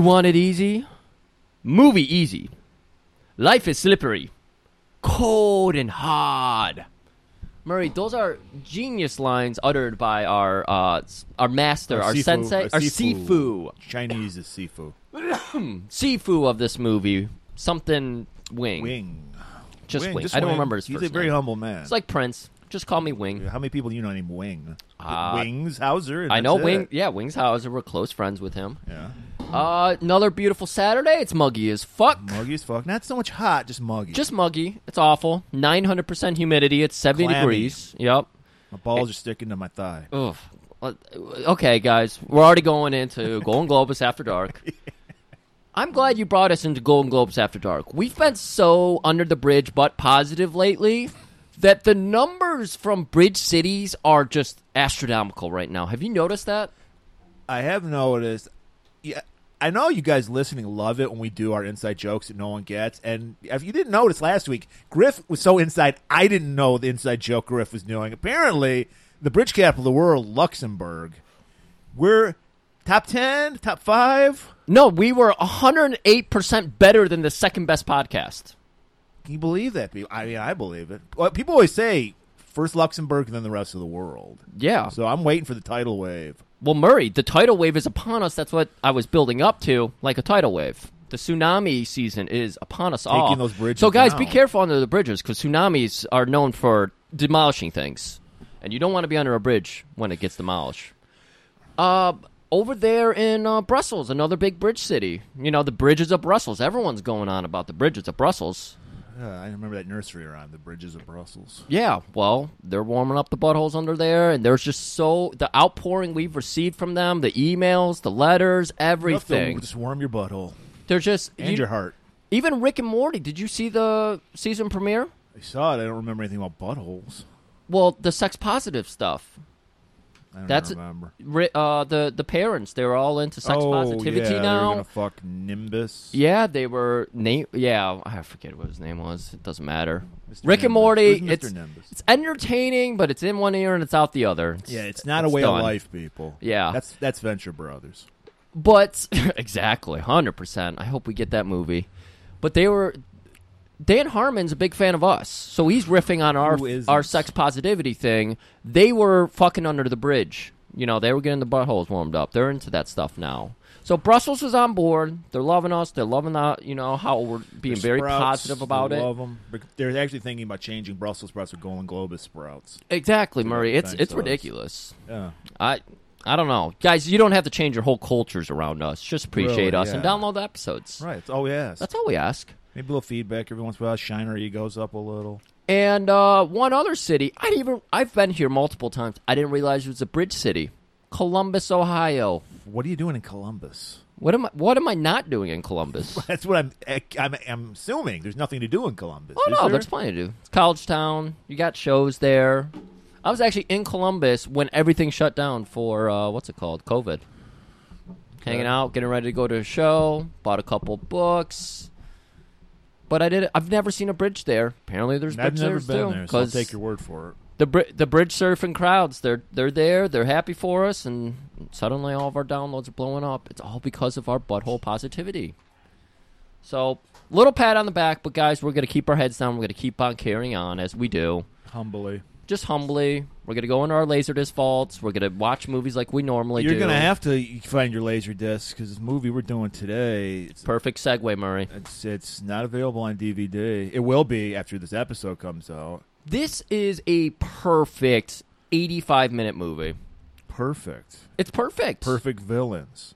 You want it easy? Movie easy. Life is slippery, cold and hard. Murray, those are genius lines uttered by our uh, our master, our, Sifu- sensei, our Sifu. Sifu. Chinese is Sifu. Sifu of this movie. Something Wing. Wing. Just Wing, Wing. just I don't Wing. remember his He's first a very name. humble man. It's like Prince. Just call me Wing. How many people do you know named Wing? Uh, Wings Hauser. I know that's Wing. Yeah, Wings Hauser. We're close friends with him. Yeah. Uh, another beautiful Saturday. It's muggy as fuck. Muggy as fuck. Not so much hot, just muggy. Just muggy. It's awful. 900% humidity. It's 70 Clammy. degrees. Yep. my balls are sticking to my thigh. Ugh. Okay, guys. We're already going into Golden Globus After Dark. I'm glad you brought us into Golden Globes After Dark. We've been so under the bridge but positive lately that the numbers from bridge cities are just astronomical right now. Have you noticed that? I have noticed. Yeah, I know you guys listening love it when we do our inside jokes that no one gets. And if you didn't notice last week, Griff was so inside, I didn't know the inside joke Griff was doing. Apparently, the bridge capital of the world, Luxembourg, we're top ten, top five. No, we were 108% better than the second best podcast. You believe that? I mean, I believe it. Well, people always say first Luxembourg, and then the rest of the world. Yeah. So I'm waiting for the tidal wave. Well, Murray, the tidal wave is upon us. That's what I was building up to, like a tidal wave. The tsunami season is upon us all. those bridges so, guys, be careful under the bridges because tsunamis are known for demolishing things, and you don't want to be under a bridge when it gets demolished. Uh, over there in uh, Brussels, another big bridge city. You know, the bridges of Brussels. Everyone's going on about the bridges of Brussels. Uh, I remember that nursery rhyme, the bridges of Brussels. Yeah, well, they're warming up the buttholes under there, and there's just so the outpouring we've received from them, the emails, the letters, everything. Just warm your butthole They're just and you- your heart. even Rick and Morty. Did you see the season premiere? I saw it. I don't remember anything about buttholes. Well, the sex positive stuff. I don't That's- remember. Uh, the the parents they were all into sex oh, positivity yeah, They were now. fuck Nimbus. Yeah, they were name. Yeah, I forget what his name was. It doesn't matter. Mr. Rick and Morty. Mr. It's Nimbus? it's entertaining, but it's in one ear and it's out the other. Yeah, it's not a way done. of life, people. Yeah. that's that's Venture Brothers. But exactly, hundred percent. I hope we get that movie. But they were Dan Harmon's a big fan of us, so he's riffing on our our sex positivity thing. They were fucking under the bridge. You know, they were getting the buttholes warmed up. They're into that stuff now. So Brussels is on board. They're loving us. They're loving the, you know how we're being They're very sprouts. positive about it. Love 'em. But They're actually thinking about changing Brussels sprouts with Golden Globus sprouts. Exactly, Murray. It's thanks it's to us. ridiculous. Yeah, I I don't know, guys. You don't have to change your whole cultures around us. Just appreciate Really, us and download the episodes. right. That's all we ask. That's all we ask. Maybe a little feedback every once in a while. Shine our egos up a little. And uh, one other city, I even I've been here multiple times. I didn't realize it was a bridge city, Columbus, Ohio. What are you doing in Columbus? What am I? What am I not doing in Columbus? That's what I'm. I'm, I'm assuming there's nothing to do in Columbus. oh no, there? there's plenty to do. It's college town. You got shows there. I was actually in Columbus when everything shut down for uh, what's it called, COVID. Hanging out, getting ready to go to a show. Bought a couple books. But I did. I've never seen a bridge there. Apparently, there's I've bridge never been too. there, so I'll take your word for it. the bri- the bridge surfing crowds they're they're there they're happy for us and suddenly all of our downloads are blowing up it's all because of our butthole positivity so little pat on the back but guys we're gonna keep our heads down we're gonna keep on carrying on as we do Humbly, just humbly we're gonna go into our laserdisc vaults we're gonna watch movies like we normally do. you're do gonna have to find your laser disc because this movie we're doing today. It's, perfect segue murray it's it's not available on DVD. It will be after this episode comes out. this is a perfect 85 minute movie Perfect, it's perfect perfect villains,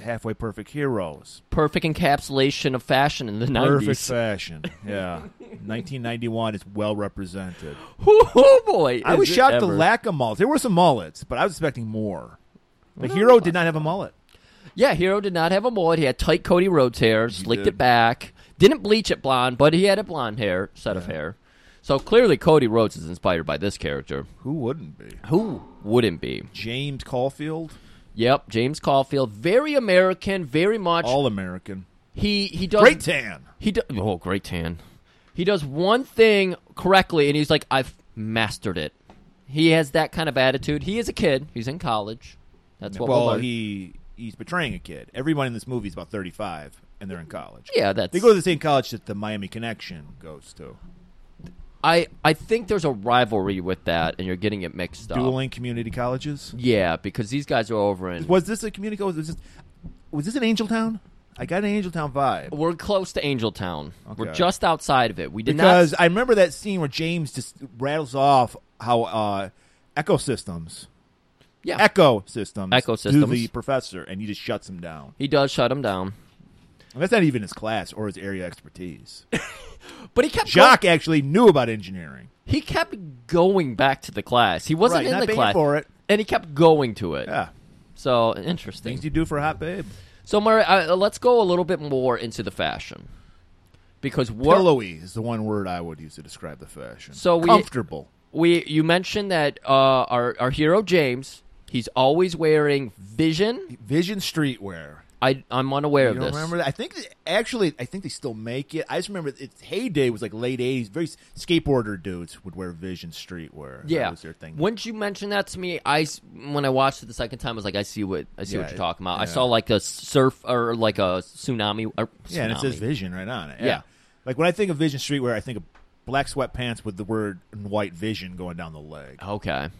halfway perfect heroes, perfect encapsulation of fashion in the 90s perfect fashion. Yeah, 1991 is well represented. oh boy I is was it shocked the ever. lack of mullets. There were some mullets, but I was expecting more. The hero did not have a mullet. Yeah, Hero did not have a mullet. He had tight Cody Rhodes hair, slicked did. it back. Didn't bleach it blonde, but he had a blonde hair set of hair. So clearly, Cody Rhodes is inspired by this character. Who wouldn't be? Who wouldn't be? James Caulfield, Yep, James Caulfield, very American, very much. all American, he he does great tan. He does. Oh, great tan. He does one thing correctly, and he's like, I've mastered it. He has that kind of attitude. He is a kid. He's in college. That's what we'll Well, he he's betraying a kid. Everyone in this movie is about thirty five, and they're in college. Yeah, that's. They go to the same college that the Miami Connection goes to. I I think there's a rivalry with that, and you're getting it mixed up. Dueling community colleges. Yeah, because these guys are over in. Was this a community college? Was this, was this an Angel Town? I got an Angel Town vibe. We're close to Angel Town. We're just outside of it. We did because not. I remember that scene where James just rattles off how uh, ecosystems, Yeah, ecosystems, Ecosystems. to the professor, and he just shuts him down. he does shut him down, And that's not even his class or his area expertise. but he kept Jacques actually knew about engineering. He kept going back to the class. He wasn't Right, in the class for it. and he kept going to it. Yeah, So interesting. things you do for a hot babe. So, Murray, uh, let's go a little bit more into the fashion because we're, Pillowy is the one word I would use to describe the fashion. So we- comfortable. we you mentioned that uh, our our hero James, he's always wearing Vision. Vision streetwear. I I'm unaware You of don't this. remember that? I think that- actually, I think they still make it. I just remember its heyday was like late '80s. Very skateboarder dudes would wear Vision streetwear. That Yeah. was their thing. Once you mentioned that to me, I when I watched it the second time, I was like, I see what I see what you're talking about. I saw like a surf or like a tsunami. Or yeah, and it says. Vision right on it. Yeah. like when I think of Vision streetwear, I think of black sweatpants with the word in white Vision going down the leg. Okay.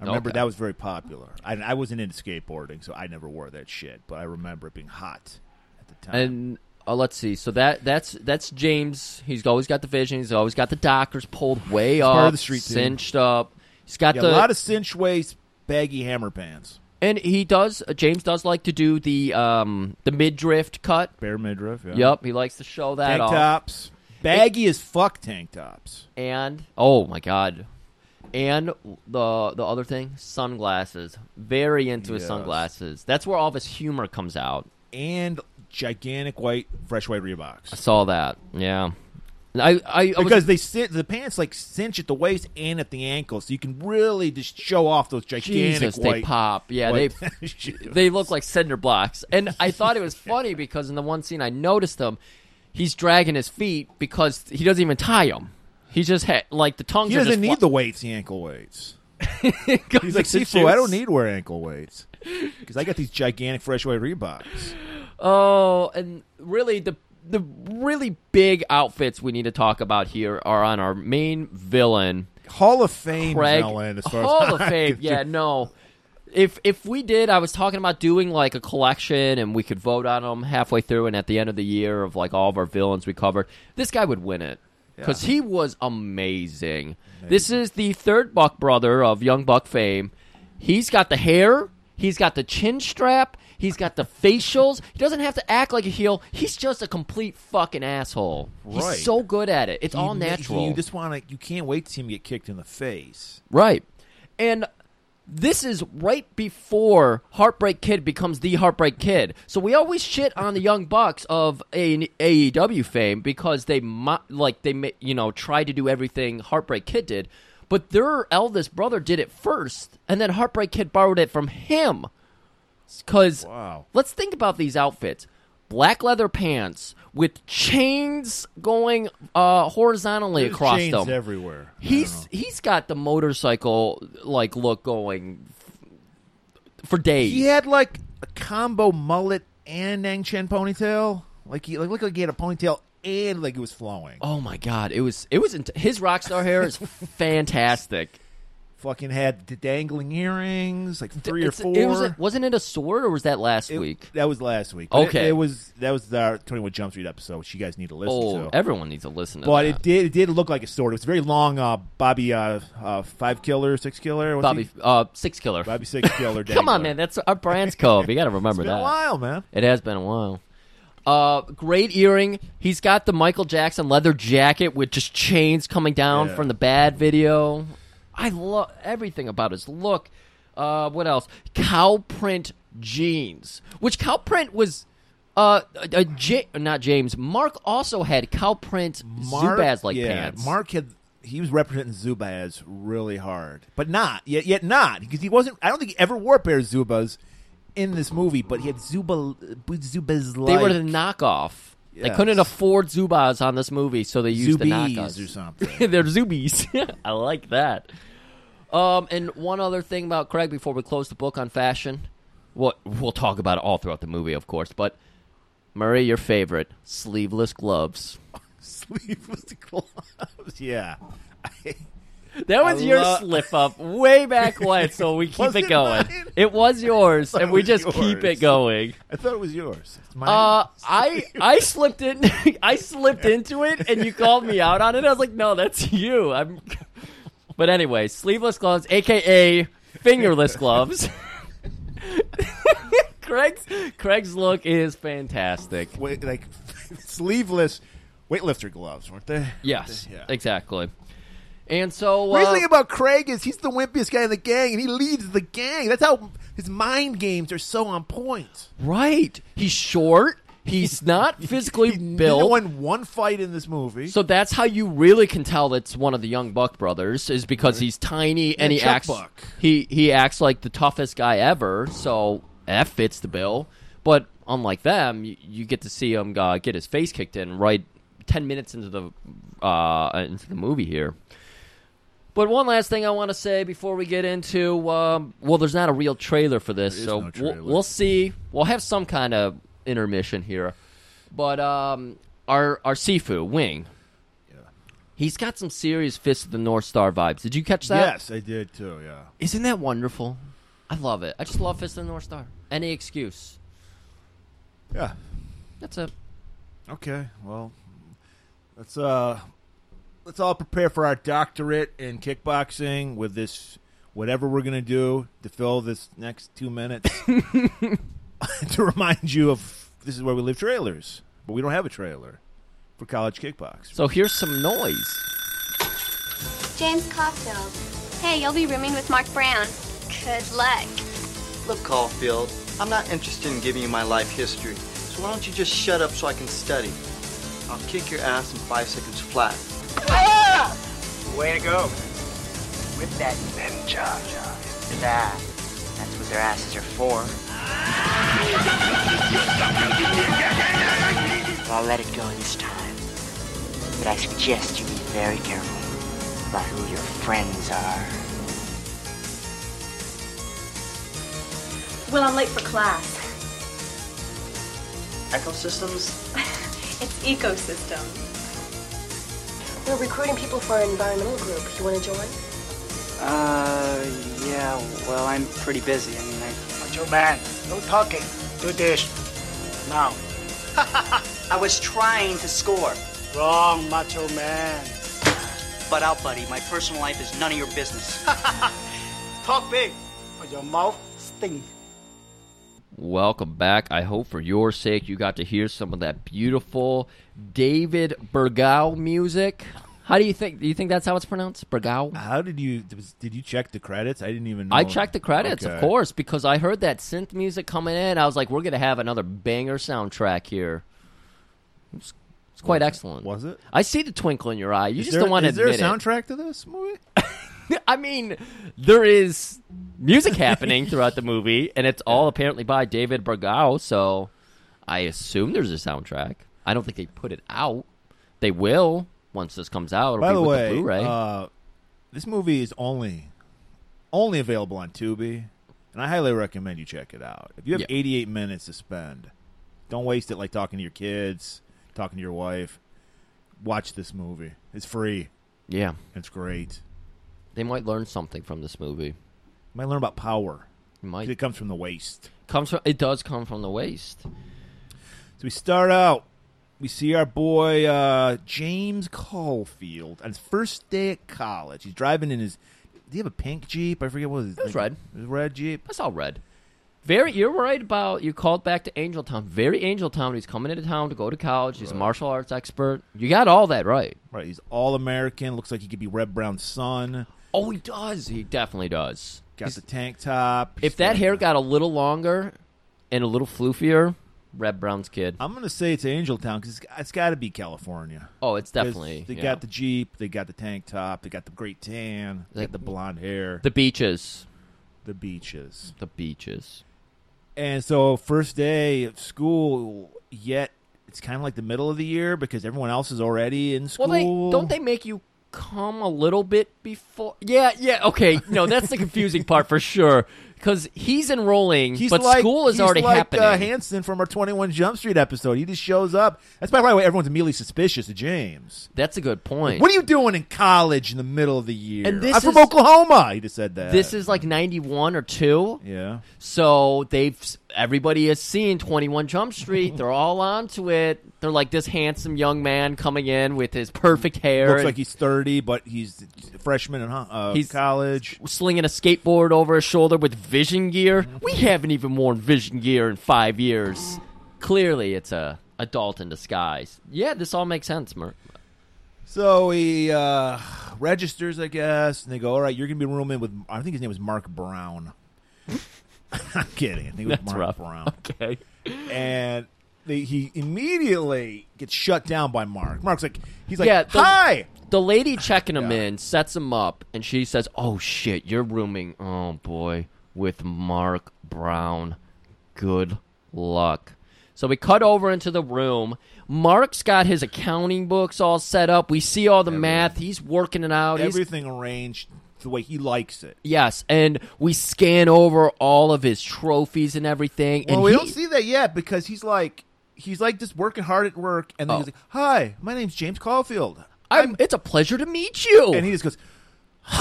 I remember Okay. that was very popular. I, I wasn't into skateboarding, so I never wore that shit. But I remember it being hot at the time. And uh, let's see. So that that's that's James. He's always got the vision. He's always got the Dockers pulled way up, part of the street team. cinched up. He's got yeah, the a lot of cinch waist, baggy hammer pants, and he does. Uh, James does like to do the um the mid drift cut. bare midriff. Yeah. Yep, he likes to show that tank off. tops, baggy as fuck tank tops. And oh my god. And the the other thing, sunglasses. Very into his Yes. sunglasses. That's where all of his humor comes out. and gigantic white, fresh white Reeboks. I saw that. Yeah. I I, I was- Because they sit, the pants like cinch at the waist and at the ankle, so you can really just show off those gigantic Jesus, white. they pop. Yeah, they they look like cinder blocks. And I thought it was funny because in the one scene I noticed him, he's dragging his feet because he doesn't even tie them. He just ha- like the tongues. He doesn't need the weights, the ankle weights. He's like, Sifu, I don't need to wear ankle weights because I got these gigantic fresh white Reeboks. Oh, and really the the really big outfits we need to talk about here are on our main villain, Hall of Fame Craig. villain, as far Hall as of Fame. Yeah, no. If if we did, I was talking about doing like a collection, and we could vote on them halfway through, and at the end of the year of like all of our villains we covered, this guy would win it because Yeah. he was amazing. This is the third Buck brother of Young Buck fame. He's got the hair, he's got the chin strap, he's got the facials. He doesn't have to act like a heel. He's just a complete fucking asshole. Right. He's so good at it. It's He all natural. You just want to. You can't wait to see him get kicked in the face. Right. And this is right before Heartbreak Kid becomes the Heartbreak Kid. So we always shit on the Young Bucks of A- AEW fame because they mo- like they you know tried to do everything Heartbreak Kid did, but their eldest brother did it first, and then Heartbreak Kid borrowed it from him. Because Wow. let's think about these outfits: black leather pants with chains going uh, horizontally There's across chains them. everywhere. He's he's got the motorcycle like look going f- for days. He had like a combo mullet and Nang Chen ponytail. Like he like looked like he had a ponytail and like it was flowing. Oh my god, it was it was int- his rock star hair is fantastic. Fucking had the dangling earrings, like three It's- or four. It was wasn't it a sword or was that last It- week? That was last week. But it- Okay. it, was that was our Twenty One Jump Street episode, which you guys need to listen Oh, to. everyone needs to listen to but that. it did it did look like a sword. It was very long. Uh, Bobby, uh, uh, five killer, six killer. What's Bobby he? uh Sixkiller. Bobby Sixkiller. Come on, dangler. man, that's our brand's code. You got to remember It's been that. a while, man. It has been a while. Uh, great earring. He's got the Michael Jackson leather jacket with just chains coming down Yeah. from the bad video. I love everything about his look. Uh, what else? Cow print jeans, which cow print was. Uh, uh, J- not James. Mark also had cow print Zubaz like yeah, pants. Mark had he was representing Zubaz really hard, but not yet yet not because he wasn't. I don't think he ever wore a pair of Zubaz in this movie, but he had Zuba Zubaz they were the knockoff. They Yes. couldn't afford Zubaz on this movie, so they used the Zubies knockoffs. or something. They're Zubies. I like that. Um, and one other thing about Craig before we close the book on fashion. What we'll talk about it all throughout the movie, of course. But Murray, your favorite sleeveless gloves. Sleeveless gloves. Yeah. I, That was I your lo- slip up way back when, so we keep Was it going. mine? It was yours, and we just keep it going. I thought it was yours. It's mine. Uh, I I slipped in, I slipped into it, and you called me out on it. I was like, "No, that's you." I'm, but anyway, sleeveless gloves, aka fingerless gloves. Craig's Craig's look is fantastic. Wait, like sleeveless weightlifter gloves, weren't they? Yes, Yeah. exactly. And so, uh, thing about Craig is he's the wimpiest guy in the gang, and he leads the gang. That's how his mind games are so on point. right, he's short. He's not physically He built. win one fight in this movie. So that's how you really can tell it's one of the young Buck brothers is because he's tiny and he Chuck acts Buck. he he acts like the toughest guy ever. So that fits the bill. But unlike them, you, you get to see him uh, get his face kicked in right ten minutes into the uh, into the movie here. But one last thing I want to say before we get into um, well, there's not a real trailer for this, so no we'll, we'll see. We'll have some kind of intermission here. But um, our our Sifu Wing, Yeah. he's got some serious Fist of the North Star vibes. Did you catch that? yes, I did too. Yeah. Isn't that wonderful? I love it. I just love Fist of the North Star. Any excuse. Yeah. That's it. Okay. Well, let's uh, let's all prepare for our doctorate in kickboxing with this whatever we're gonna do to fill this next two minutes. to remind you of this is where we live trailers, but we don't have a trailer for college kickboxing. So here's some noise. James Caulfield. Hey, you'll be rooming with Mark Brown. Good luck. Look, Caulfield, I'm not interested in giving you my life history, so why don't you just shut up so I can study? I'll kick your ass in five seconds flat. Way to go. With that ninja. That. That's what their asses are for. Well, I'll let it go this time. But I suggest you be very careful about who your friends are. Well, I'm late for class. Ecosystems? It's ecosystem. We're recruiting people for our environmental group. You want to join? Uh, yeah, well, I'm pretty busy. I mean, I. Macho man, no talking. Do this. Now. I was trying to score. Wrong, macho man. But out, buddy, my personal life is none of your business. Talk big, but your mouth stink. Welcome back. I hope for your sake you got to hear some of that beautiful David Bergau music. How do you think? Do you think that's how it's pronounced? Bergau? How did you did you check the credits? I didn't even. know. I checked the credits, of course, because I heard that synth music coming in. I was like, we're going to have another banger soundtrack here. It's, it's quite excellent. Was it? I see the twinkle in your eye. You Is just there- don't want to Is there a admit soundtrack to this movie? I mean, there is music happening throughout the movie, and it's all apparently by David Bergau, so I assume there's a soundtrack. I don't think they put it out. They will once this comes out. It'll By be the with way, the Blu-ray. uh, this movie is only only available on Tubi, and I highly recommend you check it out. If you have Yeah. 88 minutes to spend, don't waste it like talking to your kids, talking to your wife. Watch this movie. It's free. yeah, It's great. they might learn something from this movie. You might learn about power. You might. It comes from the waste. comes from it does come from the waste. So we start out. We see our boy uh, James Caulfield on his first day at college. He's driving in his. Did he have a pink Jeep? I forget what it was. It was red. It was a red Jeep. That's all red. Very, you're right about you called back to Angel Town. Very Angel Town. He's coming into town to go to college. He's a martial arts expert. You got all that right. Right. He's all American. Looks like he could be Reb Brown's son. Oh, he does. He definitely does. Got He's- the tank top. if that hair got a little longer and a little floofier, Reb Brown's kid. I'm going to say it's Angel Town because it's, it's got to be California. Oh, it's 'Cause definitely. They yeah. got the Jeep. They got the tank top. They got the great tan. They Like- got the blonde hair. the beaches. the beaches. The beaches. And so, first day of school, yet it's kind of like the middle of the year because everyone else is already in school. Well, they don't they make you come a little bit before. Yeah, yeah. Okay, no, that's the confusing part for sure. Because he's enrolling, He's but like, school is he's already like, happening. Uh, Hanson from our Twenty One Jump Street episode. He just shows up. That's by the way, everyone's immediately suspicious of James. that's a good point. What are you doing in college in the middle of the year? And this I'm from is- Oklahoma. He just said that. this is like ninety one or two. yeah. So they've everybody has seen Twenty One Jump Street. They're all onto it. They're like this handsome young man coming in with his perfect hair. Looks and like he's thirty, but he's a freshman in uh, He's- college. slinging a skateboard over his shoulder with vision gear. We haven't even worn vision gear in five years. Clearly, it's a adult in disguise. Yeah, this all makes sense, Mer. So he uh, registers, I guess, and they go, "All right, you're gonna be rooming with." I think his name was Mark Brown. I'm kidding. I think it was That's Mark rough. Brown. Okay. and they, he immediately gets shut down by Mark. Mark's like, he's like, Yeah, the- "Hi." The lady checking him in sets him up, and she says, "Oh shit, you're rooming. Oh boy, with Mark Brown. Good luck." So we cut over into the room. Mark's got his accounting books all set up. We see all the math. He's working it out. He's Everything arranged the way he likes it. Yes, and we scan over all of his trophies and everything. Well, and we he, don't see that yet because he's like, he's like just working hard at work, and then Oh. he's like, "Hi, my name's James Caulfield." I'm, it's a pleasure to meet you. And he just goes,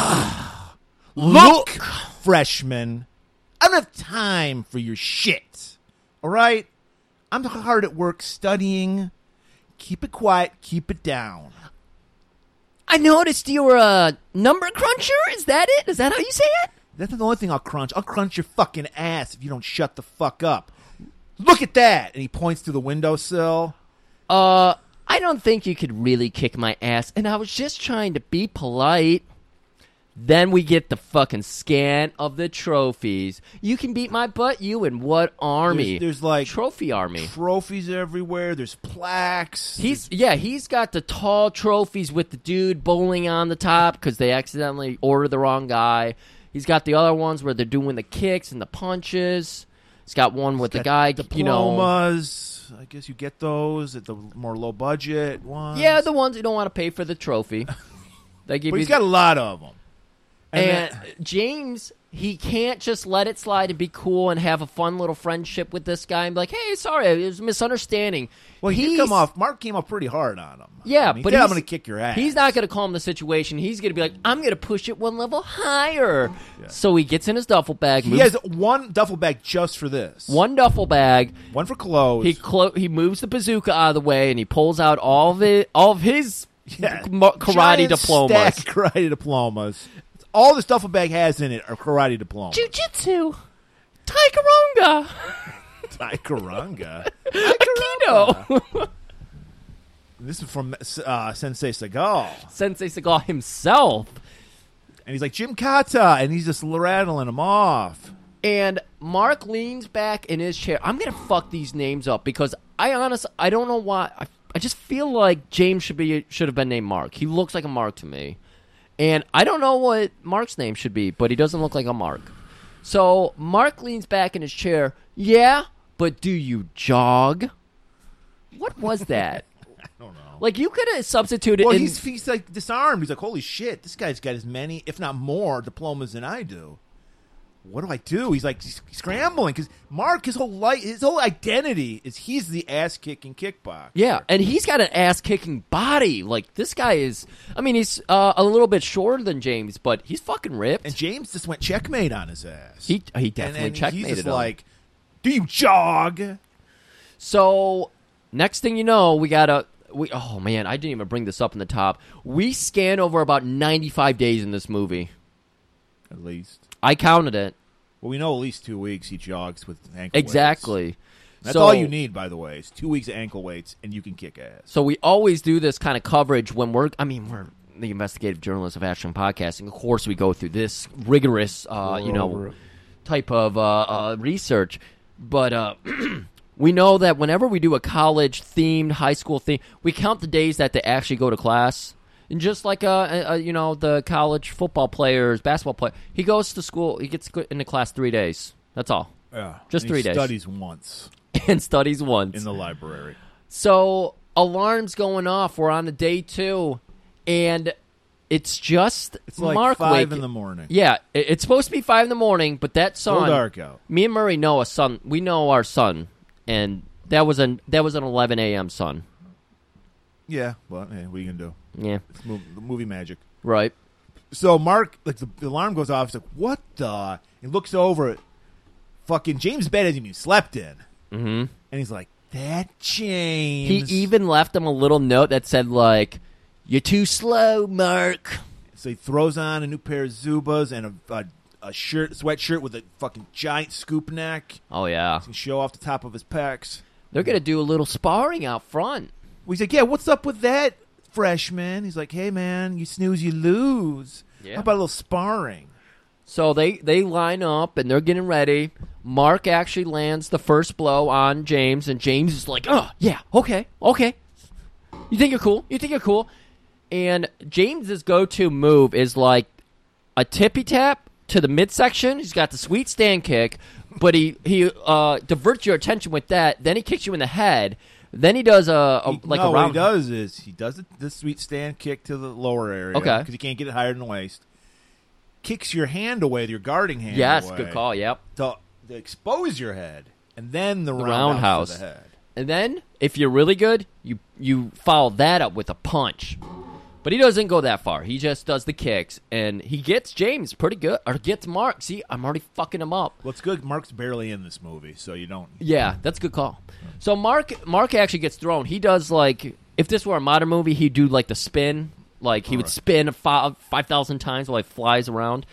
Look, freshman, I don't have time for your shit. All right? I'm hard at work studying. Keep it quiet, keep it down. I noticed you were a number cruncher. Is that it? Is that how you say it? That's the only thing I'll crunch. I'll crunch your fucking ass if you don't shut the fuck up. Look at that! And he points to the windowsill. Uh, I don't think you could really kick my ass, and I was just trying to be polite. Then we get the fucking scan of the trophies. You can beat my butt, you in what army? There's, there's like trophy army. trophies everywhere. There's plaques. He's yeah, he's got the tall trophies with the dude bowling on the top because they accidentally ordered the wrong guy. He's got the other ones where they're doing the kicks and the punches. He's got one with the guy, Got you know. diplomas. I guess you get those at the more low budget ones. Yeah, the ones you don't want to pay for the trophy. They give But you he's got a lot of them. And then- uh, James, he can't just let it slide and be cool and have a fun little friendship with this guy and be like, "Hey, sorry, it was a misunderstanding." well, he come off. Mark came off pretty hard on him. Yeah, I mean, but said, I'm going to kick your ass. He's not going to calm the situation. He's going to be like, "I'm going to push it one level higher." So he gets in his duffel bag. He moves has one duffel bag just for this. one duffel bag. One for clothes. He clo- he moves the bazooka out of the way and he pulls out all of it, all of his yeah. karate Giant diplomas. karate diplomas. All this duffel bag has in it are karate diplomas. Jujitsu, Tigerunga, Tigerunga. Aikido. this is from uh, Sensei Seagal. Sensei Seagal himself. And he's like, Jim Kata. And he's just rattling him off. And Mark leans back in his chair. I'm gonna fuck these names up because I honestly I don't know why. I, I just feel like James should be should have been named Mark. He looks like a Mark to me, and I don't know what Mark's name should be, but he doesn't look like a Mark. So Mark leans back in his chair. Yeah, but do you jog? What was that? I don't know. like you could have substituted. Well, in, he's, he's like disarmed. He's like, holy shit, this guy's got as many, if not more, diplomas than I do. What do I do? He's like scrambling because Mark, his whole life, his whole identity is he's the ass kicking kickboxer. Yeah, and he's got an ass kicking body. Like this guy is. I mean, he's uh, a little bit shorter than James, but he's fucking ripped. and James just went checkmate on his ass. he he definitely and checkmated he's like, do you jog? so next thing you know, we got a. We, oh man, I didn't even bring this up in the top. We scan over about ninety-five days in this movie. At least. I counted it Well, we know at least two weeks he jogs with ankle weights. exactly. That's So- all you need, by the way. Is two weeks of ankle weights, and you can kick ass. So we always do this kind of coverage when we're. I mean, we're the investigative journalists of Action Podcasting. Of course, we go through this rigorous, uh, you know, type of uh, uh, research. But uh, we know that whenever we do a college themed, high school theme, we count the days that they actually go to class. And just like uh, uh, uh, you know, the college football players, basketball player, he goes to school. He gets into class three days. That's all, Yeah, Just three he days. Studies once and studies once. in the library. So alarms going off. We're on the day two, and it's just It's like Mark five waking- in the morning. Yeah, it- it's supposed to be five in the morning, but that sun. dark out. Me and Murray know a sun. We know our sun, and that was an that was an 11 a.m. sun. Yeah, well, hey, what are you gonna do? Yeah, It's mo- movie magic. right. So Mark, like the, the alarm goes off. He's like, "What the?" He looks over. at Fucking James' bed hasn't even slept in, Mm-hmm. and he's like, "That James." He even left him a little note that said like, "You're too slow, Mark." so he throws on a new pair of Zubaz and a, a, a shirt, sweatshirt with a fucking giant scoop neck. Oh yeah, He can show off the top of his pecs. they're gonna do a little sparring out front. Well, he's like, "Yeah, what's up with that, freshman?" He's like, "Hey, man, you snooze, you lose. Yeah. How about a little sparring?" So they they line up and they're getting ready. Mark actually lands the first blow on James, and James is like, "Oh yeah, okay, okay. You think you're cool? You think you're cool?" And James's go-to move is like a tippy tap to the midsection. He's got the sweet stand kick, but he he uh, diverts your attention with that. Then he kicks you in the head. Then he does a, a He- like no, a what he does is he does the, the sweet stand kick to the lower area. Okay. because he can't get it higher than the waist. Kicks your hand away, your guarding hand. Yes, away good call. Yep. To, to expose your head, and then the, The roundhouse roundhouse. to the head. And then, if you're really good, you you follow that up with a punch. But he doesn't go that far. He just does the kicks, and he gets James pretty good, or gets Mark. See, I'm already fucking him up. Well, it's good. Mark's barely in this movie, so you don't. Yeah, that's a good call. So Mark Mark actually gets thrown. He does like if this were a modern movie, he'd do like the spin, like he would spin five five thousand times while he flies around.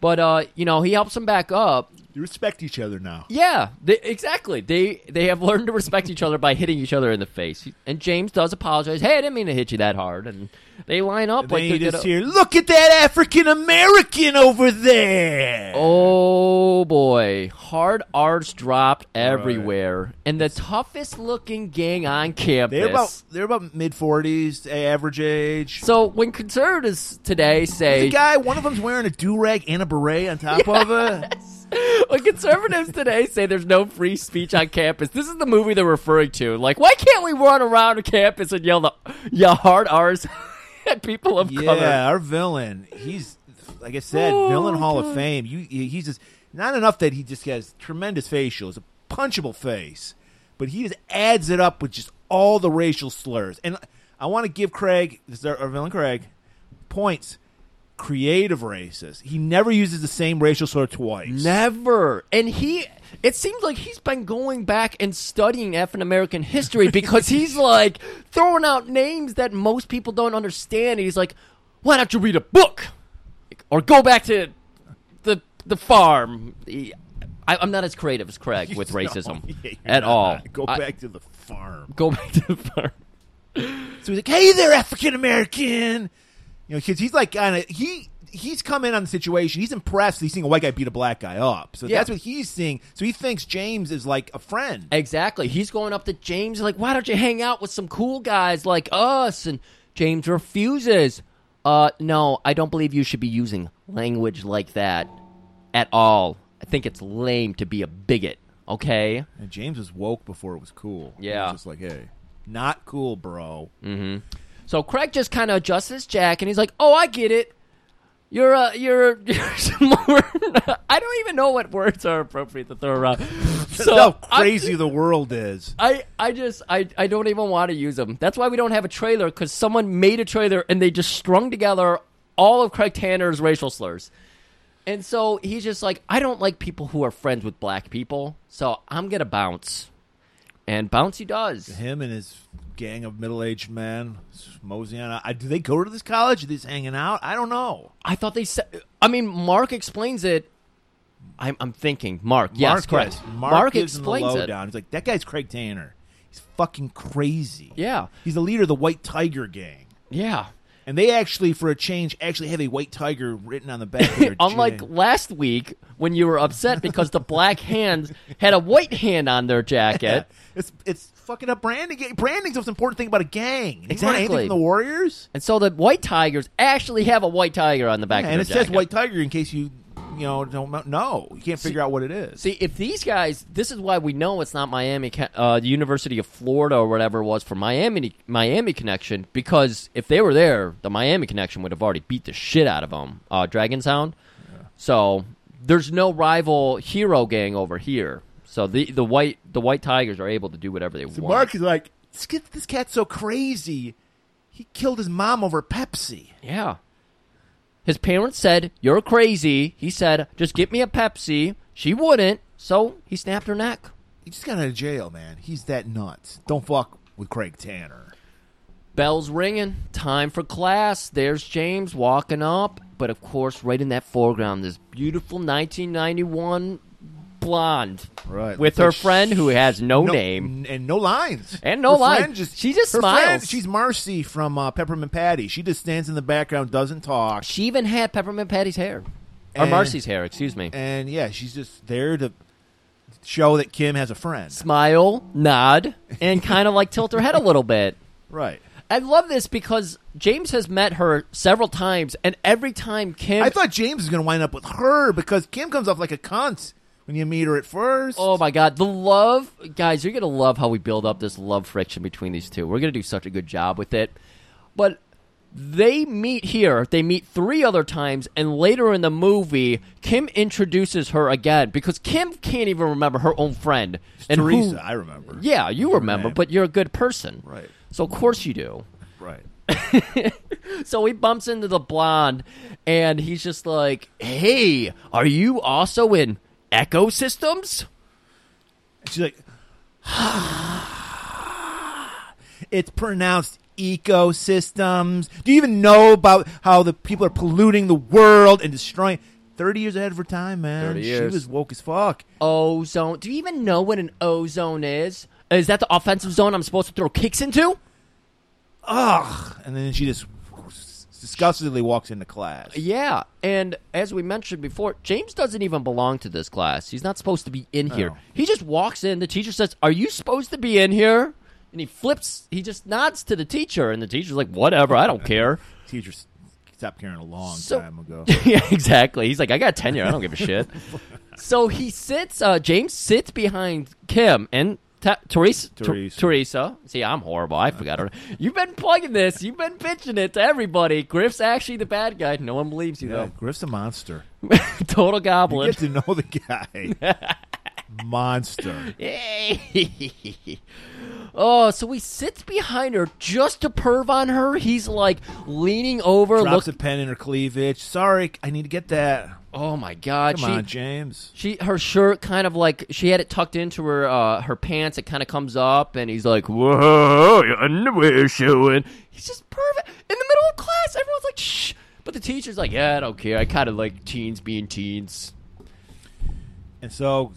But uh, you know, he helps him back up. You respect each other now. Yeah, they, exactly. They they have learned to respect each other by hitting each other in the face. And James does apologize. Hey, I didn't mean to hit you that hard. And they line up And like they're just hear, "Look at that African American over there." Oh boy, hard R's dropped everywhere, and the toughest looking gang on campus. they're about they're about mid forties, average age. so when conservatives today say the guy, one of them's wearing a do rag and a beret on top of it. when conservatives today say there's no free speech on campus, this is the movie they're referring to. Like, why can't we run around campus and yell the yell hard R's at people of Yeah, color? our villain. He's like I said, Oh, villain Hall God. of Fame. You, he's just not enough that he just has tremendous facial, facials, a punchable face, but he just adds it up with just all the racial slurs. And I want to give Craig, this is our, our villain Craig, points. Creative racist. He never uses the same racial slur twice. Never. And he, it seems like he's been going back and studying African American history because he's like throwing out names that most people don't understand. And He's like, why don't you read a book or go back to the the farm? I, I'm not as creative as Craig with No, racism yeah, at not. all. Go I- back to the farm. Go back to the farm. So he's like, "Hey there, African American," you know, because he's like kind of he he's come in on the situation. He's impressed. He's seeing a white guy beat a black guy up. So Yeah. that's what he's seeing. So he thinks James is like a friend. Exactly. He's going up to James like, "Why don't you hang out with some cool guys like us?" And James refuses. Uh, no, I don't believe you should be using language like that at all. I think it's lame to be a bigot. Okay. And James was woke before it was cool. He Yeah. was just like, "Hey, not cool, bro." So Craig just kind of adjusts his jack, and he's like, "Oh, I get it. You're uh, you're, you're some more. I don't even know what words are appropriate to throw around. So how crazy the world is. I, I just I, I don't even want to use them. That's why we don't have a trailer because someone made a trailer and they just strung together all of Craig Tanner's racial slurs. And so he's just like, I don't like people who are friends with black people, so I'm gonna bounce. And Bouncy does. Him and his gang of middle-aged men moseying on. I, do they go to this college? Are they hanging out? I don't know. I thought they said. I mean, Mark explains it. I'm, I'm thinking, Mark. Yes, Mark, correct. yes. Mark, Mark, the explains it. lowdown. He's like, that guy's Craig Tanner. He's fucking crazy. Yeah, He's the leader of the White Tiger gang. yeah. And they actually, for a change, actually have a white tiger written on the back of their Unlike last week when you were upset because the black hands had a white hand on their jacket. it's it's fucking up branding. Branding's the most important thing about a gang. You Exactly. The Warriors, And so the white tigers actually have a white tiger on the back Yeah, and it says. White Tiger in case you you know don't know. You can't figure out what it is. See, if these guys, this is why we know it's not Miami, uh, the University of Florida or whatever it was for Miami, Miami connection. Because if they were there, the Miami connection would have already beat the shit out of them. Uh, Dragon Sound. So there's no rival hero gang over here. So the the white the white tigers are able to do whatever they So want. Mark is like, this cat's so crazy. He killed his mom over Pepsi. Yeah. His parents said, You're crazy. He said, Just get me a Pepsi. She wouldn't, so he snapped her neck. He just got out of jail, man. He's that nuts. Don't fuck with Craig Tanner. Bell's ringing. Time for class. There's James walking up. But of course, right in that foreground, this beautiful 1991 blonde. Right. With her friend who has no, No- name. and no lines And no Her line. Just, She just smiles. friend- she's Marcy from uh, Peppermint Patty. She just stands in the background, doesn't talk, She even had Peppermint Patty's hair. Or And- Marcy's hair, excuse me. and yeah, she's just there to show that Kim has a friend. Smile, nod, and kind of like tilt her head a little bit. Right. I love this because James has met her several times, and every time Kim. I thought James was going to wind up with her because Kim comes off like a cunt when you meet her at first. Oh my god, the love, guys! You're gonna love how we build up this love friction between these two. We're gonna do such a good job with it. But they meet here. They meet three other times, and later in the movie, Kim introduces her again because Kim can't even remember her own friend. And who- Teresa, I remember. yeah, you Her remember, name. but you're a good person, Right. So of course you do. Right. So he bumps into the blonde, and he's just like, "Hey, are you also in ecosystems?" And she's like, it's pronounced ecosystems. Do you even know about how the people are polluting the world and destroying? 30 years ahead of her time, man. 30 She was woke as fuck. ozone. Do you even know what an ozone is? Is that the offensive zone I'm supposed to throw kicks into? Ugh. And then she just disgustedly walks into class. Yeah, and as we mentioned before, James doesn't even belong to this class. He's not supposed to be in here. He just walks in. The teacher says, "Are you supposed to be in here?" And he flips. He just nods to the teacher, and the teacher's like, "Whatever, I don't care." Teacher stopped caring a long So- time ago. yeah, exactly. He's like, I got tenure. I don't give a shit. so he sits. Uh, James sits behind Kim and Ta- Teresa. Ter- Teresa. Teresa. See, I'm horrible. I forgot her. You've been plugging this. You've been pitching it to everybody. Griff's actually the bad guy. No one believes you Yeah, Griff's a monster. though. Total You goblin. get to know the guy. monster. Yay. oh, so he sits behind her just to perv on her. He's like leaning over. Drops Look. a pen in her cleavage. Sorry, I need to get that. Oh my god. Come she, on, James. She her shirt kind of like she had it tucked into her uh, her pants. It kind of comes up, and he's like, "Whoa, your underwear showing." He's just perfect in the middle of class. Everyone's like, "Shh," but the teacher's like, "Yeah, I don't care. I kind of like teens being teens." And so,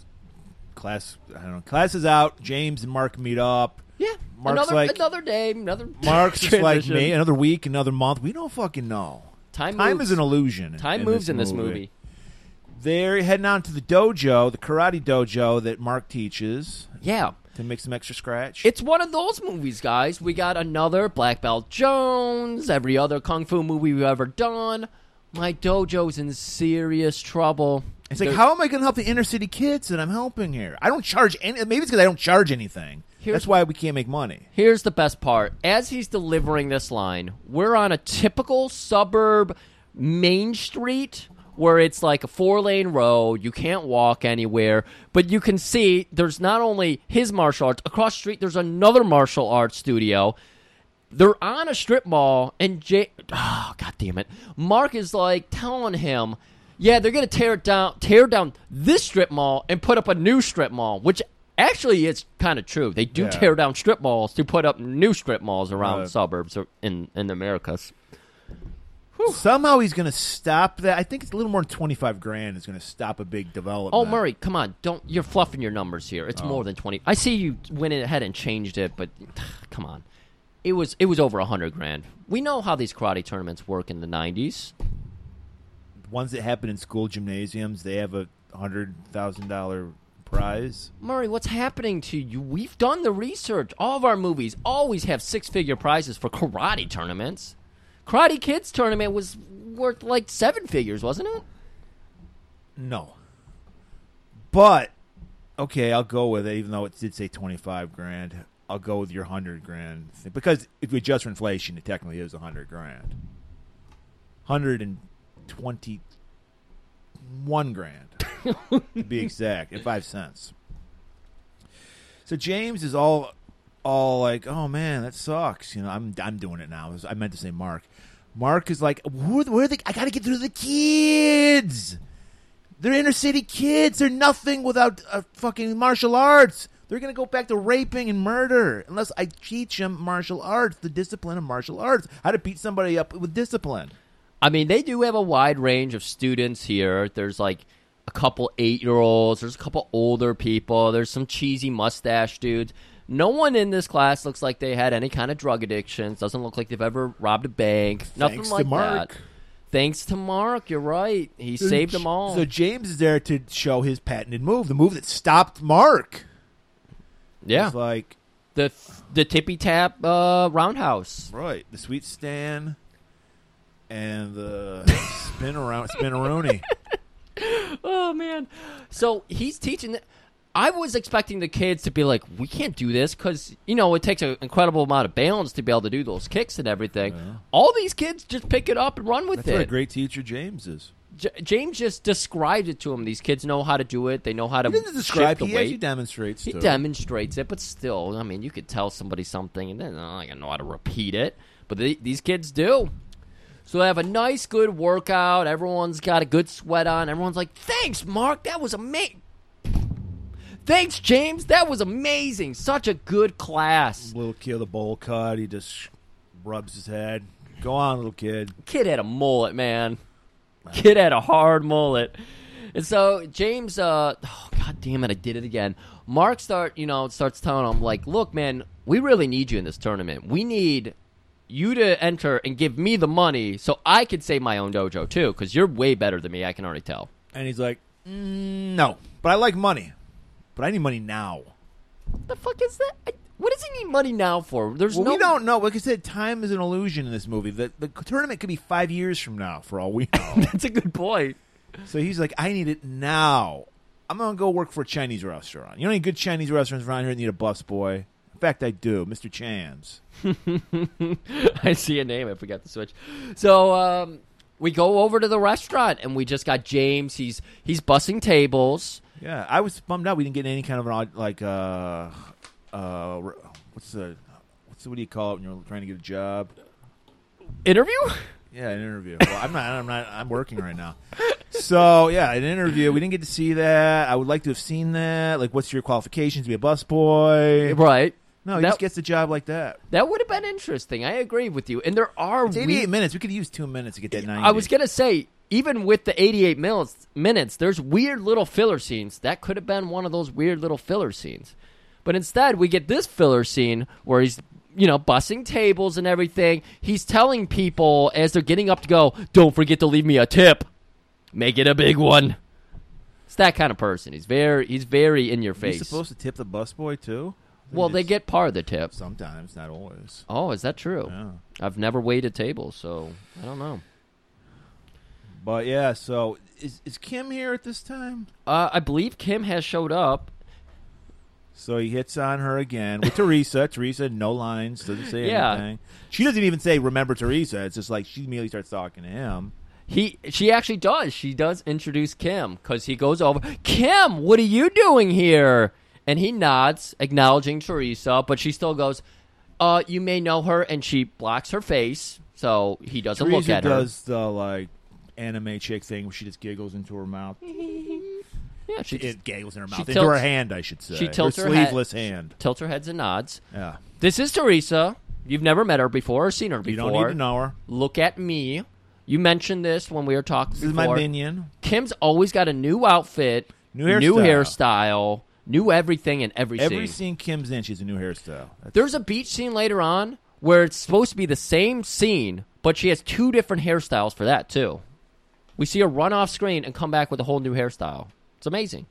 class, I don't know, class is out. James and Mark meet up. Yeah, Mark's another like- another day, another Mark's just like me. Another week, another month. We don't fucking know. Time Time moves. is an illusion. Time moves in this movie. They're heading on to the dojo, the karate dojo that Mark teaches Yeah. to make some extra scratch. It's one of those movies, guys. We got another Black Belt Jones, every other kung fu movie we've ever done. My dojo's in serious trouble. It's like, There- how am I going to help the inner city kids that I'm helping here? I don't charge any. Maybe it's because I don't charge anything. That's why we can't make money. Here's the best part. As he's delivering this line, we're on a typical suburb main street where it's like a four lane road. You can't walk anywhere, but you can see there's not only his martial arts, across the street, there's another martial arts studio. They're on a strip mall, and Jay, oh, god damn it, Mark is like telling him, yeah, they're gonna tear it down, tear down this strip mall and put up a new strip mall, which actually is kind of true. They do Yeah. tear down strip malls to put up new strip malls around Right. suburbs or in in the Americas. Somehow he's going to stop that. I think it's a little more than 25 grand is going to stop a big development. Oh, Murray, come on! Don't you're fluffing your numbers here. It's oh. more than twenty. I see you went ahead and changed it, but come on, it was it was over a hundred grand. We know how these karate tournaments work in the nineties. Ones that happen in school gymnasiums, they have a $100,000 prize. Murray, what's happening to you? We've done the research. All of our movies always have six figure prizes for karate tournaments. Karate Kids tournament was worth like seven figures, wasn't it? No. But okay, I'll go with it, even though it did say twenty five grand. I'll go with your hundred grand thing. because if we adjust for inflation, it technically is a hundred grand. Hundred and twenty one grand to be exact, and five cents. So James is all all like, "Oh man, that sucks." You know, I'm I'm doing it now. I meant to say Mark. Mark is like, "Who are the, where are the I got to get through the kids. They're inner city kids. They're nothing without uh, fucking martial arts. They're gonna go back to raping and murder unless I teach them martial arts, the discipline of martial arts, how to beat somebody up with discipline." I mean, they do have a wide range of students here. There's like a couple eight year olds, there's a couple older people, there's some cheesy mustache dudes. No one in this class looks like they had any kind of drug addictions. Doesn't look like they've ever robbed a bank. Nothing Thanks to like Mark. that. Thanks to Mark, you're right. He saved them all. So James is there to show his patented move, the move that stopped Mark. yeah, It's like the the tippy tap uh, roundhouse. right, the sweet stand and the spin around spinneroonie. Oh man! So he's teaching. th- I was expecting the kids to be like, "We can't do this because you know it takes an incredible amount of balance to be able to do those kicks and everything." All these kids just pick it up and run with That's what a it. great teacher James is. J- James just describes it to them. These kids know how to do it. They know how to He doesn't describe. the He weight. actually demonstrates. He demonstrates it, but still, I mean, you could tell somebody something, and then I don't know how to repeat it. But they, these kids do. So they have a nice, good workout. Everyone's got a good sweat on. Everyone's like, "Thanks, Mark. That was amazing." Thanks, James. That was amazing. Such a good class. Little kid, the bowl cut. He just rubs his head. Go on, little kid. Kid had a mullet, man. Kid had a hard mullet. And so James, uh, oh, god damn it, I did it again. Mark start, you know, starts telling him like, "Look, man, we really need you in this tournament. We need you to enter and give me the money so I could save my own dojo too, because you're way better than me. I can already tell." And he's like, mm, "No, but I like money. But I need money now." the fuck is that? I, what does he need money now for? There's Well, no. we don't know. Like I said, time is an illusion in this movie. The, the tournament could be five years from now, for all we know. That's a good point. so he's like, I need it now. I'm gonna go work for a Chinese restaurant. You know any good Chinese restaurants around here that need a bus boy? In fact, I do, Mr. Chan's. I see a name. I forgot to switch. So um, we go over to the restaurant, and we just got James. He's he's bussing tables. Yeah, I was bummed out we didn't get any kind of an odd like uh uh what's the what's the, what do you call it when you're trying to get a job? Interview? Yeah, an interview. Well, I'm not. I'm not. I'm working right now. So yeah, an interview. We didn't get to see that. I would like to have seen that. Like, what's your qualifications to be a busboy? Right. No, he That- just gets the job like that. That would have been interesting. I agree with you. And there are It's 88 we- minutes. We could use two minutes to get that 90. I was gonna say, even with the 88 minutes, minutes, there's weird little filler scenes. That could have been one of those weird little filler scenes. But instead, we get this filler scene where he's, you know, bussing tables and everything. He's telling people as they're getting up to go, "Don't forget to leave me a tip. Make it a big one." It's that kind of person. He's very, he's very in your face. He's supposed to tip the busboy too? well, they get part of the tip. sometimes, not always. Oh, is that true? Yeah. I've never waited tables, so I don't know. But yeah, so is is Kim here at this time? Uh, I believe Kim has showed up. So he hits on her again with Teresa. Teresa, no lines, doesn't say Yeah. anything. She doesn't even say "Remember Teresa." It's just like she immediately starts talking to him. He, she actually does. She does introduce Kim because he goes over. Kim, what are you doing here? And he nods, acknowledging Teresa, but she still goes, "Uh, you may know her," and she blocks her face, so he doesn't Teresa look at her. does the like anime chick thing where she just giggles into her mouth. Yeah, she It just giggles in her she mouth. into tilts- her hand, I should say. she tilts her, her head- sleeveless hand. tilts her heads and nods. Yeah, This is Teresa. You've never met her before or seen her you before. don't need to know her. Look at me. You mentioned this when we were talking This is before. my minion. Kim's always got a new outfit, New new hairstyle. hairstyle, new everything in every, Every scene. scene Kim's in, she's a new hairstyle. That's- There's a beach scene later on where it's supposed to be the same scene, but she has two different hairstyles for that too. We see her run off screen and come back with a whole new hairstyle. It's amazing.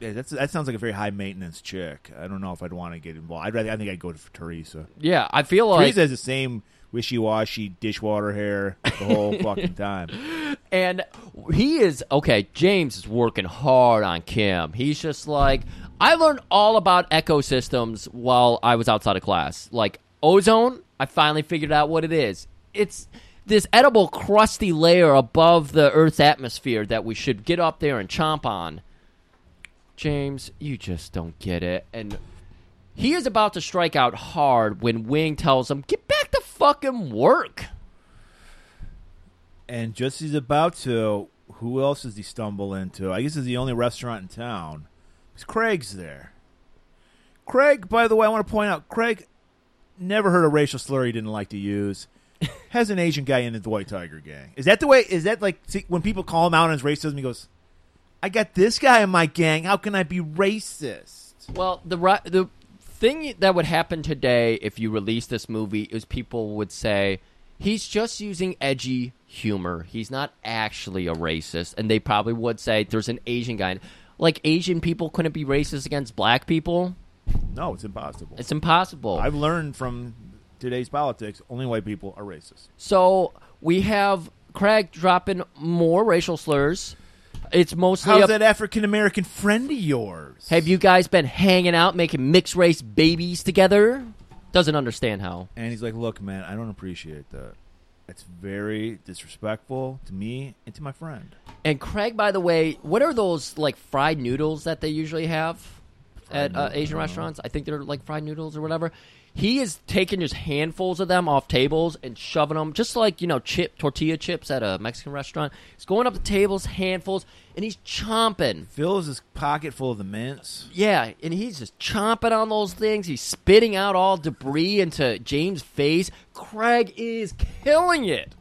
yeah, that's that sounds like a very high maintenance chick. I don't know if I'd want to get involved. I'd rather. I think I'd go for Teresa. Yeah, I feel like Teresa has the same wishy washy dishwater hair the whole fucking time. and he is okay. James is working hard on Kim. He's just like I learned all about ecosystems while I was outside of class. Like ozone, I finally figured out what it is. It's this edible crusty layer above the Earth's atmosphere that we should get up there and chomp on. James, you just don't get it. And he is about to strike out hard when Wing tells him, "Get back to fucking work." And just as he's about to, who else does he stumble into? I guess it's the only restaurant in town. Because Craig's there. Craig, by the way, I want to point out, Craig never heard a racial slur he didn't like to use. Has an Asian guy in the White Tiger gang. Is that the way? Is that like see, when people call him out on his racism? He goes, "I got this guy in my gang. How can I be racist?" Well, the the thing that would happen today if you release this movie is people would say he's just using edgy humor. He's not actually a racist, and they probably would say there's an Asian guy. Like Asian people couldn't be racist against black people. No, it's impossible. It's impossible. I've learned from today's politics, only white people are racist. So we have Craig dropping more racial slurs. It's mostly How's up- that African American friend of yours? Have you guys been hanging out making mixed race babies together? Doesn't understand how. And he's like, "Look, man, I don't appreciate that. It's very disrespectful to me and to my friend." And Craig, by the way, what are those like fried noodles that they usually have at uh, Asian restaurants? I think they're like fried noodles or whatever. He is taking just handfuls of them off tables and shoving them, just like you know, chip tortilla chips at a Mexican restaurant. He's going up the tables, handfuls, and he's chomping. Fills his pocket full of the mints. Yeah, and he's just chomping on those things. He's spitting out all debris into James' face. Craig is killing it.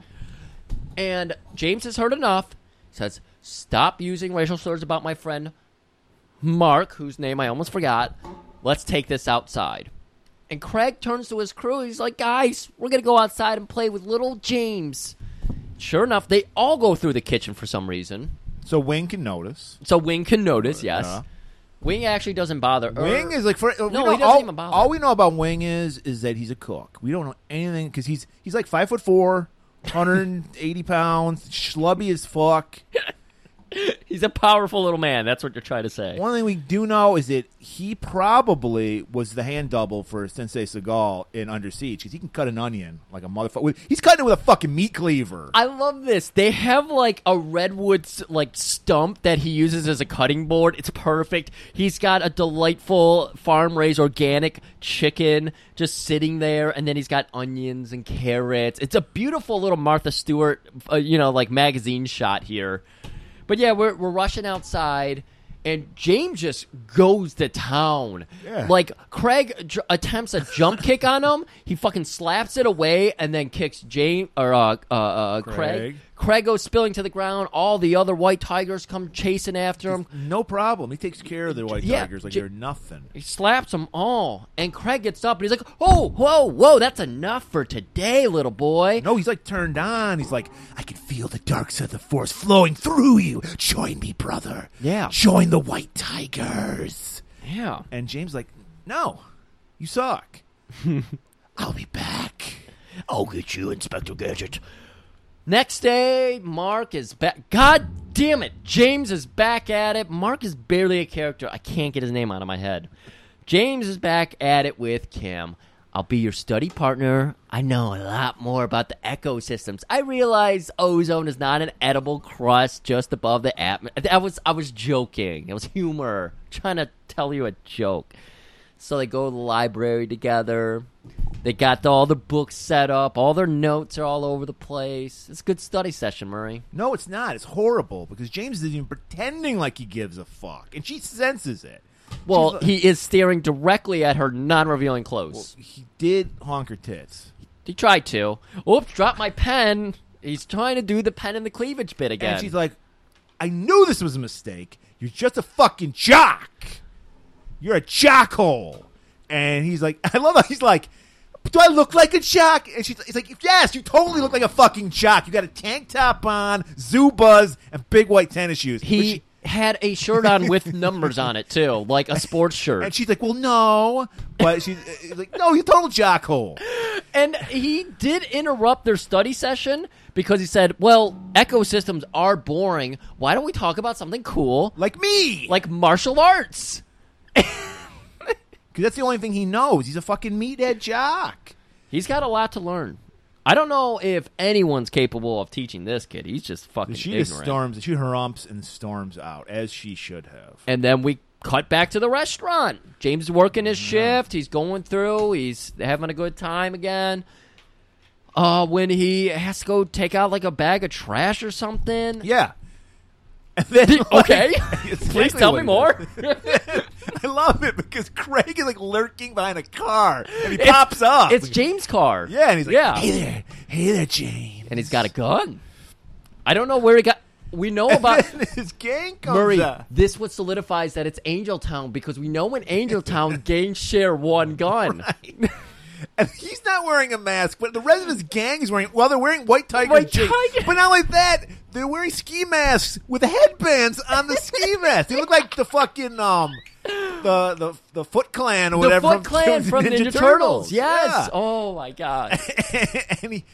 And James has heard enough. He Says, "Stop using racial slurs about my friend Mark, whose name I almost forgot. Let's take this outside." And Craig turns to his crew. He's like, "Guys, we're gonna go outside and play with little James." Sure enough, they all go through the kitchen for some reason. So Wing can notice. So Wing can notice. Yes, Yeah. Wing actually doesn't bother. Wing is like for uh, No, know- he doesn't all, even bother. All we know about Wing is is that he's a cook. We don't know anything because he's he's like five foot four, 180 pounds, schlubby as fuck. He's a powerful little man. That's what you're trying to say. One thing we do know is that he probably was the hand double for Sensei Seagal in Under Siege because he can cut an onion like a motherfucker. He's cutting it with a fucking meat cleaver. I love this. They have like a redwood like stump that he uses as a cutting board. It's perfect. He's got a delightful farm raised organic chicken just sitting there, and then he's got onions and carrots. It's a beautiful little Martha Stewart, uh, you know, like magazine shot here. But yeah, we're we're rushing outside, and James just goes to town. Yeah. Like Craig j- attempts a jump kick on him, he fucking slaps it away, and then kicks James or uh, uh, uh, Craig. Craig. Craig goes spilling to the ground. All the other white tigers come chasing after him. no problem. He takes care of the white Yeah, tigers like J- they're nothing. He slaps them all, and Craig gets up and he's like, "Oh, whoa, whoa, that's enough for today, little boy." No, he's like turned on. He's like, I can feel the dark side of the force flowing through you. Join me, brother. Yeah. Join the white tigers. Yeah. And James like, no, you suck. I'll be back. Oh, I'll get you, Inspector Gadget. Next day, Mark is back. God damn it. James is back at it. Mark is barely a character. I can't get his name out of my head. James is back at it with Kim. I'll be your study partner. I know a lot more about the ecosystems. I realize ozone is not an edible crust just above the atmosphere. I was I was joking. It was humor. trying to tell you a joke. So they go to the library together. They got all the books set up. All their notes are all over the place. It's a good study session, Murray. No, it's not. It's horrible because James isn't even pretending like he gives a fuck, and she senses it. Well, like- he is staring directly at her non-revealing clothes. he did honk her tits, he tried to. Oops, dropped my pen. He's trying to do the pen and the cleavage bit again. and she's like, "I knew this was a mistake. You're just a fucking jock. You're a jockhole." And he's like, "I love how he's like." Do I look like a jock? And she's he's like, yes, you totally look like a fucking jock. You got a tank top on, Zubaz, and big white tennis shoes. He she- had a shirt on with numbers on it too, like a sports shirt. And she's like, "Well, no," but she's uh, like, "No, you total jockhole." And he did interrupt their study session because he said, "Well, ecosystems are boring. Why don't we talk about something cool, like me, like martial arts?" Because that's the only thing he knows. He's a fucking meathead jock. He's got a lot to learn. I don't know if anyone's capable of teaching this kid. He's just fucking She ignorant. just storms. She harumps and storms out as she should have. And then we cut back to the restaurant. James is working his shift. He's going through. He's having a good time again. Uh, when he has to go take out like a bag of trash or something. Yeah. And then, okay, It's please tell me more. I love it because Craig is like lurking behind a car and he It's- pops up. It's James' car. Yeah, and he's like, yeah, "Hey there, hey there, James." and he's got a gun. I don't know where he got. We know about his gang comes Murray. out. This what solidifies that it's Angel Town because we know when Angel Town gangs share one gun. And he's not wearing a mask, but the rest of his gang is wearing. Well, they're wearing white tiger White tiger. But not like that, they're wearing ski masks with headbands on the ski mask. They look like the fucking um, the the the Foot Clan or the whatever. Foot Clan from Ninja, Turtles. Yes. Yeah. Oh my god. and he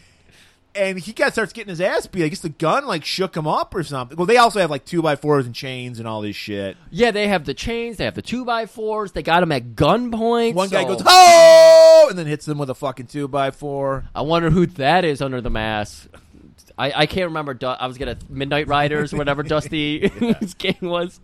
and he got starts getting his ass beat. I guess the gun like shook him up or something. Well, they also have like two by fours and chains and all this shit. Yeah, they have the chains. They have the two by fours. They got him at gunpoint. One guy goes oh, and then hits him with a fucking two by four. I wonder who that is under the mask. I, I can't remember. I was gonna Midnight Riders or whatever Dusty's game was.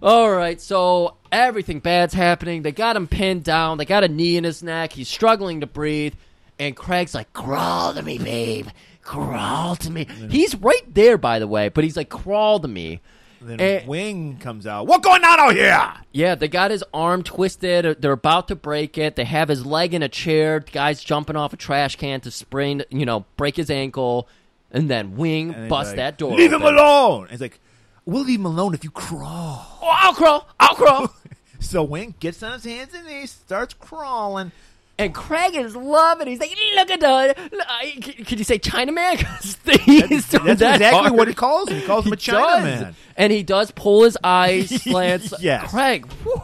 All right, so everything bad's happening. They got him pinned down. They got a knee in his neck. He's struggling to breathe. And Craig's like, "Crawl to me, babe. Crawl to me." He's right there, by the way, but he's like, "Crawl to me." Then Eh. Wing comes out. What going on out here? Yeah, they got his arm twisted. They're about to break it. They have his leg in a chair. The guy's jumping off a trash can to sprain, you know, break his ankle. And then Wing And busts like, that door. Leave him alone. And he's like, we'll leave him alone if you crawl. Oh, I'll crawl. I'll crawl. So Wing gets on his hands and knees, starts crawling. And Craig is loving. it. He's like, look at that. Uh, c- Could you say Chinaman? doing That's that exactly hard. what he calls him. He calls him a He does. Chinaman. And he does pull his eyes slants. Yes. Craig.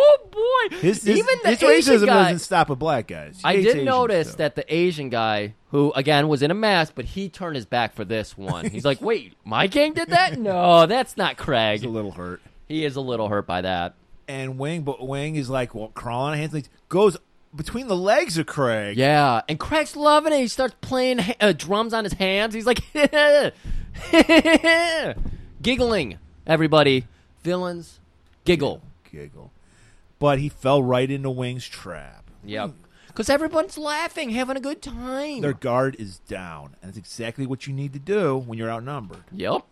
Oh boy. His, his, Even the his Asian racism guy. doesn't stop with black guys. He I did Asians, notice that the Asian guy, who again was in a mask, but he turned his back for this one. He's like, "Wait, my gang did that? No, that's not Craig." He's a little hurt. He is a little hurt by that. And Wing, but Wing is like well, crawling on hands and knees, goes between the legs of Craig. Yeah, and Craig's loving it. He starts playing uh, drums on his hands. He's like, giggling. Everybody, villains, giggle. Giggle. But he fell right into Wing's trap. Yep. Because everyone's laughing, having a good time. Their guard is down, and that's exactly what you need to do when you're outnumbered. yep.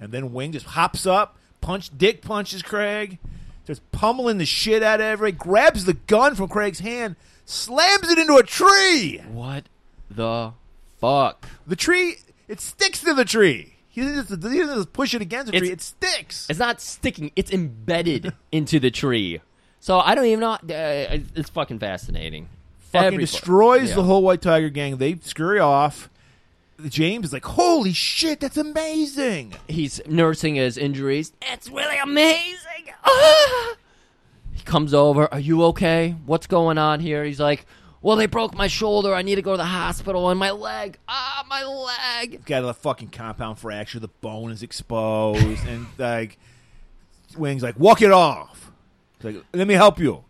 And then Wing just hops up, punch, dick punches Craig, just pummeling the shit out of everybody, grabs the gun from Craig's hand, slams it into a tree. What the fuck? The tree, it sticks to the tree. He doesn't just, he doesn't just push it against the It's- tree; it sticks. It's not sticking. It's embedded into the tree. So I don't even know. Uh, it's fucking fascinating. Fucking Everybody- destroys yeah. the whole White Tiger gang. They scurry off. James is like, "Holy shit, that's amazing!" He's nursing his injuries. It's really amazing. Ah! He comes over. Are you okay? What's going on here? He's like, Well, they broke my shoulder. I need to go to the hospital. And my leg. Ah, my leg. got a fucking compound fracture. The bone is exposed, and like Wing's like, walk it off. He's like, let me help you.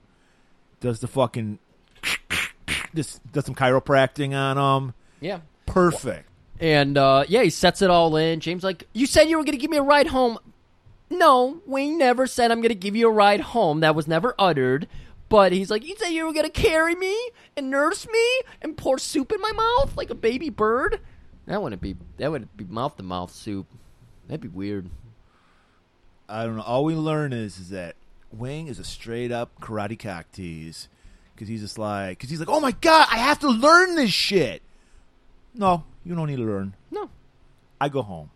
Does the fucking just does some chiropractic on him. Yeah. Perfect. And uh, yeah, he sets it all in. James like, you said you were going to give me a ride home. No, Wayne never said I'm going to give you a ride home. That was never uttered. But he's like, you said you were going to carry me and nurse me and pour soup in my mouth like a baby bird. That wouldn't be. That would be mouth to mouth soup. That'd be weird. I don't know. All we learn is is that Wing is a straight up karate cock tease because he's just like because he's like, oh my god, I have to learn this shit. No, you don't need to learn. No. I go home.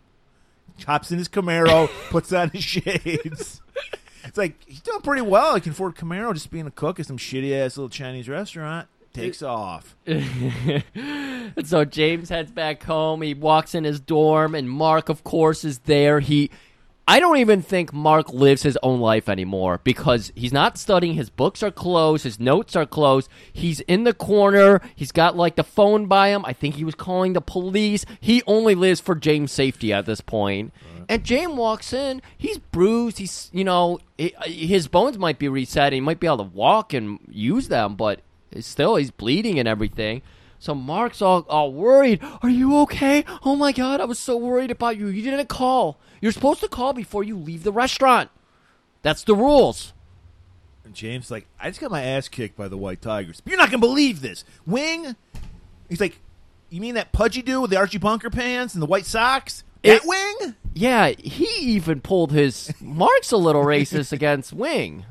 Chops in his Camaro, puts on his shades. It's like he's doing pretty well. He can afford Camaro just being a cook at some shitty ass little Chinese restaurant. Takes off. And so James heads back home. He walks in his dorm, and Mark, of course, is there. He I don't even think Mark lives his own life anymore because he's not studying. His books are closed. His notes are closed. He's in the corner. He's got like the phone by him. I think he was calling the police. He only lives for James' safety at this point. And James walks in. He's bruised. He's, you know, uh, his bones might be reset. He might be able to walk and use them, but still, he's bleeding and everything. So Mark's all, all worried. Are you okay? Oh my god, I was so worried about you. You didn't call. You're supposed to call before you leave the restaurant. That's the rules. And James like, I just got my ass kicked by the White Tigers. You're not gonna believe this. Wing. He's like, you mean that pudgy dude with the Archie Bunker pants and the white socks? That It- Wing? Yeah, he even pulled his Mark's a little racist against Wing.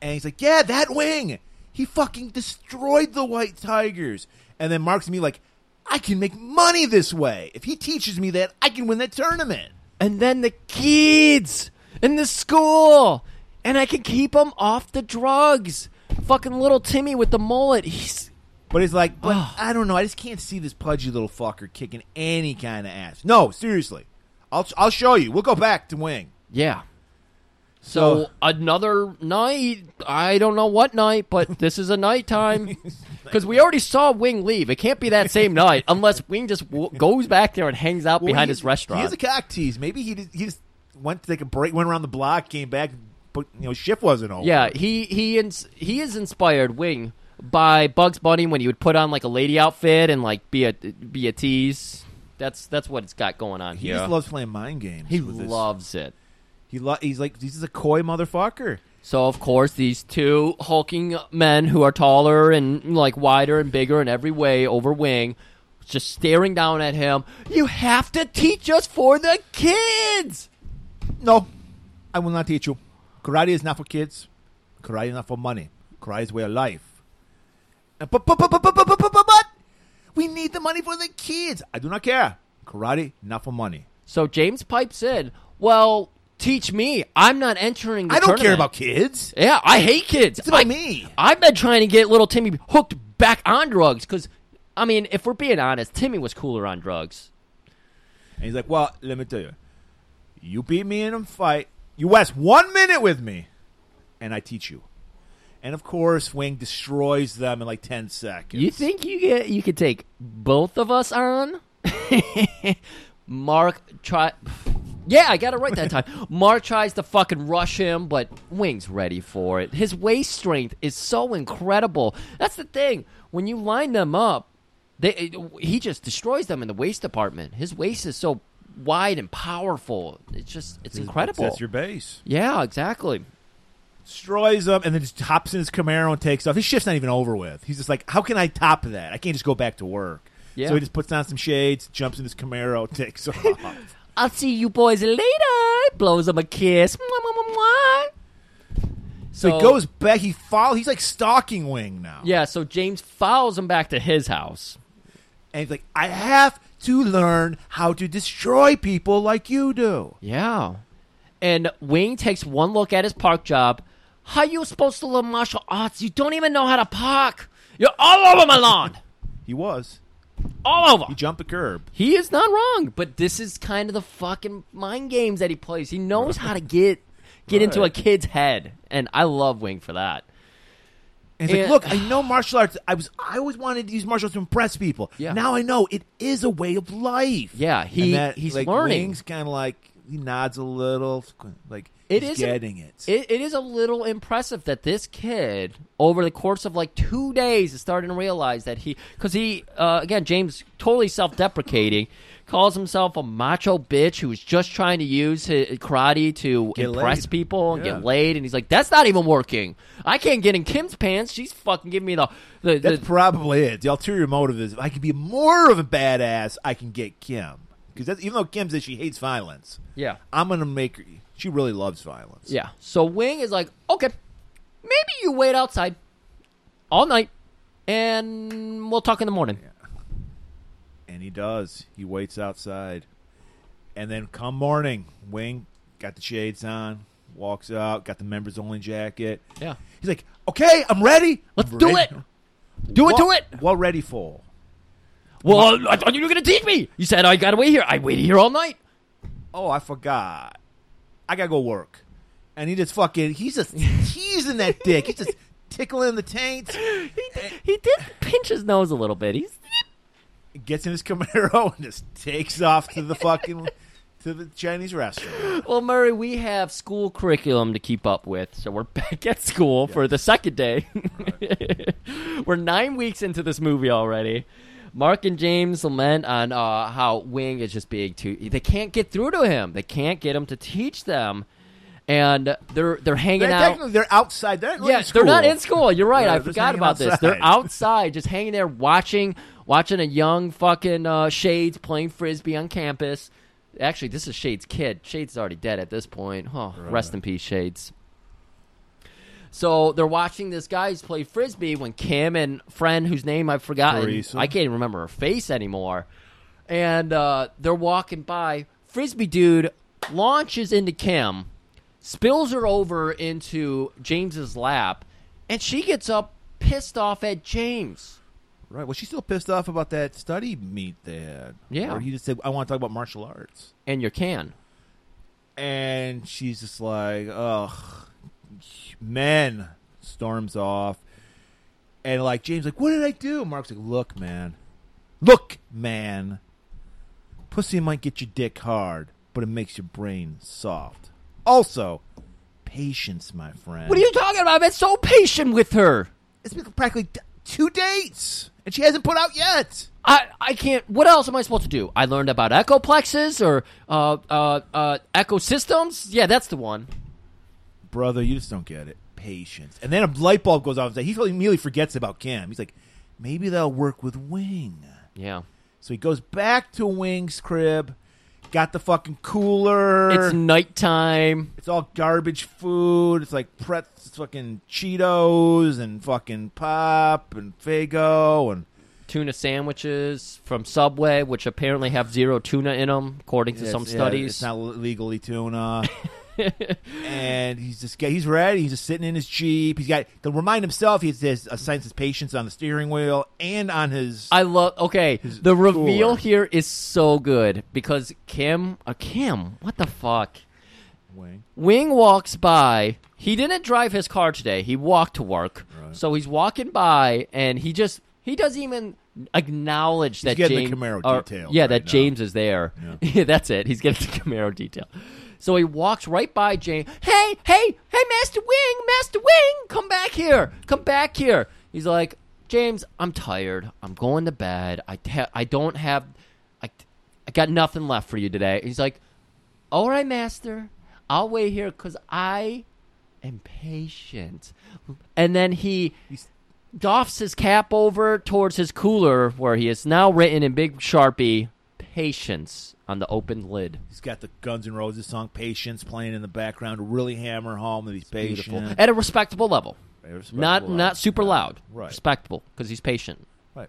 And he's like, yeah, that Wing. He fucking destroyed the White Tigers. And then Mark's me like, I can make money this way. If he teaches me that, I can win that tournament. And then the kids in the school. And I can keep them off the drugs. Fucking little Timmy with the mullet. He's But he's like, but Ugh. I don't know. I just can't see this pudgy little fucker kicking any kind of ass. No, seriously. I'll I'll show you. We'll go back to Wing. Yeah. So, So- another night, I don't know what night, but this is a nighttime. Because we already saw Wing leave. It can't be that same night unless Wing just w- goes back there and hangs out Well, behind his restaurant. He's a cock tease. Maybe he just, he just went to take a break, went around the block, came back, but you know shift wasn't over. yeah, he he ins- he is inspired Wing by Bugs Bunny when he would put on like a lady outfit and like be a be a tease. That's that's what it's got going on he here. just loves playing mind games. he with this. loves it. He lo- he's like this is a coy motherfucker. So of course these two hulking men who are taller and like wider and bigger in every way over Wing, just staring down at him. You have to teach us for the kids. No, I will not teach you. Karate is not for kids. Karate is not for money. Karate is way of life. But, but, but, but, but, but, but, but, but, we need the money for the kids. I do not care. Karate, not for money. So James pipes in. Well, teach me. I'm not entering. The I don't care about kids. Yeah, I hate kids. It's about I- me. I've been trying to get little Timmy hooked back on drugs because, I mean, if we're being honest, Timmy was cooler on drugs. And he's like, well, let me tell you. You beat me in a fight. You last one minute with me, and I teach you. And of course, Wing destroys them in like 10 seconds. You think you get you could take both of us on? Mark try. Yeah, I got it right that time. Mark tries to fucking rush him, but Wing's ready for it. His waist strength is so incredible. That's the thing. When you line them up, they he just destroys them in the waist department. His waist is so wide and powerful. It's just it's incredible. That's your base. yeah, exactly. destroys them and then just hops in his Camaro and takes off. His shift's not even over with. He's just like, how can I top that? I can't just go back to work. Yeah. So he just puts on some shades, jumps in his Camaro, takes off. I'll see you boys later. Blows him a kiss. Mwah, mwah, mwah, mwah. so he goes back. He follow. He's like stalking Wing now. Yeah, so James follows him back to his house. and he's like, I have to learn how to destroy people like you do. Yeah. And Wing takes one look at his park job. How you supposed to learn martial arts? You don't even know how to park. You're all over my lawn. He was. All over. He jumped the curb. He is not wrong, but this is kind of the fucking mind games that he plays. He knows how to get get into a kid's head, and I love Wing for that. And he's And- like, look, I know martial arts. I was. I always wanted to use martial arts to impress people. Yeah. Now I know it is a way of life. Yeah, he- And that, he's like, learning. Wing's kind of like he nods a little, like It he's is getting it. It, it is a little impressive that this kid, over the course of like two days, is starting to realize that he, because he, uh, again, James, totally self-deprecating, calls himself a macho bitch who's just trying to use his karate to Get impress laid. people and Yeah. get laid, and he's like, that's not even working. I can't get in Kim's pants. She's fucking giving me the the, That's the probably it. The ulterior motive is if I can be more of a badass, I can get Kim. Because even though Kim says she hates violence, yeah. I'm gonna make her. She really loves violence. Yeah. So Wing is like, okay, maybe you wait outside all night, and we'll talk in the morning. and he does. He waits outside, and then come morning, Wing got the shades on, walks out, got the members only jacket. Yeah. He's like, "Okay, I'm ready. Let's I'm do ready." it. Do it What- to it. What ready for? Well, I thought you were going to teach me. You said I got to wait here. I waited here all night. Oh, I forgot. I gotta go work, and he just fucking he's just teasing that dick. He's just tickling the taint. He did pinch his nose a little bit. He's Gets in his Camaro and just takes off to the fucking to the Chinese restaurant. well, Murray. We have school curriculum to keep up with, so we're back at school for the second day. we're nine weeks into this movie already. Mark and James lament on uh, how Wing is just being too. They can't get through to him. They can't get him to teach them, and they're they're hanging They're, out. technically, they're outside. They're not Yeah, in school. they're not in school. You're right. Yeah, I forgot about this. They're outside. outside, just hanging there, watching, watching a young fucking uh, Shades playing frisbee on campus. Actually, this is Shades' kid. Shades is already dead at this point. Oh, rest in peace, Shades. So they're watching this guy who's play frisbee when Kim and friend whose name I've forgotten. Teresa. I can't even remember her face anymore. And uh, they're walking by. Frisbee dude launches into Kim, spills her over into James's lap, and she gets up pissed off at James. Right. Well, she's still pissed off about that study meet they had. Yeah. Where he just said, "I want to talk about martial arts," And your can. and she's just like, "Ugh, men." Storms off, and like James, like, "What did I do?" Mark's like, "Look, man, look, man. Pussy might get your dick hard, but it makes your brain soft. Also, patience, my friend. What are you talking about? I've been so patient with her. It's been practically two dates, and she hasn't put out yet." I, I can't. What else am I supposed to do? I learned about echoplexes or uh, uh, uh, ecosystems. Yeah, that's the one. Brother, you just don't get it. Patience. And then a light bulb goes off. He immediately forgets about Cam. He's like, maybe they'll work with Wing. Yeah. So he goes back to Wing's crib. Got the fucking cooler. It's nighttime. It's all garbage food. It's like Pret, fucking Cheetos and fucking pop and Fago and Tuna sandwiches from Subway, which apparently have zero tuna in them, according to some It's- yeah, studies. it's not legally tuna. and he's just he's ready. He's just sitting in his jeep. He's got to remind himself he has his patience on the steering wheel and on his. I love. Okay, the reveal here is so good because Kim, uh, Kim, what the fuck? Wing. Wing walks by. He didn't drive his car today. He walked to work. So he's walking by, and he just he doesn't even acknowledge that getting the James. Camaro or- detail yeah, right that now. James is there. Yeah. that's it. He's getting the Camaro detail. So he walks right by James. Hey, hey, hey, Master Wing, Master Wing, come back here, come back here. He's like, James, I'm tired. I'm going to bed. I ta- I don't have, I, I got nothing left for you today. He's like, all right, Master, I'll wait here because I am patient. And then he doffs his cap over towards his cooler, where he is now written in big sharpie, "Patience" on the open lid. He's got the Guns N' Roses song "Patience" playing in the background to really hammer home that he's Beautiful patient. at a respectable level, Very respectable not level. not super loud. Right. respectable because he's patient. Right.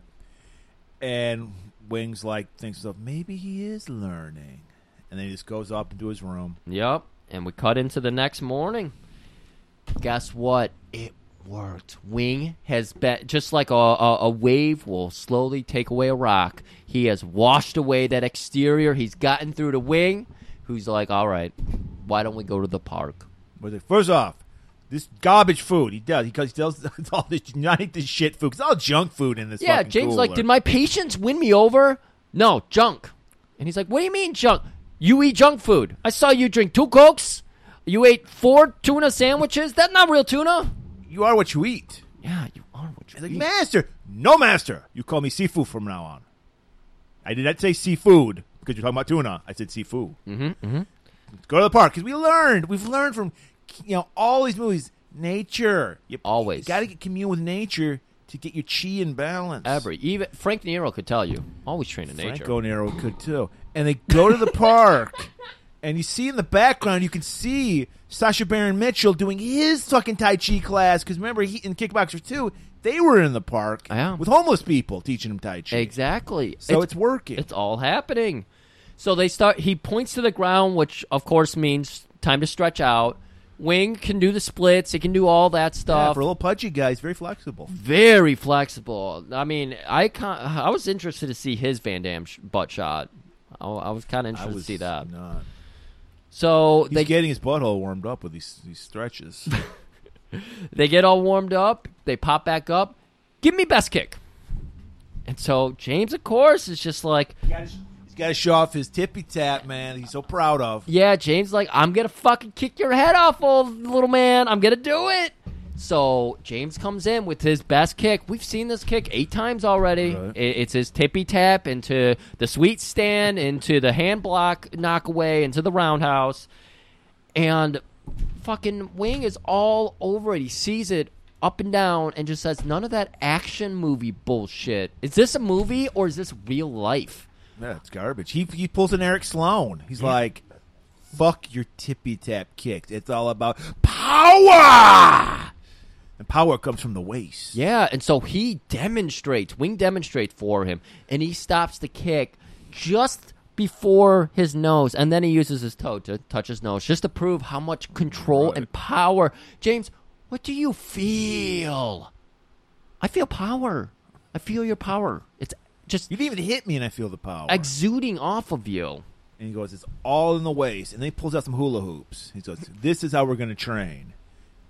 And Wings like thinks of maybe he is learning, and then he just goes up into his room. Yep. And we cut into the next morning. Guess what? It worked. Wing has been just like a, a, a wave will slowly take away a rock. He has washed away that exterior. He's gotten through the wing. Who's like, all right, why don't we go to the park? First off, this garbage food he does because he does it's all this not eat this shit food. It's all junk food in this. Yeah, James like, did my patience win me over? No, junk. And he's like, what do you mean junk? You eat junk food. I saw you drink two cokes. You ate four tuna sandwiches. That's not real tuna. You are what you eat. Yeah, you are what you He's like, eat. master, no master. You call me seafood from now on. I did not say seafood because you're talking about tuna. I said seafood. Mm-hmm. mm-hmm. Go to the park because we learned. We've learned from you know all these movies. Nature. You, Always. got to commune with nature to get your chi in balance. Every even Frank Nero could tell you. Always train in nature. Franco Nero could too. And they go to the park, and you see in the background, you can see Sasha Baron Mitchell doing his fucking Tai Chi class. Because remember, he in Kickboxer 2, they were in the park Yeah. with homeless people teaching him Tai Chi. Exactly. So it's, working. It's all happening. So they start. He points to the ground, which of course means time to stretch out. Wing can do the splits. He can do all that yeah, stuff. for a little pudgy guy, he's very flexible. Very flexible. I mean, I con- I was interested to see his Van Damme sh- butt shot. I, I was kind of interested to see that. not. So He's they getting his butthole warmed up with these these stretches. they get all warmed up. They pop back up. Give me best kick. And so James, of course, is just like, He's got to show off his tippy tap, man. He's so proud of. yeah, James, like, I'm gonna fucking kick your head off, old little man. I'm gonna do it. So James comes in with his best kick. We've seen this kick eight times already. Right. It's his tippy tap into the sweet stand, into the hand block knock away, into the roundhouse, and fucking Wing is all over it. He sees it up and down and just says, "None of that action movie bullshit. Is this a movie or is this real life?" Yeah, it's garbage. He he pulls an Eric Sloane. He's like, "Fuck your tippy tap kicks. It's all about power." And power comes from the waist. Yeah, and so he demonstrates, Wing demonstrates for him, and he stops the kick just before his nose, and then he uses his toe to touch his nose just to prove how much control and power. James, what do you feel? I feel power. I feel your power. It's just You didn't even hit me, and I feel the power. exuding off of you. and he goes, "It's all in the waist." And then he pulls out some hula hoops. He goes, "This is how we're going to train."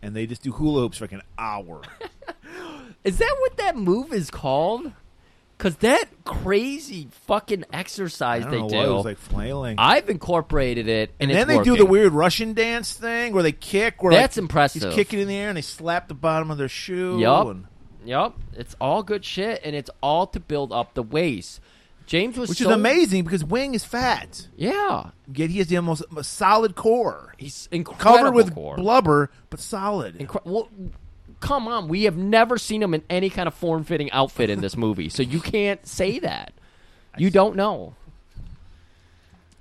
And they just do hula hoops for like an hour. Is that what that move is called? Because that crazy fucking I exercise don't they know do. what it was like flailing. I've incorporated it, and, and then they do the weird Russian dance thing where they kick. Where That's like, impressive. He's kicking in the air and they slap the bottom of their shoe. Yup. and- Yep, it's all good shit, and it's all to build up the waist. James was which so, is amazing because Wing is fat. Yeah, Yet he has the most solid core, he's incredible. covered with core. blubber, but solid. Incre- well, come on, we have never seen him in any kind of form-fitting outfit in this movie, so you can't say that. You don't know.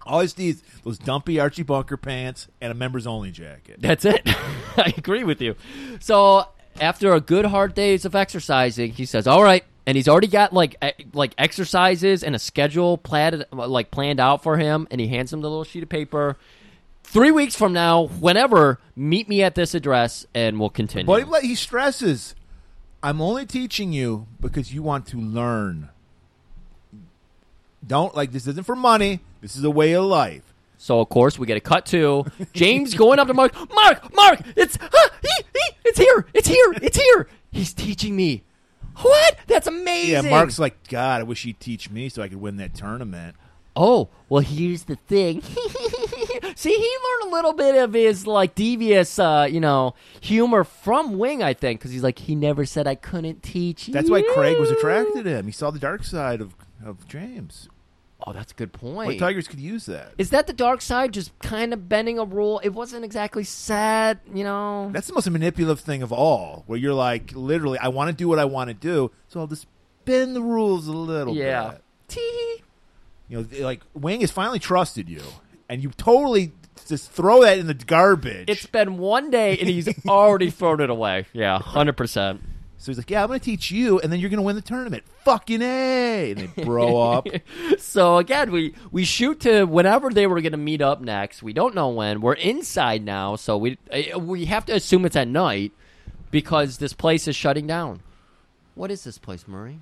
All he needs those dumpy Archie Bunker pants and a members only jacket. That's it. I agree with you. So after a good hard days of exercising, he says, "All right," and he's already got like like exercises and a schedule planned like planned out for him, and he hands him the little sheet of paper. Three weeks from now, whenever, meet me at this address, and we'll continue. But he, he stresses, "I'm only teaching you because you want to learn. Don't like this isn't for money. This is a way of life." So of course we get a cut to James going up to Mark. Mark, Mark, it's ah, he, he, it's here, it's here, it's here. He's teaching me. What? That's amazing. Yeah, Mark's like, God, I wish he'd teach me so I could win that tournament. Oh, well, here's the thing. See, he learned a little bit of his like devious, uh, you know, humor from Wing. I think because he's like, he never said I couldn't teach. That's why Craig was attracted to him. He saw the dark side of, of James. Oh, that's a good point. Tigers could use that. Is that the dark side? Just kind of bending a rule. It wasn't exactly sad, you know. That's the most manipulative thing of all, where you're like, literally, I want to do what I want to do, so I'll just bend the rules a little yeah. bit. Tee. You know, like Wing has finally trusted you, and you totally just throw that in the garbage. It's been one day and he's already thrown it away. Yeah, hundred percent. So he's like, "Yeah, I'm going to teach you, and then you're going to win the tournament." Fucking a! And they bro up. So again, we we shoot to whenever they were going to meet up next. We don't know when. We're inside now, so we uh, we have to assume it's at night because this place is shutting down. What is this place, Murray?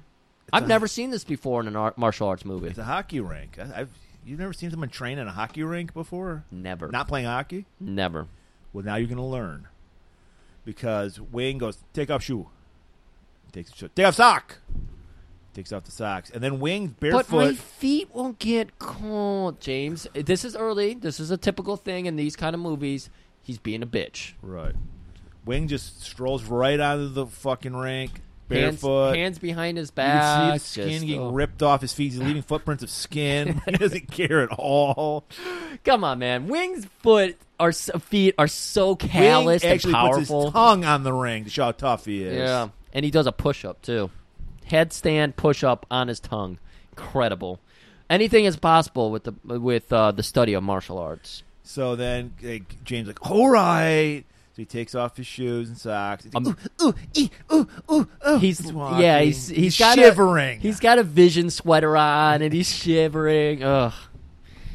I've never seen this before in a ar- martial arts movie. It's a hockey rink. I, I've you've never seen someone train in a hockey rink before? Never. Not playing hockey? Never. Well, now you're going to learn because Wing goes, "Take off shoe." Takes shoe. Take off sock. Takes off the socks, and then Wing barefoot. But my feet won't get cold, James. This is early. This is a typical thing in these kind of movies. He's being a bitch. right. Wing just strolls right out of the fucking rink, barefoot. hands behind his you back. can see the skin getting oh. ripped off his feet. He's leaving footprints of skin. he doesn't care at all. Come on, man. Wing's foot are feet are so Wing callous and actually puts his powerful. tongue on the ring to show how tough he is. Yeah, and he does a push up too. Headstand push up on his tongue. Incredible. Anything is possible with the with uh, the study of martial arts. So then like, James like, all right. So he takes off his shoes and socks. He's like, Um, ooh, ooh, ee, ooh, ooh, ooh. He's, walking. yeah, he's he's got shivering. A, he's got a vision sweater on and he's shivering. Ugh.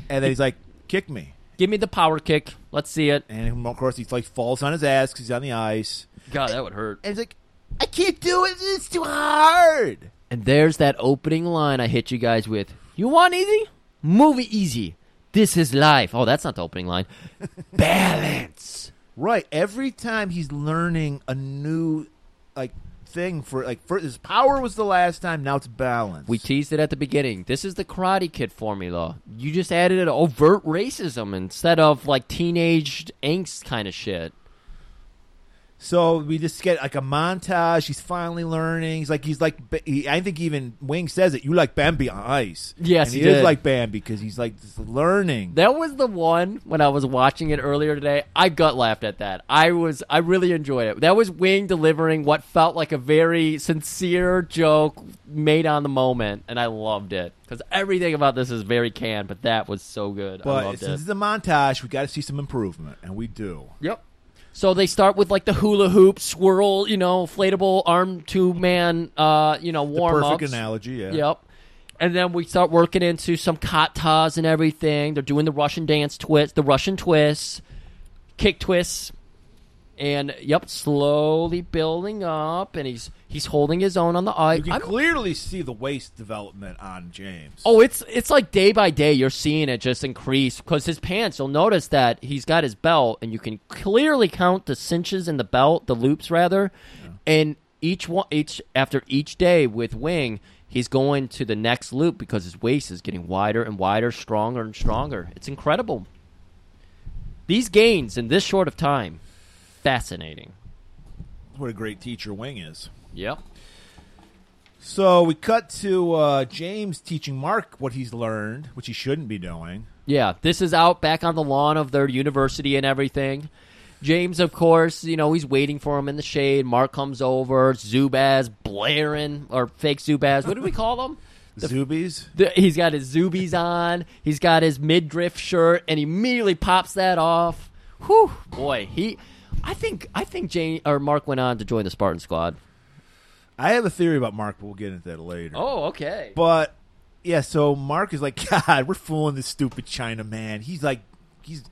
and then he's like, kick me. Give me the power kick. Let's see it. And of course, he like falls on his ass because he's on the ice. God, that would hurt. And he's like, I can't do it. It's too hard. And there's that opening line I hit you guys with. You want easy? Move it easy. This is life. Oh, that's not the opening line. Balance. Right. Every time he's learning a new like thing for like for his power was the last time. Now it's balance. We teased it at the beginning. This is the Karate Kid formula. You just added an overt racism instead of like teenage angst kind of shit. So we just get like a montage. He's finally learning. He's like he's like he, I think even Wing says it. You like Bambi on ice. Yes, and he he, is like Bambi because he's like just learning. That was the one when I was watching it earlier today. I gut laughed at that. I was I really enjoyed it. That was Wing delivering what felt like a very sincere joke made on the moment, and I loved it because everything about this is very canned. But that was so good. I but loved since it. it's a montage, we got to see some improvement, and we do. Yep. So they start with like the hula hoop, swirl, you know, inflatable arm two man, uh, you know, warm perfect ups. analogy. Yeah. Yep. And then we start working into some katas and everything. They're doing the Russian dance twist, the Russian twists, kick twists, and yep, slowly building up. And he's he's holding his own on the ice. You can I'm- clearly see the waist development on James. Oh, it's it's like day by day you're seeing it just increase because his pants. You'll notice that he's got his belt, and you can clearly count the cinches in the belt, the loops rather, and each one each after each day with Wing, he's going to the next loop because his waist is getting wider and wider, stronger and stronger. It's incredible. These gains in this short of time, fascinating. What a great teacher Wing is. Yep. So we cut to uh, James teaching Mark what he's learned, which he shouldn't be doing. Yeah, this is out back on the lawn of their university and everything. James, of course, you know, he's waiting for him in the shade. Mark comes over, Zubaz blaring, or fake Zubaz. What do we call them? The, Zubies. The, he's got his Zubies on. He's got his midriff shirt, and he immediately pops that off. Whew, boy, he. I think I think Jane or Mark went on to join the Spartan Squad. I have a theory about Mark, but we'll get into that later. Oh, okay. But yeah, so Mark is like, God, we're fooling this stupid China man. He's like, he's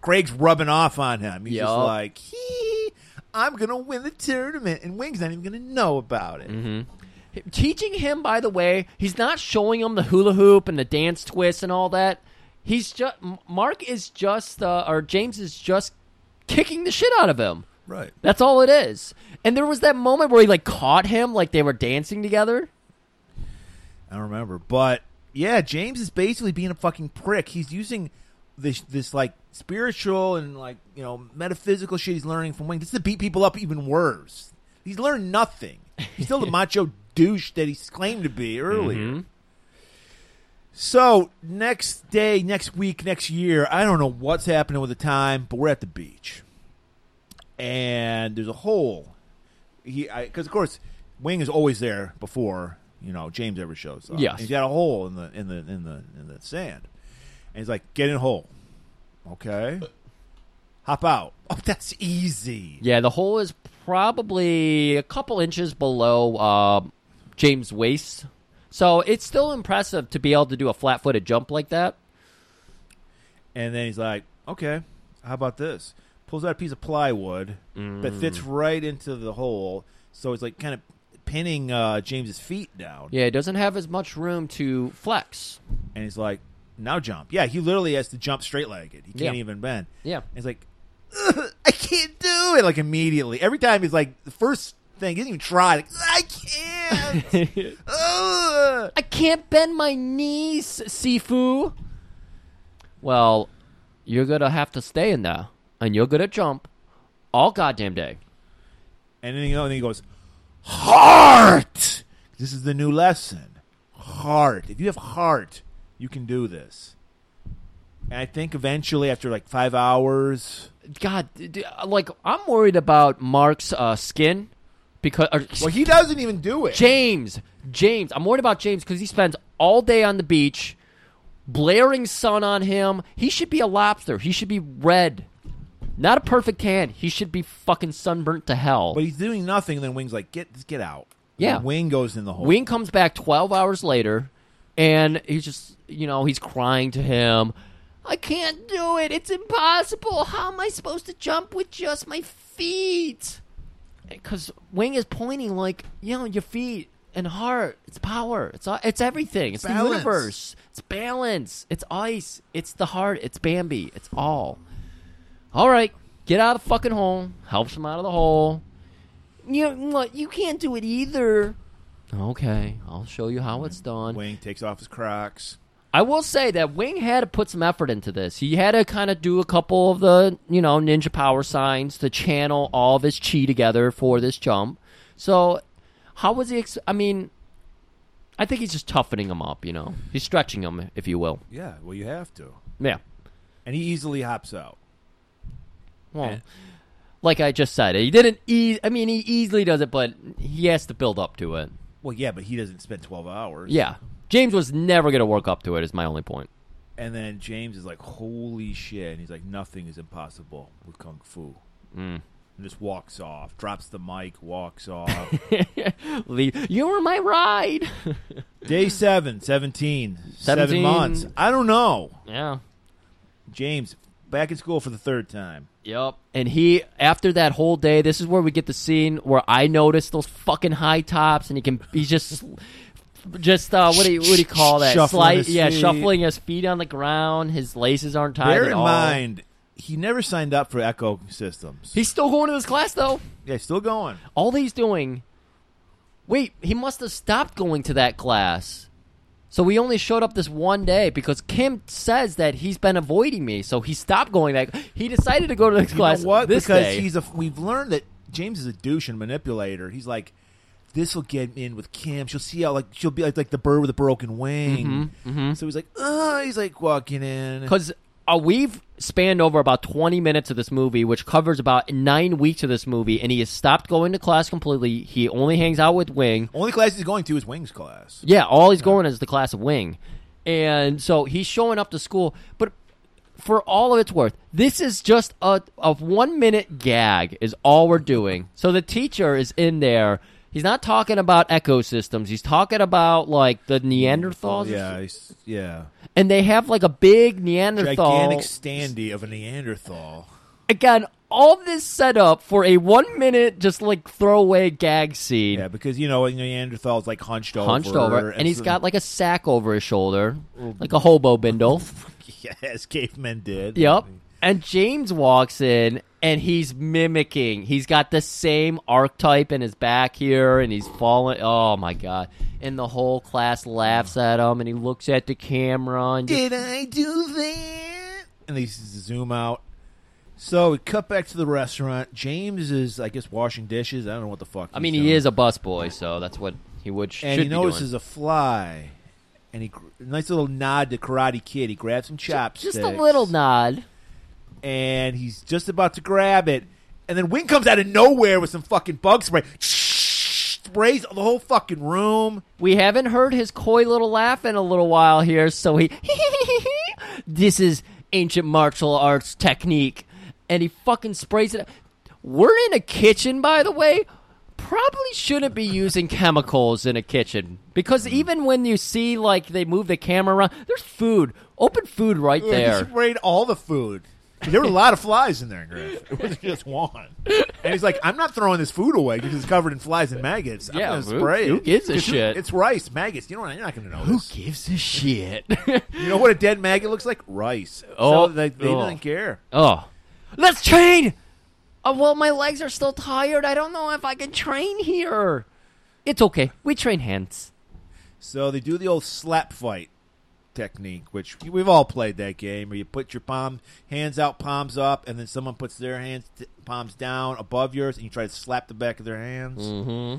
Craig's rubbing off on him. He's just like, he, I'm gonna win the tournament, and Wing's not even gonna know about it. Mm-hmm. Teaching him, by the way, he's not showing him the hula hoop and the dance twist and all that. He's just Mark is just, uh, or James is just kicking the shit out of him. Right. That's all it is. And there was that moment where he like caught him, like they were dancing together. I don't remember, but yeah, James is basically being a fucking prick. He's using this this like spiritual and like you know metaphysical shit he's learning from Wing. This is to beat people up even worse. He's learned nothing. He's still the macho douche that he's claimed to be earlier. Mhm. So next day, next week, next year, I don't know what's happening with the time, but we're at the beach, and there's a hole. He, because of course, Wing is always there before you know James ever shows up. Yes. He's got a hole in the in the in the in the sand, and he's like, "Get in hole, okay? Hop out. Oh, that's easy. Yeah, the hole is probably a couple inches below uh, James' waist. So it's still impressive to be able to do a flat footed jump like that. And then he's like, "Okay, how about this?" Pulls out a piece of plywood that Mm. fits right into the hole, so it's like kind of pinning uh, James's feet down. Yeah, it doesn't have as much room to flex. And he's like, "Now jump." Yeah, he literally has to jump straight legged. He can't Yeah. even bend. Yeah. And he's like, "I can't do it!" Like immediately, every time he's like, the first thing he doesn't even try. Like, I can't. Ugh. I can't bend my knees, Sifu. Well, you're gonna have to stay in there, and you're gonna jump all goddamn day. And then you know, and then he goes, "Heart." This is the new lesson. Heart. If you have heart, you can do this. And I think eventually, after like five hours, God, d- d- like I'm worried about Mark's uh, skin because or, well, he doesn't even do it. James, James, I'm worried about James because he spends all day on the beach, blaring sun on him. He should be a lobster. He should be red, not a perfect tan. He should be fucking sunburnt to hell. But he's doing nothing. And then Wing's like, "Get, get out." Yeah. And Wing goes in the hole. Wing comes back 12 hours later, and he's just, you know, he's crying to him. I can't do it. It's impossible. How am I supposed to jump with just my feet? Because Wing is pointing like, you know, your feet. and heart. It's power. It's all- it's everything. It's Balance. the universe. It's balance. It's ice. It's the heart. It's Bambi. It's all. All right, get out of the fucking hole. Helps him out of the hole. You what? You can't do it either. Okay, I'll show you how it's done. Wing takes off his Crocs. I will say that Wing had to put some effort into this. He had to kind of do a couple of the, you know, ninja power signs to channel all of his chi together for this jump. So, how was he? Ex- I mean, I think he's just toughening him up. You know, he's stretching him, if you will. Yeah, well, you have to. Yeah. And he easily hops out. Well, And- like I just said, he didn't. E- I mean, he easily does it, but he has to build up to it. Well, yeah, but he doesn't spend 12 hours. Yeah, James was never going to work up to it. Is my only point. And then James is like, holy shit. And he's like, nothing is impossible with Kung Fu. Mm. And just walks off, drops the mic, walks off. Leave. You were my ride. Day seven, 17, seven months. I don't know. yeah. James, back in school for the third time. Yep. And he, after that whole day, this is where we get the scene where I notice those fucking high tops, and he can, he's just, just uh, what do you, what do you call that? Shuffling Slide- his yeah, feet. shuffling his feet on the ground. His laces aren't tied Bear at in all. mind, he never signed up for Ecosystems. He's still going to this class though. yeah, still going. All he's doing. Wait, he must have stopped going to that class. So we only showed up this one day because Kim says that he's been avoiding me. So he stopped going that. He decided to go to the next You class know what? this because day. he's a. We've learned that James is a douche and manipulator. He's like, this will get in with Kim. She'll see how like she'll be like like the bird with a broken wing. Mm-hmm, So he's like, oh, he's like walking in. Because uh, we've spanned over about 20 minutes of this movie, which covers about nine weeks of this movie, and he has stopped going to class completely. He only hangs out with Wing. Only class he's going to is Wings class. Yeah, all he's going is the class of Wing. And so he's showing up to school, but for all of its worth, this is just a, a one minute gag, is all we're doing. So the teacher is in there. He's not talking about ecosystems. He's talking about like the Neanderthals. Yeah, he's, yeah. and they have like a big Neanderthal. Gigantic standee of a Neanderthal. Again, all this set up for a one minute, just like throwaway gag scene. Yeah, because you know a Neanderthal's like hunched over, Hunched over, and he's so- got like a sack over his shoulder, like a hobo bindle. yeah, as cavemen did. Yep. And James walks in and he's mimicking. He's got the same archetype in his back here and he's falling. Oh my god. And the whole class laughs at him and he looks at the camera and just, Did I do that? And they zoom out. So we cut back to the restaurant. James is, I guess, washing dishes. I don't know what the fuck. I mean, he's he is a busboy, so that's what he would sh- and should he be notices doing. a fly, and he gr- nice little nod to Karate Kid. He grabs some chopsticks, Just a little nod. And he's just about to grab it, and then Wing comes out of nowhere with some fucking bug spray, sprays the whole fucking room. We haven't heard his coy little laugh in a little while here, so he. this is ancient martial arts technique. And he fucking sprays it. We're in a kitchen, by the way. Probably shouldn't be using chemicals in a kitchen. Because even when you see, like, they move the camera around, there's food. Open food right there. He sprayed all the food. There were a lot of flies in there, Griff. It wasn't just one. And he's like, I'm not throwing this food away because it's covered in flies and maggots. I'm Yeah, gonna who- spray who it. gives a 'Cause shit? It's rice, maggots. You know what? You're not going to know Who this. gives a shit? You know what a dead maggot looks like? Rice. Oh, so they, they oh. didn't care. Oh. Let's train! Oh, well, my legs are still tired. I don't know if I can train here. It's okay. We train hands. So they do the old slap fight technique, which we've all played that game, where you put your palm hands out, palms up, and then someone puts their hands palms down above yours, and you try to slap the back of their hands. Mm-hmm.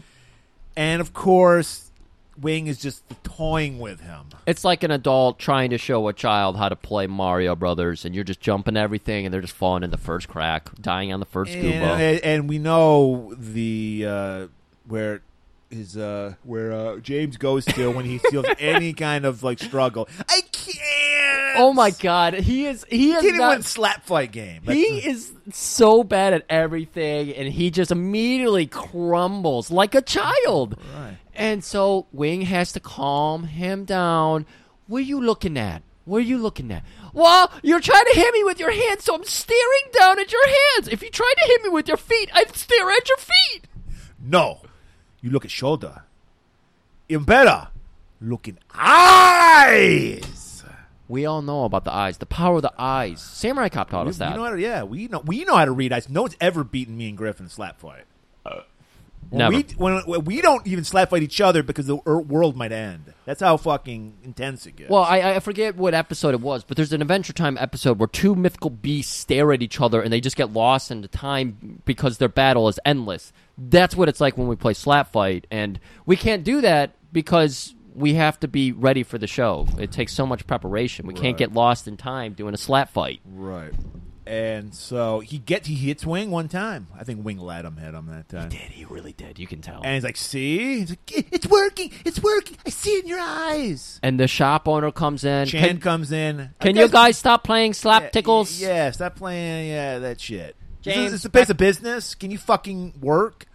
And of course, Wing is just toying with him. It's like an adult trying to show a child how to play Mario Brothers, and you're just jumping everything, and they're just falling in the first crack, dying on the first scuba. and, and we know the uh, where his uh, where uh, James goes to when he feels any kind of like struggle. I can't. Oh my god, he is he is He didn't not- win slap fight game. He is so bad at everything, and he just immediately crumbles like a child. Right. And so Wing has to calm him down. What are you looking at? What are you looking at? Well, you're trying to hit me with your hands, so I'm staring down at your hands. If you tried to hit me with your feet, I'd stare at your feet. no. You look at shoulder. even better looking eyes. We all know about the eyes, the power of the eyes. Samurai Cop taught We, us that. we know how to, yeah, we know we know how to read eyes. No one's ever beaten me and Griff in a slap fight. When Never. We, when, when we don't even slap fight each other because the er- world might end. That's how fucking intense it gets. Well, I, I forget what episode it was, but there's an Adventure Time episode where two mythical beasts stare at each other and they just get lost into time because their battle is endless. That's what it's like when we play Slap Fight, and we can't do that because we have to be ready for the show. It takes so much preparation. We can't get lost in time doing a slap fight. right. And so he gets he hits Wing one time. I think Wing let him hit him that time. He did he really did? You can tell. And he's like, "See, he's like, it's working, it's working. I see it in your eyes." And the shop owner comes in. Chan Can, comes in. can you guys stop playing slap Yeah, tickles? Yeah, stop playing. Yeah, that shit. James, is- it's a place of business. Can you fucking work?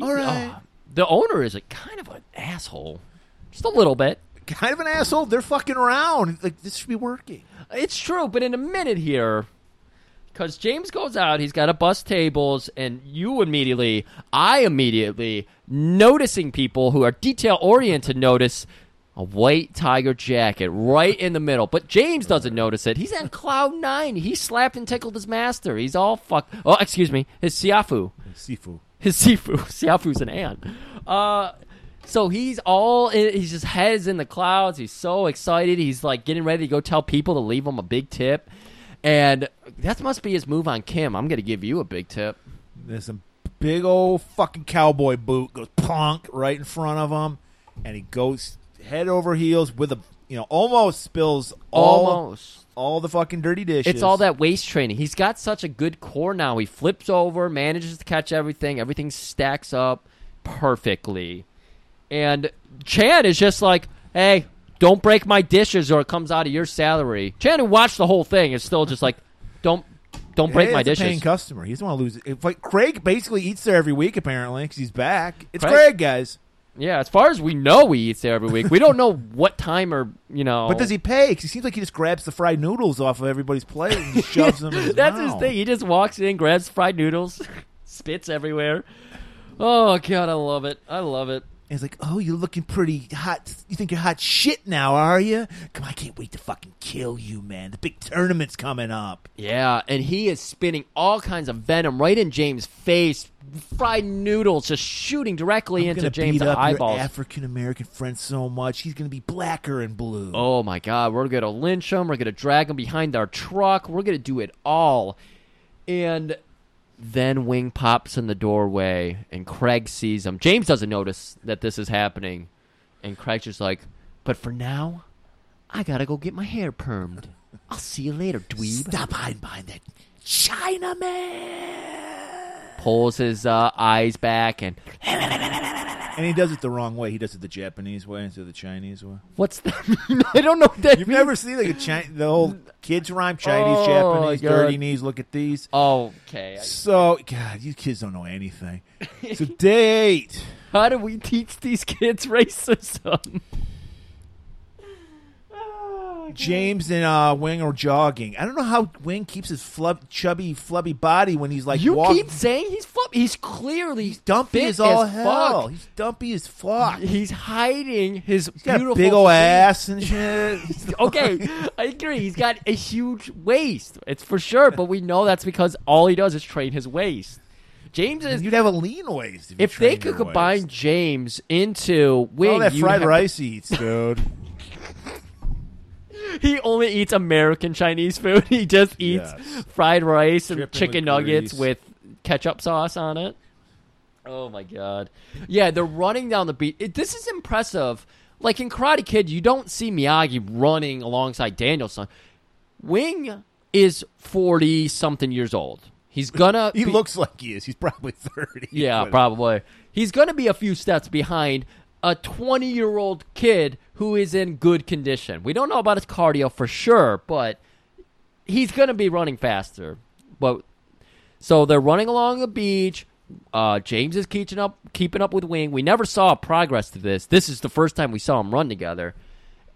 All uh, right. Oh, the owner is a kind of an asshole, just a little bit. Kind of an asshole. They're fucking around. Like this should be working. It's true, but in a minute here, because James goes out, he's got to bust tables, and you immediately, I immediately, noticing people who are detail oriented, notice a white tiger jacket right in the middle. But James doesn't notice it. He's on cloud nine. He slapped and tickled his master. He's all fuck. Oh, excuse me, his siafu Sifu. His Sifu. Siafu's an ant. Uh, so he's all in, he's just heads in the clouds. He's so excited. He's like getting ready to go tell people to leave him a big tip, and that must be his move on Kim. I'm gonna give you a big tip. There's a big old fucking cowboy boot goes plonk right in front of him, and he goes head over heels with a you know almost spills all Almost. All the fucking dirty dishes. It's all that waist training. He's got such a good core now. He flips over, manages to catch everything. Everything stacks up perfectly. And Chan is just like, hey, don't break my dishes or it comes out of your salary. Chan, who watched the whole thing, is still just like, don't don't break my dishes. paying customer. He doesn't want to lose it. Like, Craig basically eats there every week apparently because he's back. It's Craig- Craig, guys. Yeah, as far as we know, he eats there every week. We don't know what time or you know. But does he pay? Because he seems like he just grabs the fried noodles off of everybody's plate and shoves them in his That's his thing. He just walks in, grabs fried noodles, spits everywhere. Oh god, I love it. I love it. And he's like, "Oh, you're looking pretty hot. You think you're hot shit now, are you? Come on, I can't wait to fucking kill you, man. The big tournament's coming up. Yeah, and he is spitting all kinds of venom right in James' face. Fried noodles just shooting directly I'm into James' beat up eyeballs. African American friend so much he's gonna be blacker and blue. oh my god, we're gonna lynch him. We're gonna drag him behind our truck. We're gonna do it all. And then Wing pops in the doorway, and Craig sees him. James doesn't notice that this is happening, and Craig's just like, "But for now, I gotta go get my hair permed. I'll see you later, dweeb." Stop hiding behind that Chinaman. Pulls his uh, eyes back, and And he does it the wrong way. He does it the Japanese way instead of the Chinese way. what's that? I don't know what that You've means. never seen like a Chi- the old kids rhyme Chinese, Oh, Japanese, God. dirty knees. Look at these. Okay. So, God, you kids don't know anything. So, date. How do we teach these kids racism? James and uh, Wing are jogging. I don't know how Wing keeps his flub, chubby, flubby body when he's like you walking. keep saying he's flip. He's clearly He's dumpy as all as hell. fuck. He's dumpy as fuck. He's hiding his He's beautiful big old physique. ass and shit. Okay, I agree. He's got a huge waist. It's for sure, but we know that's because all he does is train his waist. James is. You'd have a lean waist if, you If they could combine. James into Wing, all that fried rice eats, dude. He only eats American Chinese food. He just eats Yes. fried rice and Dripping chicken with nuggets grease. with ketchup sauce on it. Oh my god! Yeah, they're running down the beach. It, this is impressive. Like in Karate Kid, you don't see Miyagi running alongside Daniel-san. Wing is forty something years old. He's gonna. He be- looks like he is. He's probably thirty. yeah, but- probably. He's to be a few steps behind a 20 year old kid who is in good condition. We don't know about his cardio for sure, but he's going to be running faster. But so they're running along the beach. Uh, James is keeping up, keeping up with Wing. We never saw progress to this. This is the first time we saw them run together.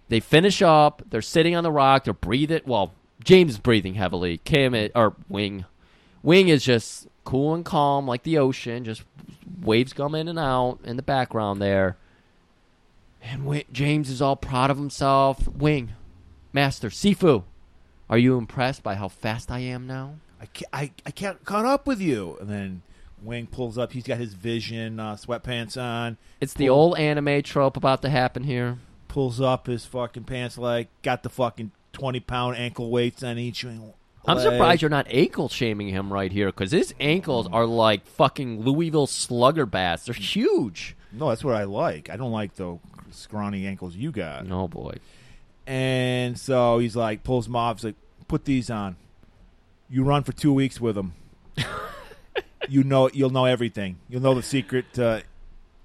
They finish up. They're sitting on the rock. They're breathing. Well, James is breathing heavily. Kim i- or Wing, Wing is just cool and calm like the ocean. Just waves come in and out in the background there. And James is all proud of himself. Wing, Master, Sifu, are you impressed by how fast I am now? I can't, I, I can't caught up with you. And then Wing pulls up. He's got his vision uh, sweatpants on. It's the old anime trope about to happen here. Pulls up his fucking pants like got the fucking twenty pound ankle weights on each. I'm surprised you're not ankle shaming him right here because his ankles are like fucking Louisville slugger bats. They're huge. No, that's what I like. I don't like the scrawny ankles you got. Oh boy. And so he's like, pulls them off. He's like, put these on. You run for two weeks with them. you know, you'll know everything. You'll know the secret to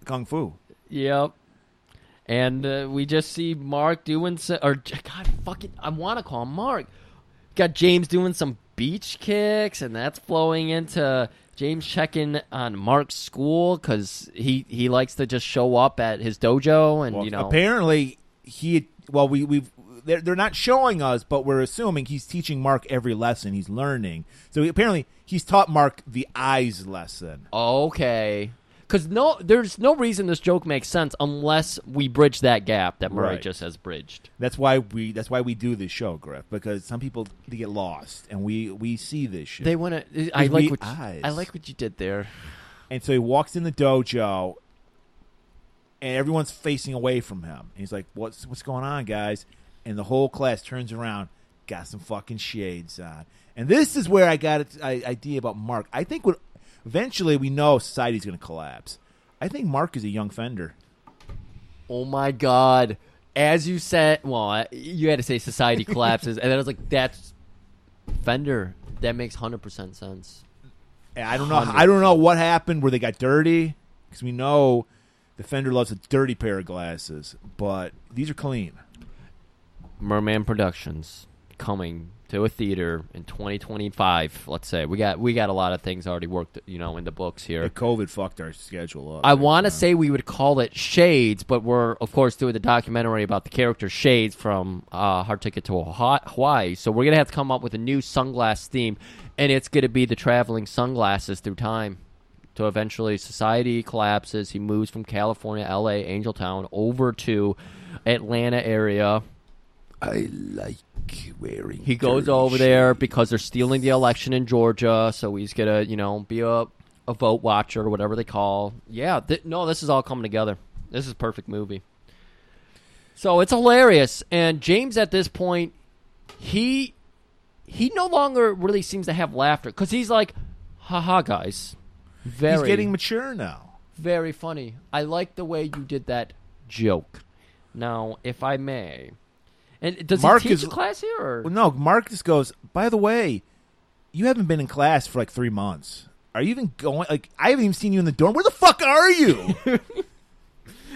kung fu. Yep. And uh, we just see Mark doing some, or God, fucking, I want to call him Mark. Got James doing some beach kicks, and that's flowing into James checking on Mark's school because he he likes to just show up at his dojo, and Well, you know, apparently he. Well, we we've they're they're not showing us, but we're assuming he's teaching Mark every lesson he's learning. So apparently he's taught Mark the eyes lesson. okay. Because no, there's no reason this joke makes sense unless we bridge that gap that Murray Right. just has bridged. That's why we. That's why we do this show, Griff, because some people they get lost, and we we see this shit. They want to. I like we what eyes. I like what you did there. And so he walks in the dojo, and everyone's facing away from him. And he's like, "What's what's going on, guys?" And the whole class turns around, got some fucking shades on. And this is where I got an idea about Mark. I think what eventually we know society's going to collapse. I think Mark is a young Fender. Oh my god! As you said, well, you had to say society collapses, and then I was like, "That's Fender." That makes hundred percent sense. And I don't know. I don't know what happened where they got dirty because we know the Fender loves a dirty pair of glasses, but these are clean. Merman Productions coming to a theater in 2025. Let's say we got we got a lot of things already worked, you know, in the books here. The COVID fucked our schedule up. I want to say we would call it Shades, but we're of course doing the documentary about the character Shades from uh, Hard Ticket to Hawaii. So we're gonna have to come up with a new sunglass theme, and it's gonna be the traveling sunglasses through time. So eventually, society collapses. He moves from California, L.A., Angeltown over to Atlanta area. I like wearing. He goes over there because they're stealing the election in Georgia, so he's gonna, you know, be a a vote watcher or whatever they call. Yeah, th- no, this is all coming together. This is a perfect movie. So it's hilarious, and James at this point, he he no longer really seems to have laughter because he's like, haha, guys, very He's getting mature now. very funny. I like the way you did that joke. Now, if I may, and does Mark he teach is- class here? Or? Well, no, Marcus goes. By the way, you haven't been in class for like three months. Are you even going? Like, I haven't even seen you in the dorm. Where the fuck are you?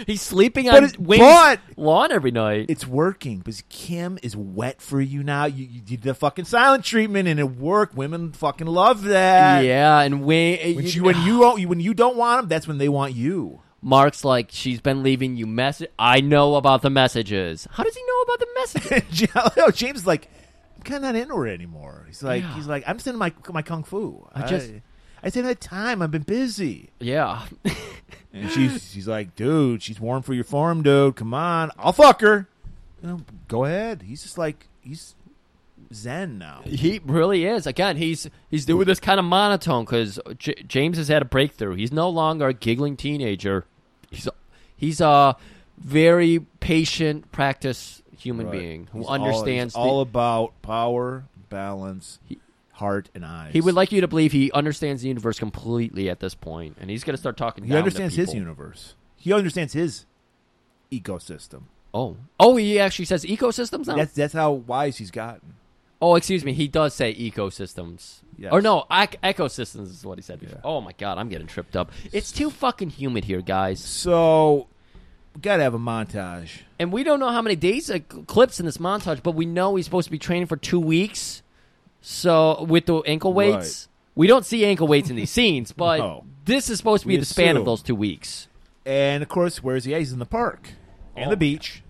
He's sleeping But on it- but- lawn every night. it's working because Kim is wet for you now. You, you did the fucking silent treatment and it worked. Women fucking love that. yeah, and Wing. When you, when you when you don't want them, that's when they want you. Mark's like, she's been leaving you message. I know about the messages. How does he know about the messages? No, James is like, I'm kind of not into her anymore. He's like, Yeah. he's like, I'm sending my my kung fu. I just- I, I said had time. I've been busy. yeah. And she's she's like, dude, she's warm for your form, dude. Come on, I'll fuck her. You know, go ahead. He's just like he's zen now. He really is. Again, he's he's doing this kind of monotone because J- James has had a breakthrough. He's no longer a giggling teenager. He's a, he's a very patient, practice human Right. being who He's all- understands. he's the- all, about power, balance, heart, and eyes. he would like you to believe he understands the universe completely at this point, and he's going to start talking. He understands his universe. He understands his ecosystem. Oh, oh, he actually says ecosystems now. That's that's how wise he's gotten. Oh, excuse me, he does say ecosystems. Yes. Or no, ec- ecosystems is what he said. Before. Yeah. Oh my god, I'm getting tripped up. It's too fucking humid here, guys. So, we gotta have a montage. And we don't know how many days uh, clips in this montage, but we know he's supposed to be training for two weeks. So with the ankle weights, we don't see ankle weights in these scenes, but No. this is supposed to be We the span of those two weeks. And of course, where's he? at? He's in the park and Oh. the beach,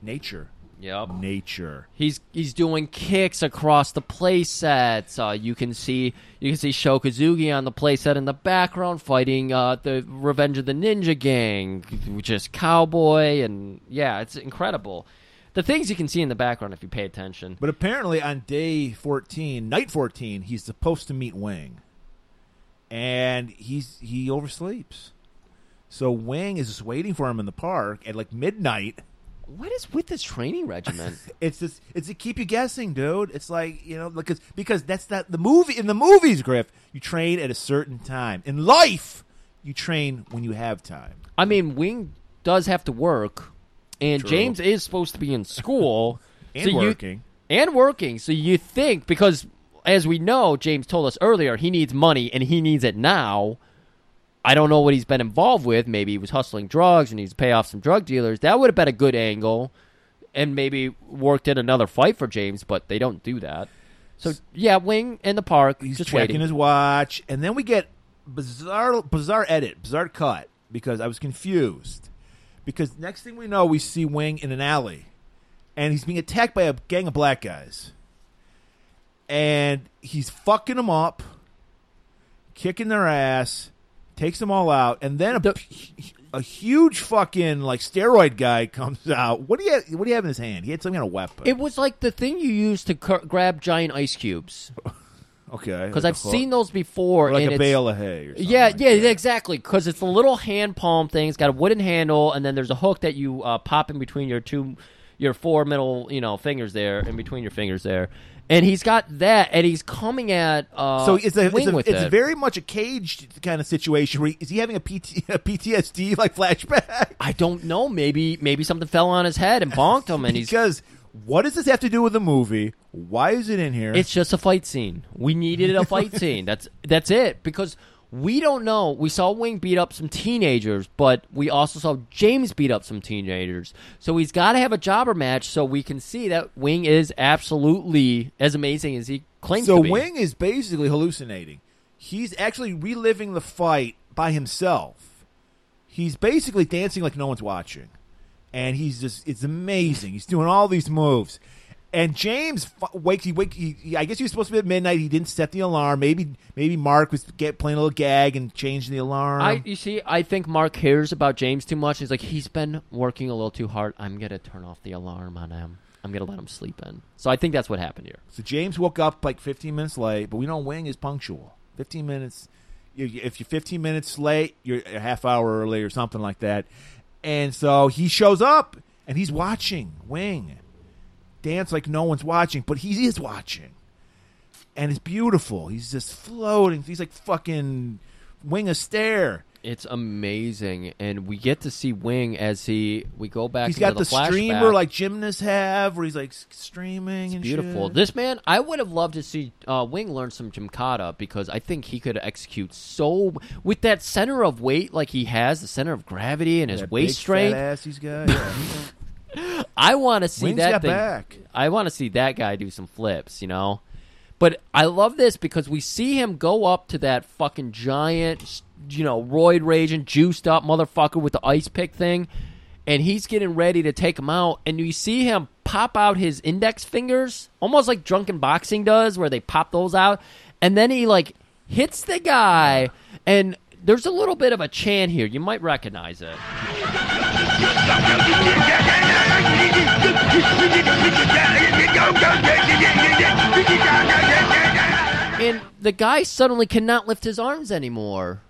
nature. Yep. nature. He's he's doing kicks across the play sets. Uh, you can see you can see Sho Kosugi on the play set in the background fighting uh, the Revenge of the Ninja Gang, which is Cowboy, and yeah, it's incredible. The things you can see in the background if you pay attention. But apparently, on day fourteen, night fourteen, he's supposed to meet Wing, and he's he oversleeps. So Wing is just waiting for him in the park at like midnight. What is with this training regimen? It's just it's to keep you guessing, dude. It's like you know because because that's not the movie in the movies, Griff. You train at a certain time. In life, you train when you have time. I mean, Wing does have to work, and True. James is supposed to be in school And so you- working. and working. So you think because, as we know, James told us earlier, he needs money and he needs it now. I don't know what he's been involved with. Maybe he was hustling drugs and he's pay off some drug dealers. That would have been a good angle, and maybe worked in another fight for James. But they don't do that. So yeah, Wing in the park, He's just checking waiting. his watch, and then we get bizarre bizarre edit, bizarre cut because I was confused. Because next thing we know, we see Wing in an alley, and he's being attacked by a gang of black guys, and he's fucking them up, kicking their ass, takes them all out, and then a, The- a huge fucking like steroid guy comes out. What do you have, what do you have in his hand? He had some kind of weapon. It was like the thing you use to cur- grab giant ice cubes. okay, Because like I've seen those before. Or like a bale of hay. Or something Yeah, like yeah, that. exactly. Because it's a little hand palm thing. It's got a wooden handle, and then there's a hook that you uh, pop in between your two, your four middle, you know, fingers there, in between your fingers there. And he's got that, and he's coming at uh, So it's a, it's, a, it's it. very much a caged kind of situation. Where he, is he having a, PT, a PTSD like flashback? I don't know. Maybe maybe something fell on his head and bonked him, and he's. because what does this have to do with the movie? Why is it in here? It's just a fight scene. We needed a fight scene. That's that's it. Because we don't know. We saw Wing beat up some teenagers, but we also saw James beat up some teenagers. So he's got to have a jobber match so we can see that Wing is absolutely as amazing as he claims so to be. Wing is basically hallucinating. He's actually reliving the fight by himself. He's basically dancing like no one's watching, and he's just—it's amazing. He's doing all these moves, and James wakes. He wake. He, he- I guess he was supposed to be at midnight. He didn't set the alarm. Maybe maybe Mark was get, playing a little gag and changing the alarm. I you see, I think Mark cares about James too much. He's like, he's been working a little too hard. I'm gonna turn off the alarm on him. I'm gonna let him sleep in. So I think that's what happened here. So James woke up like 15 minutes late, but we know Wing is punctual. 15 minutes. If you're 15 minutes late, you're a half hour early or something like that. And so he shows up and he's watching Wing dance like no one's watching, but he is watching. And it's beautiful. He's just floating. He's like fucking Wing a stare. It's amazing, and we get to see Wing as he we go back. He's got the, the, streamer like gymnasts have, where he's like streaming and beautiful. shit. This man, I would have loved to see uh, Wing learn some Gymkata because I think he could execute so with that center of weight like he has, the center of gravity and his That waist strength. he's got. Yeah. I want to see Wing's that thing. back. I want to see that guy do some flips, you know. But I love this because we see him go up to that fucking giant, you know, roid raging, juiced up motherfucker with the ice pick thing, and he's getting ready to take him out, and you see him pop out his index fingers, almost like drunken boxing does, where they pop those out, and then he like hits the guy, and there's a little bit of a chant here. You might recognize it. And the guy suddenly cannot lift his arms anymore.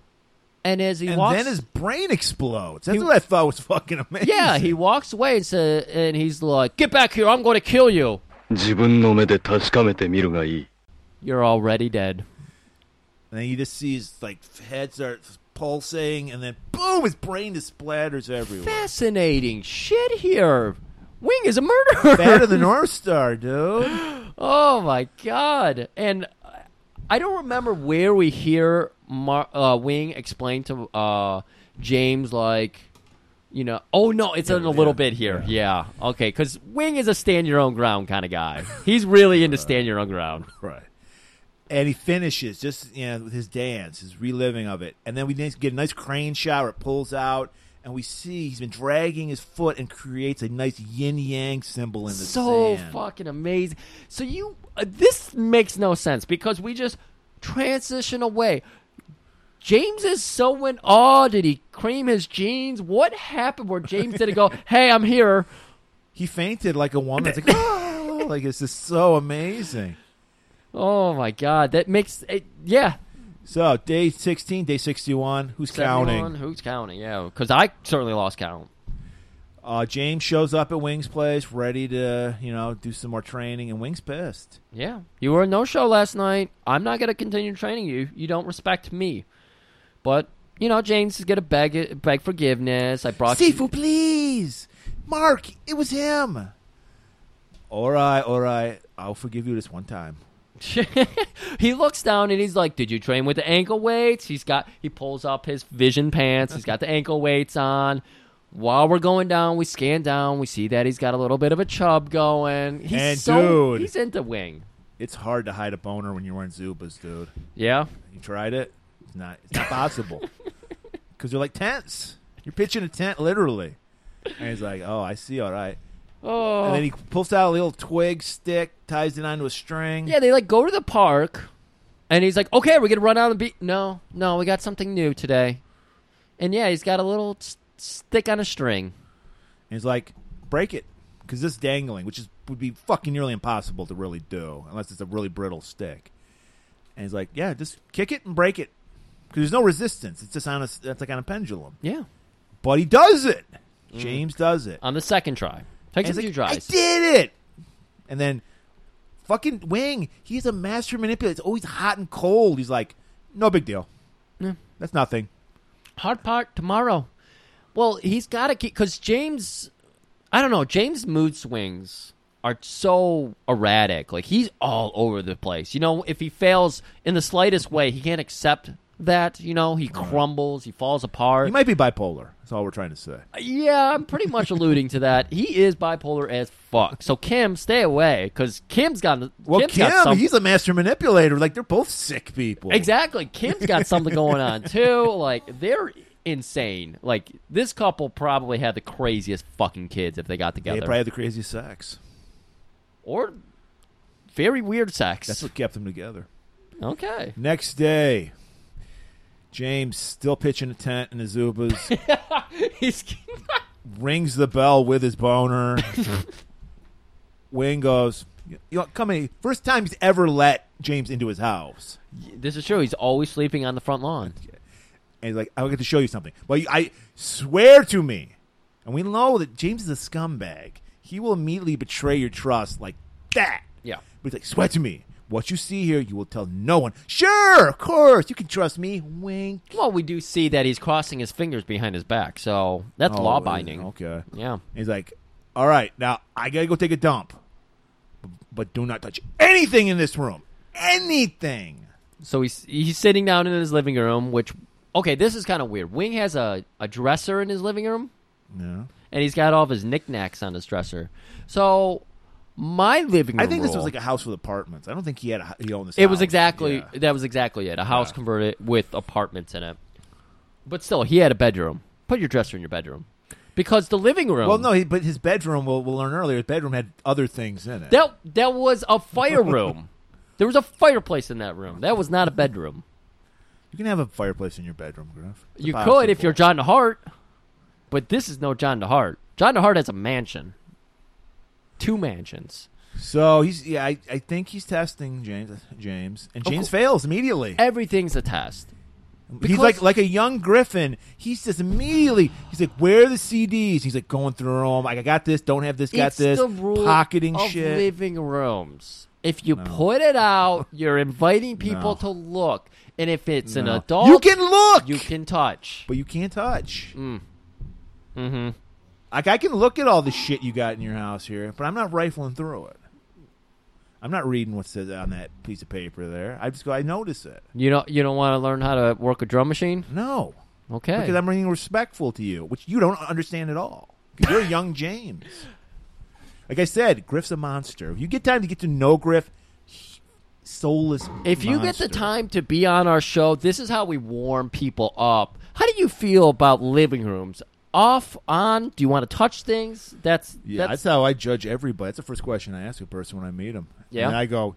And as he and walks, then his brain explodes. That's he, what I thought was fucking amazing. Yeah, he walks away and says, and he's like, "Get back here! I'm going to kill you." You're already dead. And then you just see his like head starts pulsing, and then boom, his brain just splatters everywhere. Fascinating shit here. Wing is a murderer. Bad of the North Star, dude. Oh my god! And I don't remember where we hear Mar- uh, Wing explain to uh, James like, you know, oh no, it's in a little bit here. Yeah, okay, because Wing is a stand your own ground kind of guy. He's really into stand your own ground. Right. And he finishes just you know with his dance, his reliving of it, and then we get a nice crane shot where it pulls out, and we see he's been dragging his foot and creates a nice yin yang symbol in the so sand. fucking amazing. So you, uh, this makes no sense because we just transition away. James is so in awe. Did he cream his jeans? What happened where James didn't go, hey, I'm here? He fainted like a woman. It's like, "Ah," like it's just so amazing. Oh my god, that makes it, yeah. So day sixteen, day sixty-one. Who's 71, counting? Who's counting? Yeah, because I certainly lost count. Uh, James shows up at Wings Place, ready to you know do some more training, and Wings pissed. Yeah, you were a no show last night. I'm not going to continue training you. You don't respect me. But you know, James is going to beg beg forgiveness. I brought you. Sifu, please, Mark, it was him. All right, all right, I'll forgive you this one time. He looks down and he's like, "Did you train with the ankle weights?" He's got he pulls up his vision pants. He's got the ankle weights on. While we're going down, we scan down. We see that he's got a little bit of a chub going. He's And so dude- he's into wing. It's hard to hide a boner when you're wearing Zubaz, dude. Yeah, You tried it? It's not. It's not possible. Because they're like tents. You're pitching a tent, literally. And he's like, "Oh, I see. All right." Oh, And then he oh. pulls out a little twig stick, ties it onto a string. yeah. They like go to the park, and he's like, "Okay, we're gonna run out and beat." No, no, we got something new today. And yeah, he's got a little s- stick on a string. And he's like, break it. Because this dangling, which is would be fucking nearly impossible to really do, unless it's a really brittle stick. And he's like, yeah, just kick it and break it. Because there's no resistance. It's just on a, that's like on a pendulum. Yeah, But he does it. Mm-hmm. James does it. on the second try. Takes a few like, tries. I did it. And then fucking Wing, he's a master manipulator. It's always hot and cold. He's like, no big deal. Yeah. That's nothing. Hard part tomorrow. Well, he's got to keep because James. I don't know. James' mood swings are so erratic. Like he's all over the place. You know, if he fails in the slightest way, he can't accept that. You know, he crumbles. He falls apart. He might be bipolar. That's all we're trying to say. yeah, I'm pretty much alluding to that. He is bipolar as fuck. So Kim, stay away because Kim's got. Well, Kim's Kim, got some, he's a master manipulator. Like they're both sick people. Exactly. Kim's got something going on too. Like they're insane. Like this couple probably had the craziest fucking kids if they got together. They probably had the craziest sex. or very weird sex. That's what kept them together. okay. Next day, James still pitching a tent in the Zubaz, He's rings the bell with his boner. Wayne goes, "You know, come in." First time he's ever let James into his house, this is true. He's always sleeping on the front lawn. and he's like, "I get to show you something." Well, you, I swear to me, and we know that James is a scumbag. He will immediately betray your trust like that. Yeah. But he's like, swear to me. What you see here, you will tell no one. Sure, of course, you can trust me. Wink. Well, we do see that he's crossing his fingers behind his back, so that's Oh, law binding. Okay. Yeah. He's like, all right, now I gotta go take a dump, but do not touch anything in this room. Anything. So he's he's sitting down in his living room, which okay, this is kind of weird. Wing has a, a dresser in his living room. Yeah. and he's got all of his knickknacks on his dresser. So my living room. I think this was like a house with apartments. I don't think he had a, he owned this. It was house. exactly Yeah. that was exactly it. A house Yeah. converted with apartments in it. But still, he had a bedroom. Put your dresser in your bedroom because the living room. Well, no, he, but his bedroom. We'll, we'll learn earlier. His bedroom had other things in it. that that was a fire room. there was a fireplace in that room. That was not a bedroom. you can have a fireplace in your bedroom, Griff. It's you could if you're John DeHart, but this is no John DeHart. John DeHart has a mansion, two mansions. So he's yeah. I, I think he's testing James. James and James fails immediately. Everything's a test. He's like like a young Griffin. He's just immediately. He's like, "Where are the CDs?" He's like going through them. Like, I got this. Don't have this. Got it's this. the rule Pocketing of shit. living rooms. If you put it out, you're inviting people No. to look, and if it's an No. adult, You can look, you can touch. but you can't touch. Mm-hmm. Like I can look at all the shit you got in your house here, but I'm not rifling through it. I'm not reading what says on that piece of paper there. I just go. I notice it. You don't. You don't want to learn how to work a drum machine. No, Okay. because I'm being respectful to you, which you don't understand at all. you're a young James. Like I said, Griff's a monster. If you get time to get to know Griff, soulless. if you get the time to be on our show, this is how we warm people up. How do you feel about living rooms? Off, on? Do you want to touch things? That's Yeah, that's, that's how I judge everybody. That's the first question I ask a person when I meet them. Yeah. and I go,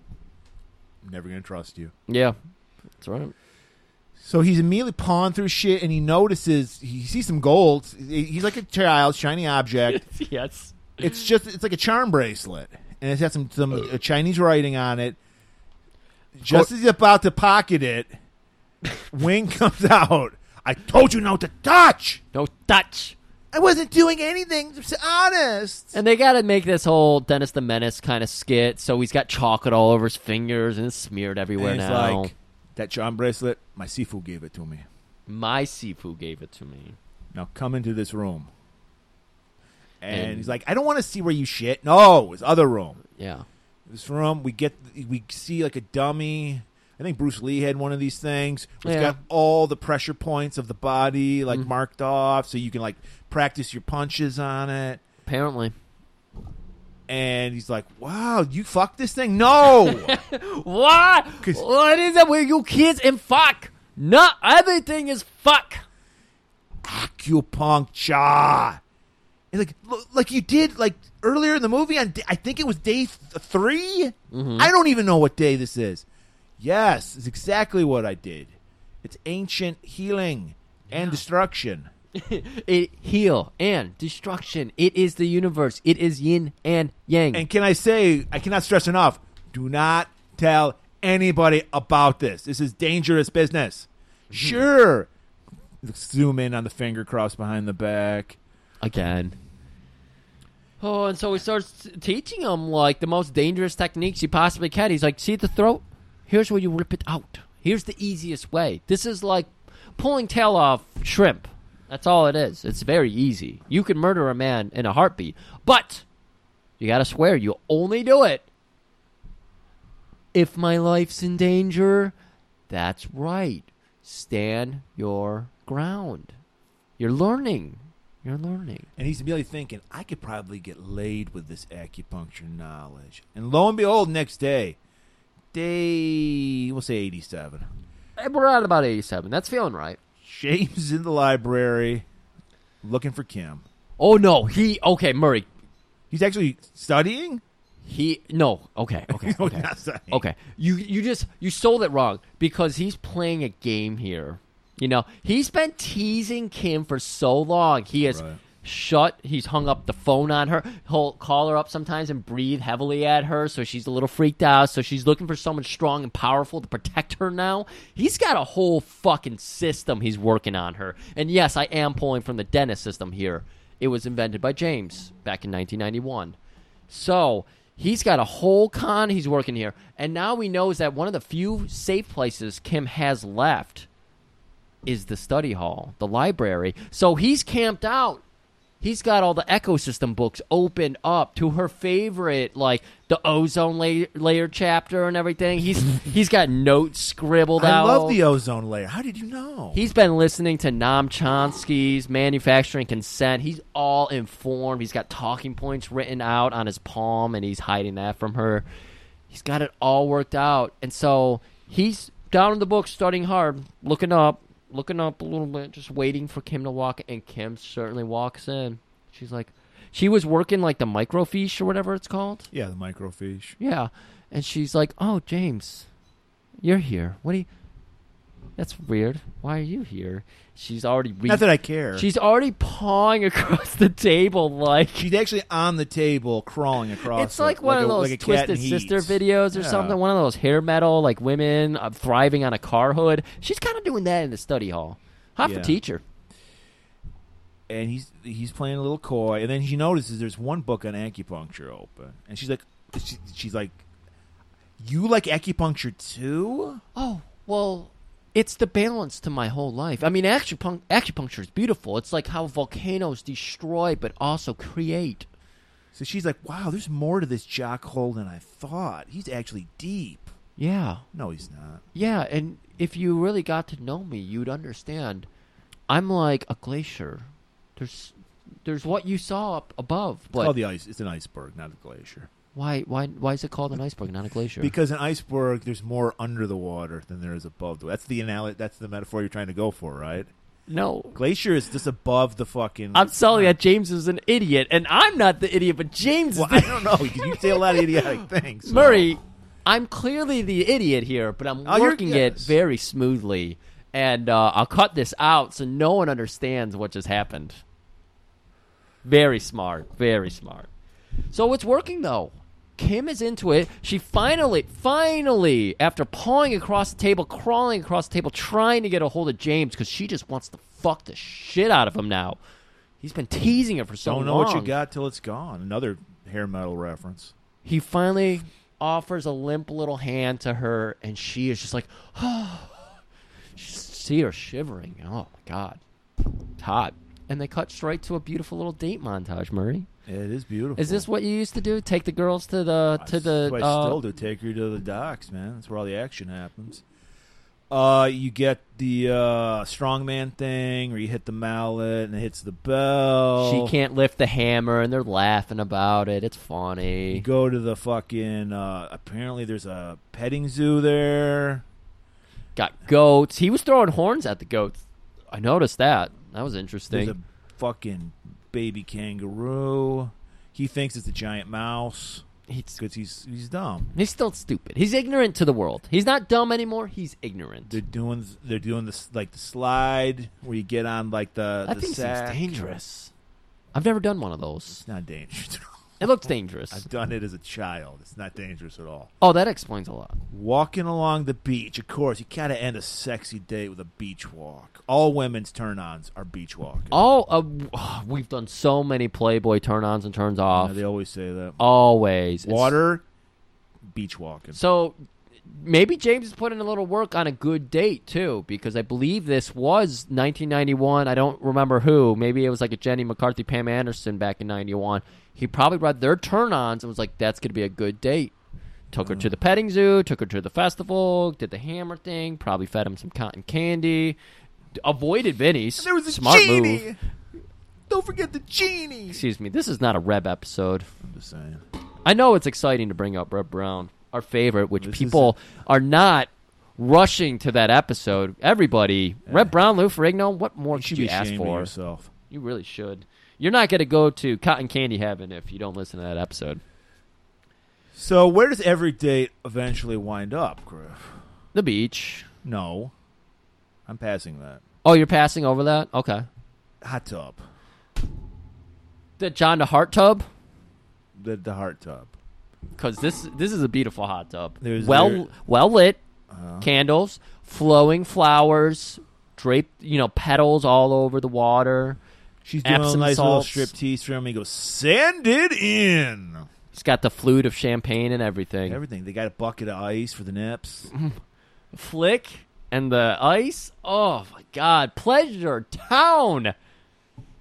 "Never gonna trust you." yeah, that's right. So he's immediately pawing through shit, and he notices he sees some gold. He's like a child, shiny object. yes. it's just it's like a charm bracelet, and it's got some some uh, Chinese writing on it. Just as he's about to pocket it, Wing comes out. I told you not to touch. No touch. I wasn't doing anything. Just honest. And they got to make this whole Dennis the Menace kind of skit. So he's got chocolate all over his fingers and it's smeared everywhere And he's now. like, that charm bracelet. My Sifu gave it to me. My Sifu gave it to me. Now come into this room. And, And- he's like, I don't want to see where you shit. No, it's other room. Yeah. This room, we get we see like a dummy. I think Bruce Lee had one of these things. It's Yeah. got all the pressure points of the body like Mhm. marked off, so you can like practice your punches on it. Apparently. And he's like, "Wow, you fuck this thing? No, what? What is that? with you kids and fuck? Not everything is fuck. acupuncture." And like, like you did like earlier in the movie on, I think it was day th- 3 I don't even know what day this is. Yes, it's exactly what I did. It's ancient healing and destruction. it heal and destruction. It is the universe. It is yin and yang. And can I say, I cannot stress enough, do not tell anybody about this. This is dangerous business. Mm-hmm. Sure. Zoom in on the finger crossed behind the back. Again. Oh, and so he starts teaching him like the most dangerous techniques he possibly can. He's like, "See the throat? Here's where you rip it out. Here's the easiest way. This is like pulling tail off shrimp. That's all it is. It's very easy. You can murder a man in a heartbeat, but you got to swear you'll only do it if my life's in danger. That's right. Stand your ground. You're learning. You're learning. And he's immediately thinking, I could probably get laid with this acupuncture knowledge. And lo and behold, next day, day, we'll say 87. Eh, We're at about 87. That's feeling right. James is in the library looking for Kim. Oh, no. He, okay, Murray. He's actually studying? He, no. Okay, okay, No, okay. not. Okay. You, you just, you sold it wrong because he's playing a game here. You know, he's been teasing Kim for so long. He has Right. Shut, he's hung up the phone on her. He'll call her up sometimes and breathe heavily at her, so she's a little freaked out. So she's looking for someone strong and powerful to protect her now. He's got a whole fucking system he's working on her. And yes, I am pulling from the D.E.N.N.I.S. system here. It was invented by James back in 1991. So he's got a whole con he's working here. And now we know is that one of the few safe places Kim has left is the study hall, the library. So he's camped out. He's got all the ecosystem books opened up to her favorite, like the ozone layer, layer chapter and everything. He's he's got notes scribbled I out. I love the ozone layer. How did you know? He's been listening to Noam Chomsky's Manufacturing Consent. He's all informed. He's got talking points written out on his palm, and he's hiding that from her. He's got it all worked out, and so he's down in the book, studying hard, looking up, looking up a little bit, just waiting for Kim to walk. And Kim certainly walks in. She's like, she was working like the microfiche or whatever it's called. yeah, the microfiche. Yeah. And she's like, "Oh, James, you're here. What do you? That's weird. Why are you here?" She's already re- Not that I care. She's already pawing across the table like She's actually on the table, crawling across. it's like one of a- those like a cat twisted in sister videos or Yeah. something. One of those hair metal like women uh, thriving on a car hood. She's kind of doing that in the study hall. Hot Yeah. for teacher. and he's he's playing a little coy, and then she notices there's one book on acupuncture open, and she's like, she, she's like, you like acupuncture too? Oh, well, it's the balance to my whole life. I mean, acupun- acupuncture is beautiful. It's like how volcanoes destroy but also create. So she's like, wow, there's more to this jock hole than I thought. He's actually deep. Yeah. No, he's not. Yeah, and if you really got to know me, you'd understand. I'm like a glacier. There's there's what you saw up above, It's called the ice. It's an iceberg, not a glacier. Why why why is it called an iceberg, not a glacier? Because an iceberg, there's more under the water than there is above the. That's the analogy. That's the metaphor you're trying to go for, right? No. Glacier is just above the fucking. I'm sorry you that James is an idiot, and I'm not the idiot, but James Well, is I don't know. You say a lot of idiotic things. so- Murray, I'm clearly the idiot here, but I'm Oh, you're- working it very smoothly, and uh, I'll cut this out so no one understands what just happened. Very smart, very smart. So it's working though. Kim is into it. She finally, finally, after pawing across the table, crawling across the table, trying to get a hold of James because she just wants to fuck the shit out of him now. He's been teasing her for so long. Don't know long. what you got till it's gone. Another hair metal reference. He finally offers a limp little hand to her, and she is just like, oh. See her shivering. Oh, my God. It's hot. And they cut straight to a beautiful little date montage, Murray. It is beautiful. Is this what you used to do? Take the girls to the to the That's what I uh, still do. Take her to the docks, man. That's where all the action happens. Uh, you get the uh, strongman thing, where you hit the mallet and it hits the bell. She can't lift the hammer, and they're laughing about it. It's funny. You go to the fucking. Uh, apparently, there's a petting zoo there. Got goats. He was throwing horns at the goats. I noticed that. That was interesting. There's a fucking baby kangaroo. He thinks it's a giant mouse He's, because he's he's dumb. he's still stupid. He's ignorant to the world. He's not dumb anymore. He's ignorant. They're doing they're doing this like the slide where you get on like the That the thing sack. seems dangerous. I've never done one of those. It's not dangerous. It looks dangerous. I've done it as a child. It's not dangerous at all. Oh, that explains a lot. Walking along the beach, of course, you gotta end a sexy date with a beach walk. All women's turn-ons are beach walking. Oh, uh, we've done so many Playboy turn-ons and turns Yeah, off. they always say that. Always It's- Water, beach walking. So maybe James is putting a little work on a good date too, because I believe this was 1991. I don't remember who. Maybe it was like a Jenny McCarthy, Pam Anderson back in '91. He probably read their turn-ons and was like, "That's going to be a good date." Took her to the petting zoo, took her to the festival, did the hammer thing, probably fed him some cotton candy, avoided Vinny's. there was a smart genie. move. Don't forget the genie. Excuse me, this is not a Reb episode. I'm just saying. I know it's exciting to bring up Reb Brown, our favorite, which This people are not rushing to that episode. Everybody, Reb Brown, Lou Ferrigno, what more You could should you be ask ashamed of for? yourself. You really should. You're not going to go to Cotton Candy Heaven if you don't listen to that episode. So where does every date eventually wind up, Griff? The beach. No, I'm passing that. Oh, you're passing over that? Okay. Hot tub, The John the Heart Tub? the the hot tub. Because this this is a beautiful hot tub. There's- well there- well lit, Uh-huh. candles, flowing flowers, draped, you know, petals all over the water. She's doing a nice salts. little strip tease for him. He goes, "Send it in." It's got the flute of champagne and everything. Everything. They got a bucket of ice for the nips. Flick and the ice. Oh my god, pleasure town.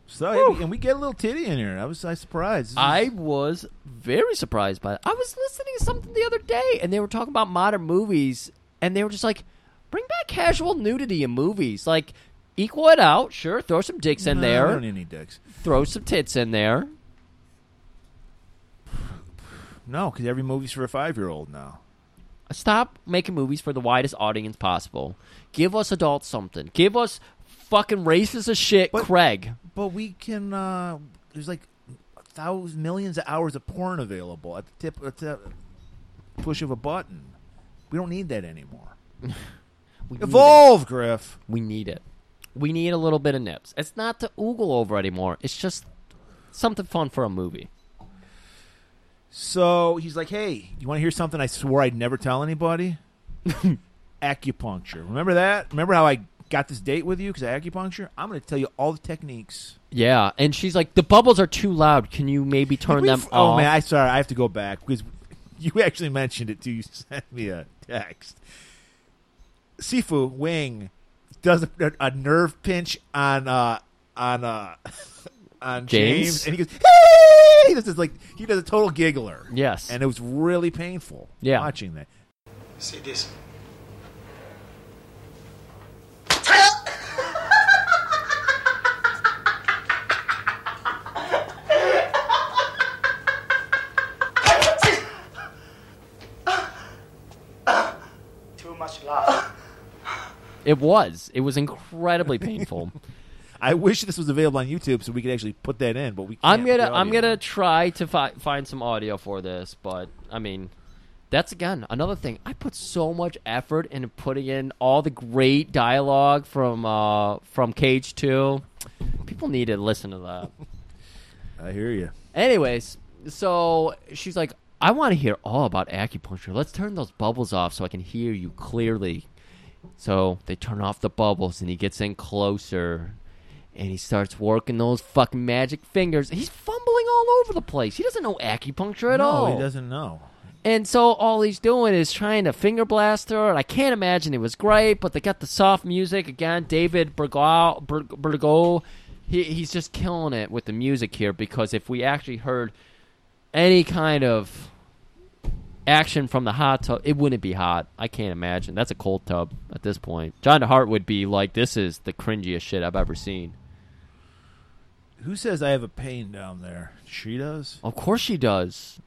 So and we get a little titty in here. I was I surprised. I was very surprised by it. I was listening to something the other day, and they were talking about modern movies, and they were just like, "Bring back casual nudity in movies. Like, equal it out. Sure, throw some dicks in No, there, don't need any dicks. throw some tits in there. No, because every movie's for a five year old now. Stop making movies for the widest audience possible. Give us adults something. Give us fucking racist as shit, But- Craig. But we can. uh There's like thousands, millions of hours of porn available at the tip, at the push of a button. We don't need that anymore. We need it. Evolve, Griff. We need it. We need a little bit of nips. It's not to oogle over anymore. It's just something fun for a movie. So he's like, "Hey, you want to hear something? I swore I'd never tell anybody." acupuncture. Remember that? Remember how I got this date with you because of acupuncture? I'm going to tell you all the techniques. Yeah, and she's like, the bubbles are too loud. Can you maybe turn them We've- off? Oh man, I sorry, I have to go back because you actually mentioned it too. You sent me a text. Sifu Wing does a, a nerve pinch on uh on uh on James? James, and he goes, "Hey!" He does this like he does a total giggler. Yes. and it was really painful. Yeah. watching that. See this? Too much laugh. It was. It was incredibly painful. I wish this was available on YouTube so we could actually put that in, but we. Can't I'm gonna I'm gonna try to fi- find some audio for this, but I mean, that's again another thing. I put so much effort into putting in all the great dialogue from uh, from Cage Two. People need to listen to that. I hear you. Anyways, so she's like, I want to hear all about acupuncture. Let's turn those bubbles off so I can hear you clearly. So they turn off the bubbles and he gets in closer and he starts working those fucking magic fingers. He's fumbling all over the place. He doesn't know acupuncture at no, all. he doesn't know. And so all he's doing is trying to finger blast her, and I can't imagine it was great. But they got the soft music again. David Ber- Bergo he, he's just killing it with the music here. Because if we actually heard any kind of action from the hot tub, it wouldn't be hot. I can't imagine. That's a cold tub at this point. John DeHart would be like, "This is the cringiest shit I've ever seen." Who says I have a pain down there? She does. Of course she does.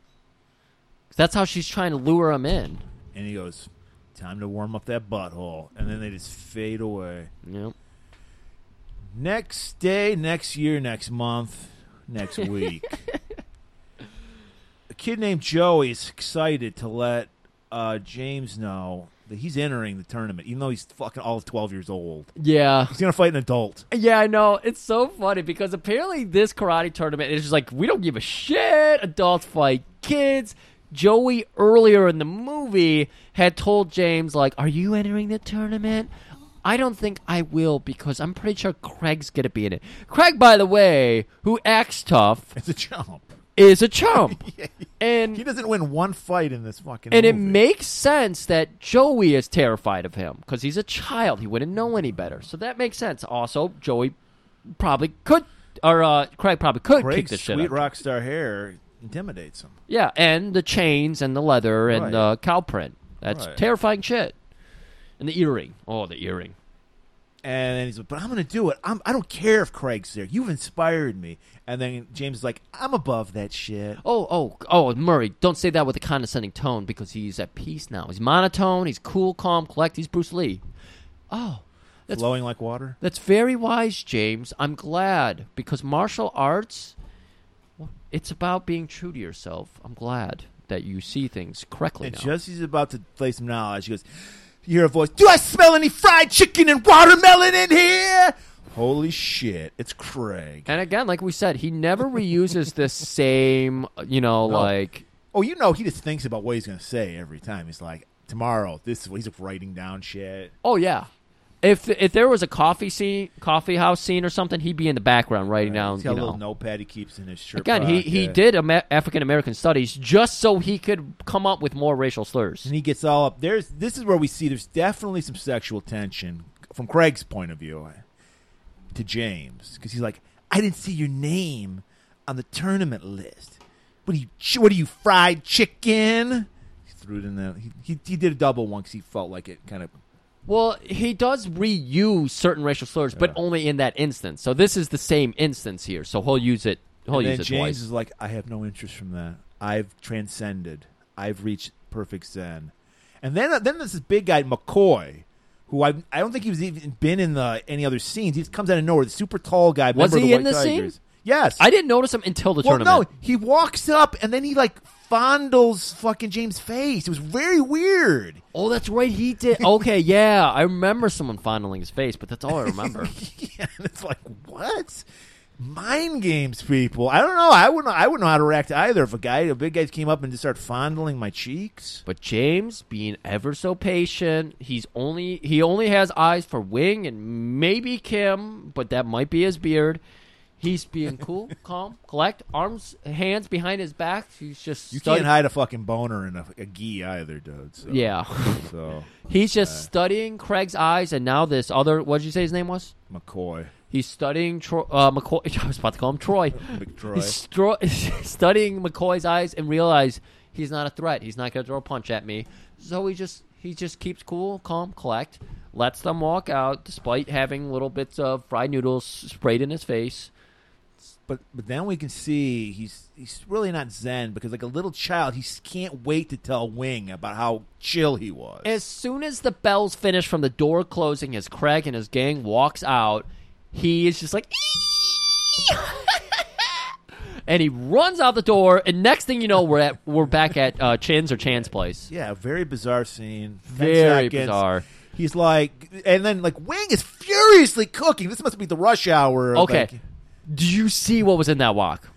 That's how she's trying to lure him in. And he goes, "Time to warm up that butthole," and then they just fade away. Yep. Next day, next year, next month, next week. A kid named Joey is excited to let uh, James know that he's entering the tournament, even though he's fucking all of 12 years old. Yeah. He's going to fight an adult. Yeah, I know. It's so funny because apparently this karate tournament is just like we don't give a shit. Adults fight kids. Joey earlier in the movie had told James like, "Are you entering the tournament?" I don't think I will because I'm pretty sure Craig's gonna be in it. Craig, by the way, who acts tough, It's a chump. Is a chump, and He doesn't win one fight in this fucking and it makes sense that Joey is terrified of him because he's a child. He wouldn't know any better. So that makes sense. Also, Joey probably could, or uh, Craig probably could kick the shit sweet rock star hair intimidates him. Yeah, and the chains and the leather and Right. the cow print. That's Right. terrifying shit. And the earring. Oh, the earring. And then he's like, "But I'm going to do it. I'm, I don't care if Craig's there. You've inspired me." And then James is like, "I'm above that shit." Oh, oh, oh, Murray, don't say that with a condescending tone because he's at peace now. He's monotone, he's cool, calm, collect. He's Bruce Lee. Oh, that's Flowing like water. That's very wise, James. I'm glad because martial arts, it's about being true to yourself. I'm glad that you see things correctly And now. just he's about to play some knowledge, he goes, You hear a voice, Do I smell any fried chicken and watermelon in here? Holy shit, it's Craig. and again, like we said, he never reuses the same, you know, No. like Oh, you know, he just thinks about what he's going to say every time. He's like, Tomorrow, this is what he's writing down shit. oh yeah. If if there was a coffee scene, coffee house scene or something, he'd be in the background writing down. He's got You a little notepad he keeps in his shirt. again, he he did African American studies just so he could come up with more racial slurs. And he gets all up. There's this is where we see there's definitely some sexual tension from Craig's point of view to James because he's like, I didn't see your name on the tournament list. What are you? What are you? Fried chicken? He threw it in there. He he, he did a double one because he felt like it kind of. Well, he does reuse certain racial slurs, but only in that instance. So this is the same instance here. So he'll use it. He'll And use then it James twice. is like, I have no interest from that. I've transcended. I've reached perfect zen. And then uh, then there's this big guy McCoy, who I I don't think he was even been in the any other scenes. He just comes out of nowhere. The super tall guy. Was member of he the in White the scene? Tigers. Yes. I didn't notice him until the well, tournament. no, he walks up and then he like fondles fucking James' face. It was very weird. Oh, that's right. He did. Okay, yeah, I remember someone fondling his face, but that's all I remember. yeah, it's like what? Mind games, people. I don't know. I wouldn't. I wouldn't know how to react either if a guy, a big guy, came up and just started fondling my cheeks. but James, being ever so patient, he's only he only has eyes for Wing and maybe Kim, but that might be his beard. He's being cool, calm, collect, arms, hands behind his back. He's just You can't hide a fucking boner in a, a gi either, dude. So, Yeah. So He's just studying Craig's eyes, and now this other. What did you say his name was? McCoy, He's studying Troy. Uh, McCoy. I was about to call him Troy. McTroy. He's stro- studying McCoy's eyes and realize he's not a threat. He's not going to throw a punch at me. So he just he just keeps cool, calm, collect, lets them walk out despite having little bits of fried noodles sprayed in his face. But but then we can see he's he's really not zen because like a little child, he can't wait to tell Wing about how chill he was. As soon as the bells finish from the door closing, as Craig and his gang walks out, he is just like, and he runs out the door. And next thing you know, we're at we're back at uh, Chin's or Chan's place. Yeah, very bizarre scene. Very bizarre. He's like, and then like Wing is furiously cooking. This must be the rush hour. Okay, like- do you see what was in that wok?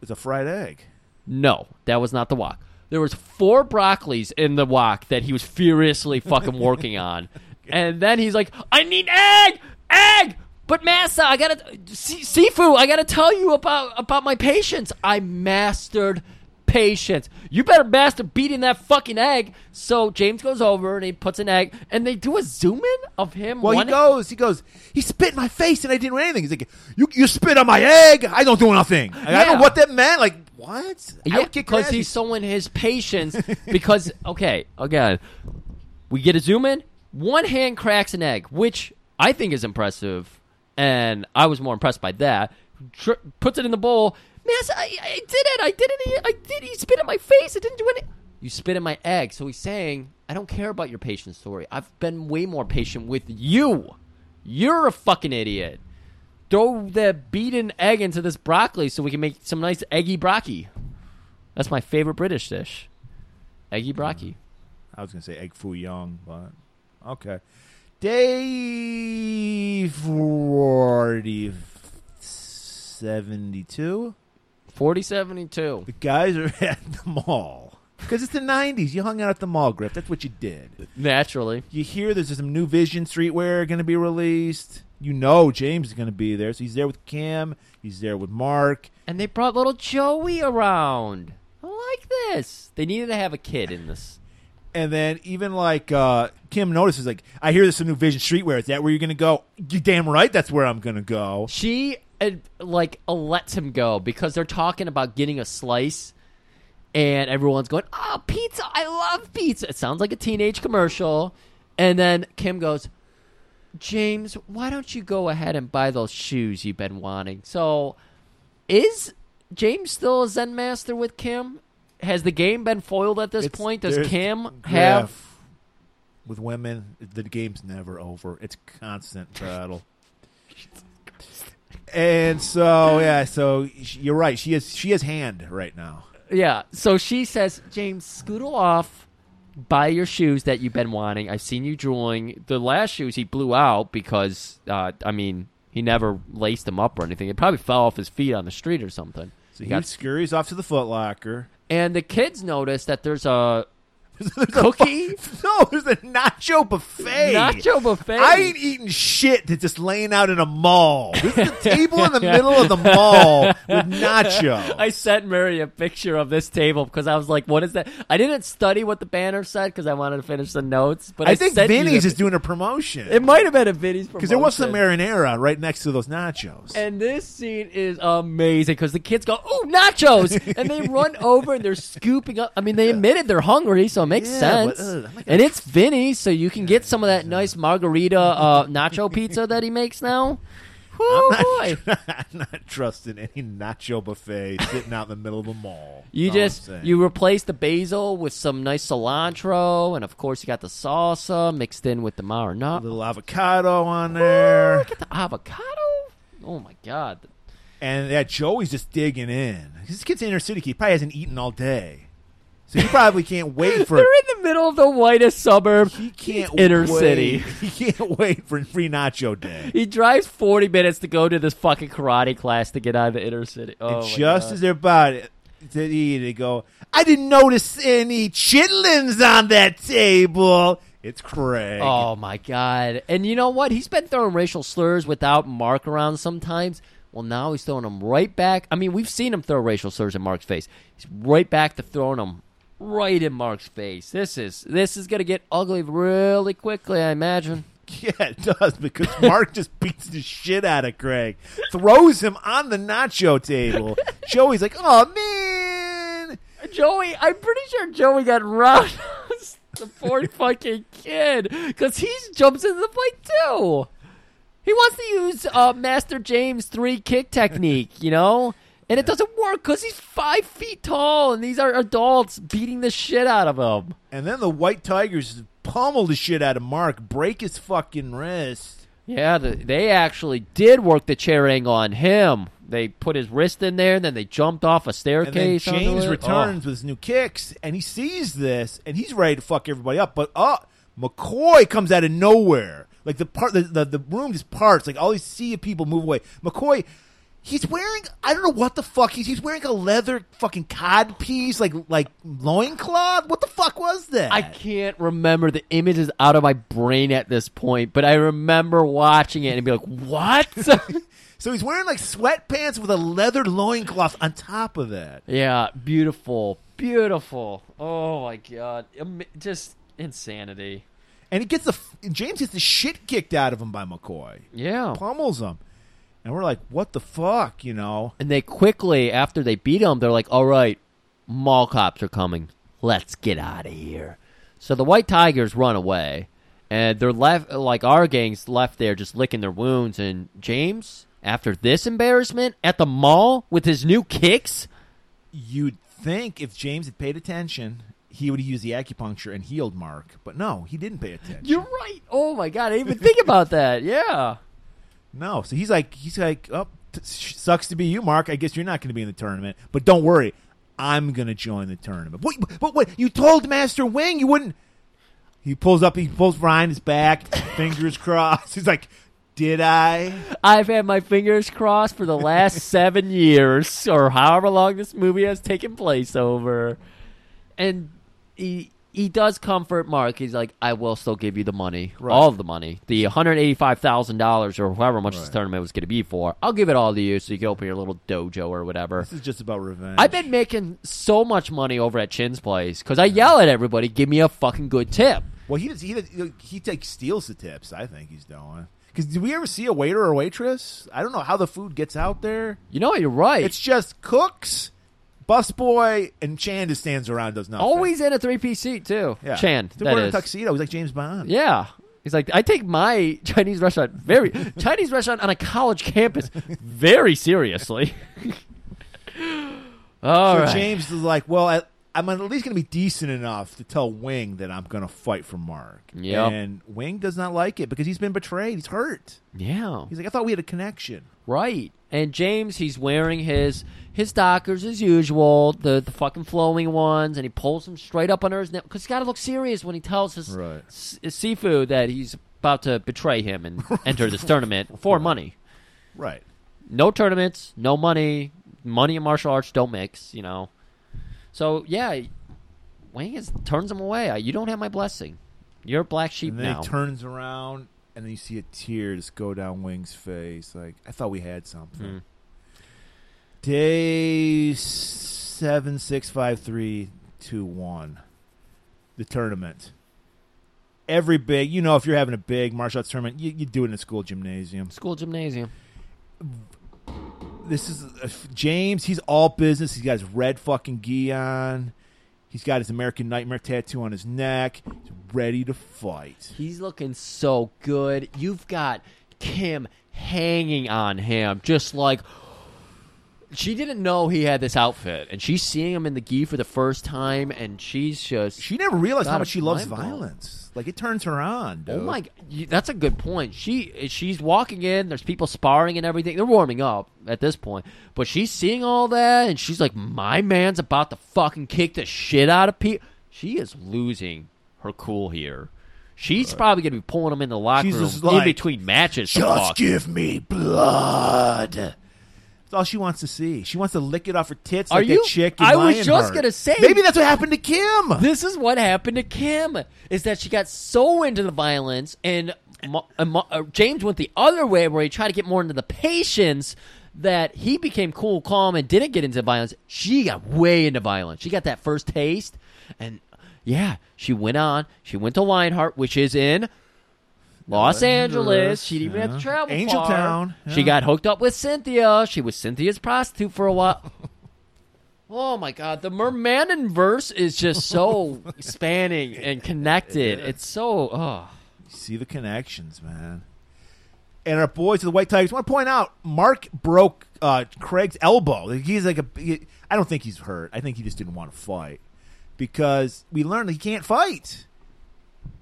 it's a fried egg. No, that was not the wok. There was four broccolis in the wok that he was furiously fucking working on, and then he's like, "I need egg, egg." But Massa, I gotta see, Sifu. I gotta tell you about about my patience. I mastered patience. You better master beating that fucking egg. So James goes over and he puts an egg, and they do a zoom in of him. Well, he goes, he goes, he spit in my face and I didn't do anything. He's like, you, you spit on my egg. I don't do nothing. Like, I don't Yeah. know what that meant. Like, what? I would kick your because ass. he's showing his patience. because okay, again, we get a zoom in. One hand cracks an egg, which I think is impressive, and I was more impressed by that. Tr- puts it in the bowl. Man, I, I did it. I did it. I did. He spit in my face. It didn't do any. You spit in my egg. So he's saying, I don't care about your patient story. I've been way more patient with you. You're a fucking idiot. Throw the beaten egg into this broccoli so we can make some nice eggy broccoli. That's my favorite British dish. Eggy broccoli. I was going to say egg foo young, but okay. Day 40, 72. 4072. The guys are at the mall. Because it's the 90s. You hung out at the mall, Griff. That's what you did. Naturally. You hear there's some new Vision streetwear going to be released. You know James is going to be there. So he's there with Kim. He's there with Mark. And they brought little Joey around. I like this. They needed to have a kid in this. And then even like uh, Kim notices, like, I hear there's some new Vision streetwear. Is that where you're going to go? You damn right that's where I'm going to go. She uh, like uh, lets him go because they're talking about getting a slice, and everyone's going, "Oh, pizza! I love pizza." It sounds like a teenage commercial, and then Kim goes, "James, why don't you go ahead and buy those shoes you've been wanting?" So, is James still a Zen master with Kim? Has the game been foiled at this It's- point? Does Kim have? with women, the game's never over. It's constant battle. And so yeah, so you're right. She has she has hand right now. Yeah. So she says, James, scootle off, buy your shoes that you've been wanting. I've seen you drawing. The last shoes he blew out because, uh, I mean, he never laced them up or anything. It probably fell off his feet on the street or something. So He he got- scurries off to the Foot Locker. and the kids notice that there's a cookie. No, there's a nacho buffet. Nacho buffet. I ain't eating shit that's just laying out in a mall. This is a table in the middle of the mall with nacho. I sent Mary a picture of this table because I was like, "What is that?" I didn't study what the banner said because I wanted to finish the notes. But I, I think Vinny's is doing a promotion. It might have been a Vinny's Because there was some marinara right next to those nachos. And this scene is amazing because the kids go, "Ooh, nachos!" and they run over and they're scooping up. I mean, they admitted they're hungry, so makes Yeah, sense. but, ugh, I'm and it's Vinny, so you can get some of that nice margarita uh, nacho pizza that he makes now. Oh boy! I'm not trusting any nacho buffet sitting out in the middle of the mall. You I'm just you replace the basil with some nice cilantro, and of course you got the salsa mixed in with the a little avocado on there, Get the avocado. Oh my god! and yeah, Joey's just digging in. This kid's inner city kid. He probably hasn't eaten all day, so he probably can't wait for. They're in the middle of the whitest suburb. He can't inner wait. city. He can't wait for free nacho day. He drives 40 minutes to go to this fucking karate class to get out of the inner city. Oh, and just God. as they're about it to eat, they go, "I didn't notice any chitlins on that table." It's Craig. Oh my god! And you know what? He's been throwing racial slurs without Mark around sometimes. Well, now he's throwing them right back. I mean, we've seen him throw racial slurs in Mark's face. He's right back to throwing them right in Mark's face. This is this is gonna get ugly really quickly, I imagine. Yeah, it does because Mark just beats the shit out of Craig, throws him on the nacho table. Joey's like, "Oh man!" Joey, I'm pretty sure Joey got roundhouse. the poor fucking kid, because he jumps into the fight too. He wants to use uh, Master James three kick technique, you know, and it doesn't work because he's five feet tall, and these are adults beating the shit out of him. And then the White Tigers pummel the shit out of Mark, break his fucking wrist. Yeah, the, they actually did work the chair angle on him. They put his wrist in there, and then they jumped off a And staircase. onto James returns with his new kicks, and he sees this, and he's ready to fuck everybody up. But uh, McCoy comes out of nowhere. Like the part, the, the, the room just parts. Like all these sea of people move away. McCoy, he's wearing I don't know what the fuck he's he's wearing a leather fucking cod piece, like like loincloth. What the fuck was that? I can't remember the image is out of my brain at this point, but I remember watching it and be like, "What?" so he's wearing like sweatpants with a leather loincloth on top of that. yeah, beautiful, beautiful. Oh my god, just insanity. And he gets the James gets the shit kicked out of him by McCoy. Yeah, Pummels him. And we're like, what the fuck, you know? and they quickly after they beat him, they're like, "All right, mall cops are coming. Let's get out of here." So the White Tigers run away, and they're left like our gang's left there just licking their wounds. And James, after this embarrassment at the mall with his new kicks. You'd think if James had paid attention, he would have used the acupuncture and healed Mark. But no, he didn't pay attention. You're right. Oh my god, I didn't even think about that. Yeah. No, so he's like, he's like, oh, t- sucks to be you, Mark. I guess you're not going to be in the tournament, but don't worry, I'm going to join the tournament. What? But what? You told Master Wing you wouldn't. He pulls up. He pulls behind his back, fingers crossed. He's like, "Did I?" I've had my fingers crossed for the last seven years, or however long this movie has taken place over. And he he does comfort Mark. He's like, I will still give you the money, Right. all of the money, the one hundred eighty five thousand dollars, or however much this tournament was going to be for. I'll give it all to you, so you can open your little dojo or whatever. This is just about revenge. I've been making so much money over at Chin's place because I yell at everybody, "Give me a fucking good tip." Well, he does. He does, he takes steals the tips. I think he's doing. Because did we ever see a waiter or waitress? I don't know how the food gets out there. You know, you're right. It's just cooks, busboy, and Chan just stands around does nothing. Always in a three piece seat too. yeah. Chan, wearing a tuxedo. He's like James Bond. Yeah. He's like, I take my Chinese restaurant very Chinese restaurant on a college campus very seriously. All so right. James is like, well, I'm at least going to be decent enough to tell Wing that I'm going to fight for Mark. Yep. And Wing does not like it because he's been betrayed. He's hurt. yeah. He's like, I thought we had a connection. Right. And James, he's wearing his his Dockers as usual, the the fucking flowing ones, and he pulls them straight up under his neck because he's got to look serious when he tells his, Right. s- his Sifu that he's about to betray him and enter this tournament for money. Right. no tournaments, no money. Money and martial arts don't mix, you know. So yeah, Wang is turns him away. You don't have my blessing. You're a black sheep And then now. he turns around and then you see a tear just go down Wing's face. Like, I thought we had something. Hmm. Day seven six five three two one. The tournament. Every big, you know, if you're having a big martial arts tournament, you, you do it in a school gymnasium. School gymnasium. This is uh, James. He's all business. He's got his red fucking gi on. He's got his American Nightmare tattoo on his neck. He's ready to fight. He's looking so good. You've got Kim hanging on him, just like she didn't know he had this outfit, and she's seeing him in the gi for the first time, and she's just She never realized how much she loves violence. Like it turns her on. Dude. Oh my! That's a good point. She she's walking in. There's people sparring and everything. They're warming up at this point, but she's seeing all that, and she's like, "My man's about to fucking kick the shit out of people." She is losing her cool here. She's probably gonna be pulling him in the locker She's room just in between matches. Just give me blood. That's all she wants to see. She wants to lick it off her tits Are like you- that chick. In I was just gonna say- maybe that's what happened to Kim. This is what happened to Kim. Is that she got so into the violence, and uh, uh, James went the other way, where he tried to get more into the patience. That he became cool, calm, and didn't get into violence. She got way into violence. She got that first taste, and yeah, she went on. She went to Lionheart, which is in Los Angeles. She didn't even have to travel Angel far. Town, She got hooked up with Cynthia. She was Cynthia's prostitute for a while. Oh my god, the Mermanin verse is just so spanning and connected. It's so oh You See the connections, man. and our boys of the White Tigers. I want to point out Mark broke uh, Craig's elbow. He's like a. He, I don't think he's hurt. I think he just didn't want to fight because we learned that he can't fight.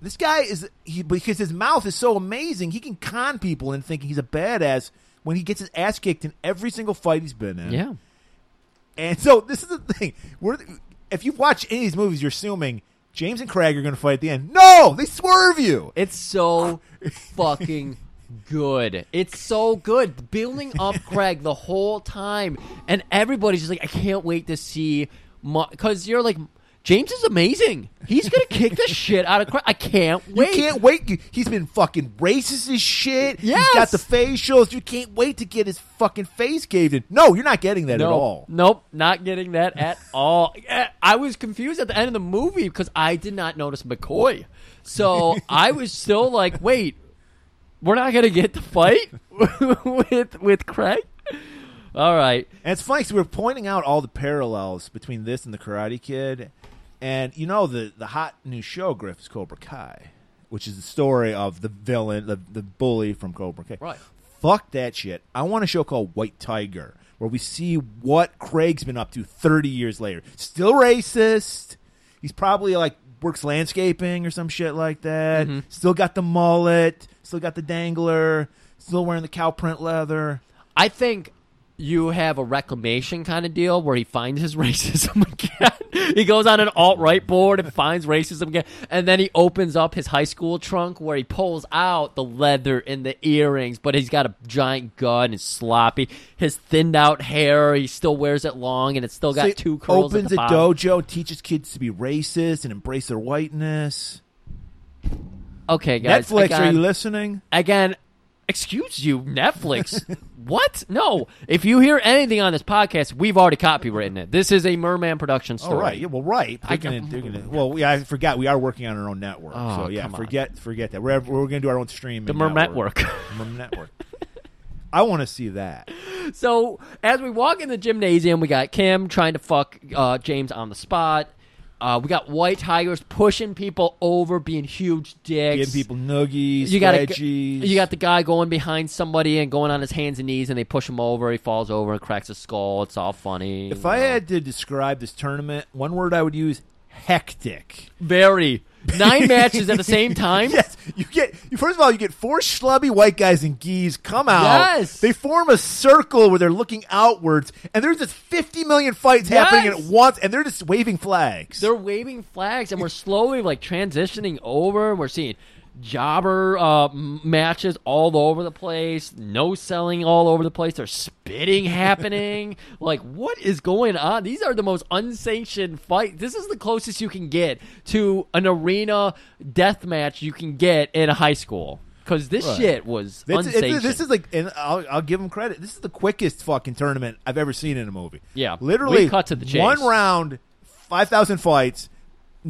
This guy is he because his mouth is so amazing. He can con people and thinking he's a badass when he gets his ass kicked in every single fight he's been in. Yeah. And so this is the thing. We're, if you've watched any of these movies, you're assuming James and Craig are going to fight at the end. No, they swerve you. It's so fucking good. It's so good. Building up Craig the whole time, and everybody's just like, I can't wait to see. Because you're like, James is amazing. He's gonna kick the shit out of Craig. I can't wait. You can't wait. He's been fucking racist as shit. Yes. He's got the facials. You can't wait to get his fucking face caved in. No, you're not getting that no, at all. Nope, not getting that at all. I was confused at the end of the movie because I did not notice McCoy. So I was still like, wait, we're not gonna get the fight with with Craig. All right, and it's funny because we're pointing out all the parallels between this and the Karate Kid, and you know the the hot new show, Griff, is Cobra Kai, which is the story of the villain, the the bully from Cobra Kai. Right. Fuck that shit. I want a show called White Tiger where we see what Craig's been up to 30 years later. Still racist. He's probably like works landscaping or some shit like that. Mm-hmm. Still got the mullet. Still got the dangler. Still wearing the cow print leather. I think you have a reclamation kind of deal where he finds his racism again. he goes on an alt right board and finds racism again, and then he opens up his high school trunk where he pulls out the leather and the earrings, but he's got a giant gun and sloppy. His thinned out hair, he still wears it long, and it's still got So two curls. Opens at the a bottom. dojo, teaches kids to be racist and embrace their whiteness. Okay, guys. Netflix, again, are you listening? Again, excuse you, Netflix. what? No. If you hear anything on this podcast, we've already copywritten it. This is a Merman production story. Oh right, yeah, well, right. They're I gonna, can- they're gonna, well, yeah, I forgot. We are working on our own network, Oh, so yeah, forget, forget that. We're we're gonna do our own streaming. The Merm network. Network. Merm network. I want to see that. So as we walk in the gymnasium, we got Kim trying to fuck uh, James on the spot. Uh, we got White Tigers pushing people over, being huge dicks. Giving people noogies, you got a, you got the guy going behind somebody and going on his hands and knees, and they push him over. He falls over and cracks his skull. It's all funny. If I had to describe this tournament, one word I would use: hectic. very nine matches at the same time. Yes, you get. First of all, you get four schlubby white guys and geese come out. Yes. they form a circle where they're looking outwards, and there's just fifty million fights happening at once, and they're just waving flags. They're waving flags, and we're slowly like transitioning over. We're seeing jobber uh, matches all over the place, no selling all over the place. There's spitting happening. like, what is going on? These are the most unsanctioned fight. This is the closest you can get to an arena death match you can get in a high school. Because this Right. shit was it's- this is like, and I'll, I'll give them credit. This is the quickest fucking tournament I've ever seen in a movie. Yeah. literally We cut to the chase. One round, five thousand fights,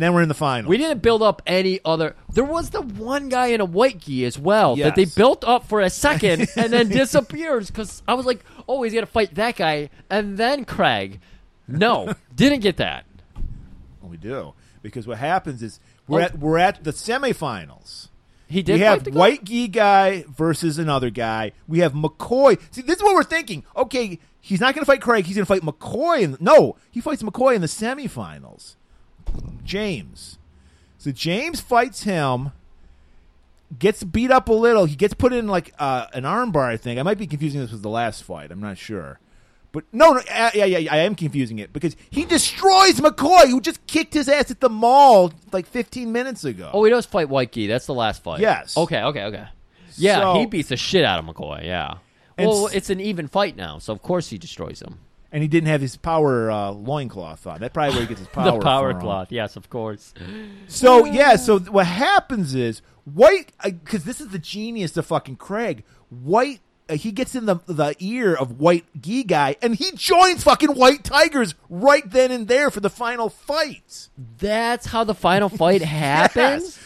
then we're in the final. We didn't build up any other. There was the one guy in a white gi as well that they built up for a second and then disappears because I was like, oh, he's gonna fight that guy and then Craig. No, didn't get that. Well, we do because what happens is we're Oh. at we're at the semifinals. He did. we fight have the guy? White Gi guy versus another guy. We have McCoy. See, this is what we're thinking. Okay, he's not going to fight Craig. He's going to fight McCoy. In, no, he fights McCoy in the semifinals. James. So James fights him. Gets beat up a little. He gets put in like uh, an armbar. I think I might be confusing this with the last fight. I'm not sure. But no, no, uh, yeah, yeah, yeah, I am confusing it because he destroys McCoy, who just kicked his ass at the mall like 15 minutes ago. Oh, he does fight White gi. That's the last fight. Yes. Okay. Okay. Okay. Yeah, So- he beats the shit out of McCoy. Yeah. And well, s- it's an even fight now, so of course he destroys him. And he didn't have his power uh, loincloth on. That's probably where he gets his power. the power from. cloth. Yes, of course. So yeah, so what happens is White, because this is the genius of fucking Craig. White, uh, he gets in the the ear of White Gi guy, and he joins fucking White Tigers right then and there for the final fight. That's how the final fight happens.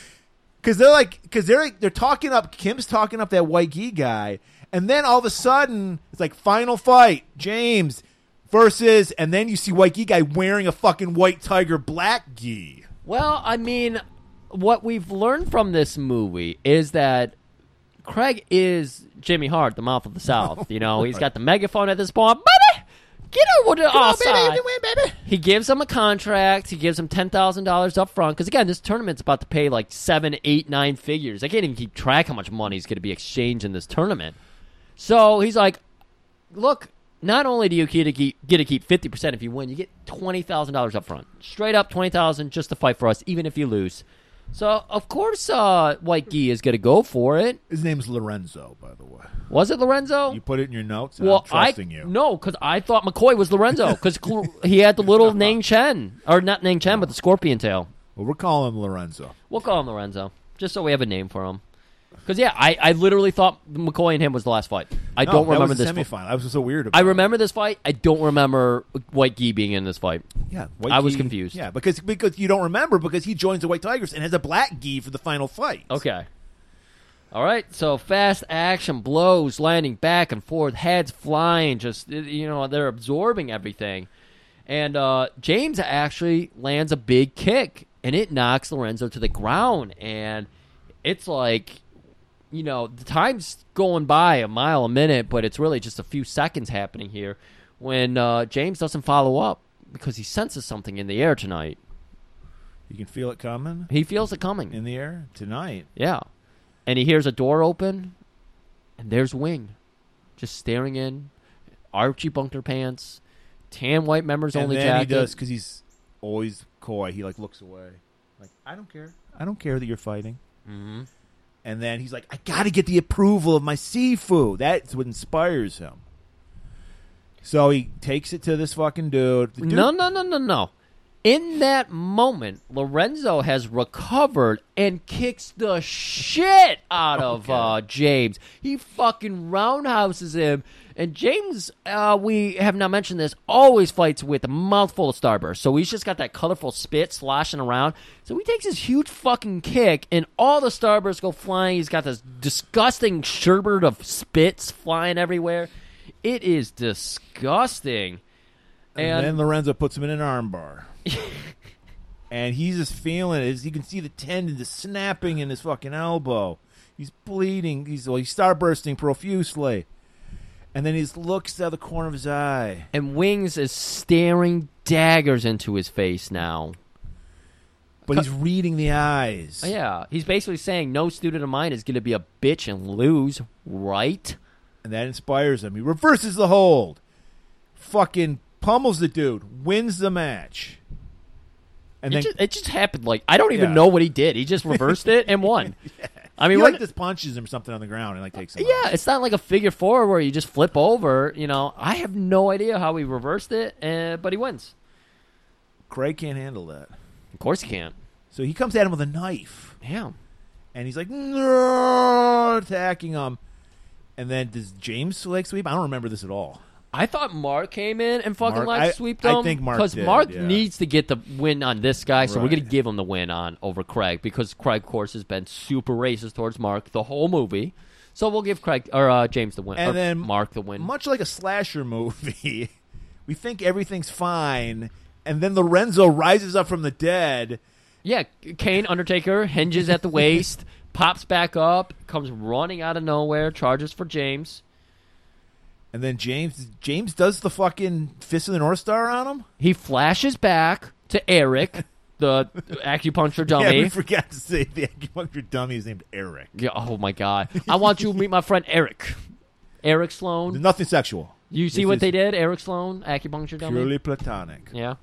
Because they're like, because they're like, they're talking up. Kim's talking up that White Gi guy, and then all of a sudden it's like final fight, James versus, and then you see White Gi guy wearing a fucking White Tiger black gi. Well, I mean, what we've learned from this movie is that Craig is Jimmy Hart, the mouth of the South. You know, he's got the megaphone at this point. Baby, get over to our side. baby. He gives him a contract. He gives him ten thousand dollars up front. Because again, this tournament's about to pay like seven, eight, nine figures. I can't even keep track how much money is going to be exchanged in this tournament. So he's like, "Look, not only do you get to keep, get to keep fifty percent if you win, you get twenty thousand dollars up front, straight up twenty thousand just to fight for us, even if you lose." So of course, uh, White Gi is going to go for it. His name's Lorenzo, by the way. Was it Lorenzo? You put it in your notes. And well, I'm trusting I you. no, because I thought McCoy was Lorenzo because he had the little Nang Chen or not Nang Chen, but the scorpion tail. Well, we're calling him Lorenzo. We'll call him Lorenzo just so we have a name for him. Because yeah, I, I literally thought McCoy and him was the last fight. I No, don't that remember was the this. semifinal. I was so weird. About I it. remember this fight. I don't remember White Gi being in this fight. Yeah, I was gi- confused. Yeah, because because you don't remember because he joins the White Tigers and has a black gi for the final fight. Okay. All right, so fast action, blows landing back and forth, heads flying, just you know they're absorbing everything, and uh, James actually lands a big kick, and it knocks Lorenzo to the ground, and it's like, you know, the time's going by a mile a minute, but it's really just a few seconds happening here when uh, James doesn't follow up because he senses something in the air tonight. You can feel it coming He feels it coming. in the air tonight. Yeah. And he hears a door open, and there's Wing just staring in, Archie bunker pants, tan white members and only then jacket. he does because he's always coy. He like looks away, like I don't care. I don't care that you're fighting. Mhm. And then he's like, I got to get the approval of my Sifu. That's what inspires him. So he takes it to this fucking dude. Dude- No, no, no, no, no. In that moment, Lorenzo has recovered and kicks the shit out of uh, James. He fucking roundhouses him. And James, uh, we have not mentioned this, always fights with a mouthful of starburst. So he's just got that colorful spit sloshing around. So he takes this huge fucking kick, and all the starbursts go flying. He's got this disgusting sherbet of spits flying everywhere. It is disgusting. And, then Lorenzo puts him in an armbar. and he's just feeling it. You can see the tendon just snapping in his fucking elbow. He's bleeding. He's well, he's starbursting profusely. And then he looks out of the corner of his eye. And Wings is staring daggers into his face now. But he's reading the eyes. Oh, yeah, he's basically saying no student of mine is going to be a bitch and lose, right? And that inspires him. He reverses the hold. Fucking pummels the dude. Wins the match. And it, then just, it just happened like I don't even Yeah. know what he did. He just reversed it and won. I mean, he like just punches him something on the ground and like takes him. yeah, it's not like a figure four where you just flip over. You know, I have no idea how he reversed it, uh, but he wins. Craig can't handle that. Of course, he can't. So he comes at him with a knife. Yeah. And he's like, attacking him. And then does James leg sweep? I don't remember this at all. I thought Mark came in and fucking Mark- like I- sweeped I him. think Mark because Mark yeah. needs to get the win on this guy, so we're gonna give him the win on over Craig because Craig, of course, has been super racist towards Mark the whole movie. So we'll give Craig or uh, James the win, And or then Mark the win. Much like a slasher movie, we think everything's fine. And then Lorenzo rises up from the dead. Yeah, Kane Undertaker hinges at the waist, pops back up, comes running out of nowhere, charges for James. And then James James does the fucking fist of the North Star on him. He flashes back to Eric, the acupuncture dummy. Yeah, we forgot to say the acupuncture dummy is named Eric. Yeah, oh my god. I want you to meet my friend Eric. Eric Sloane. Nothing sexual. You see This what they did? Eric Sloane, acupuncture dummy. Purely platonic. Yeah.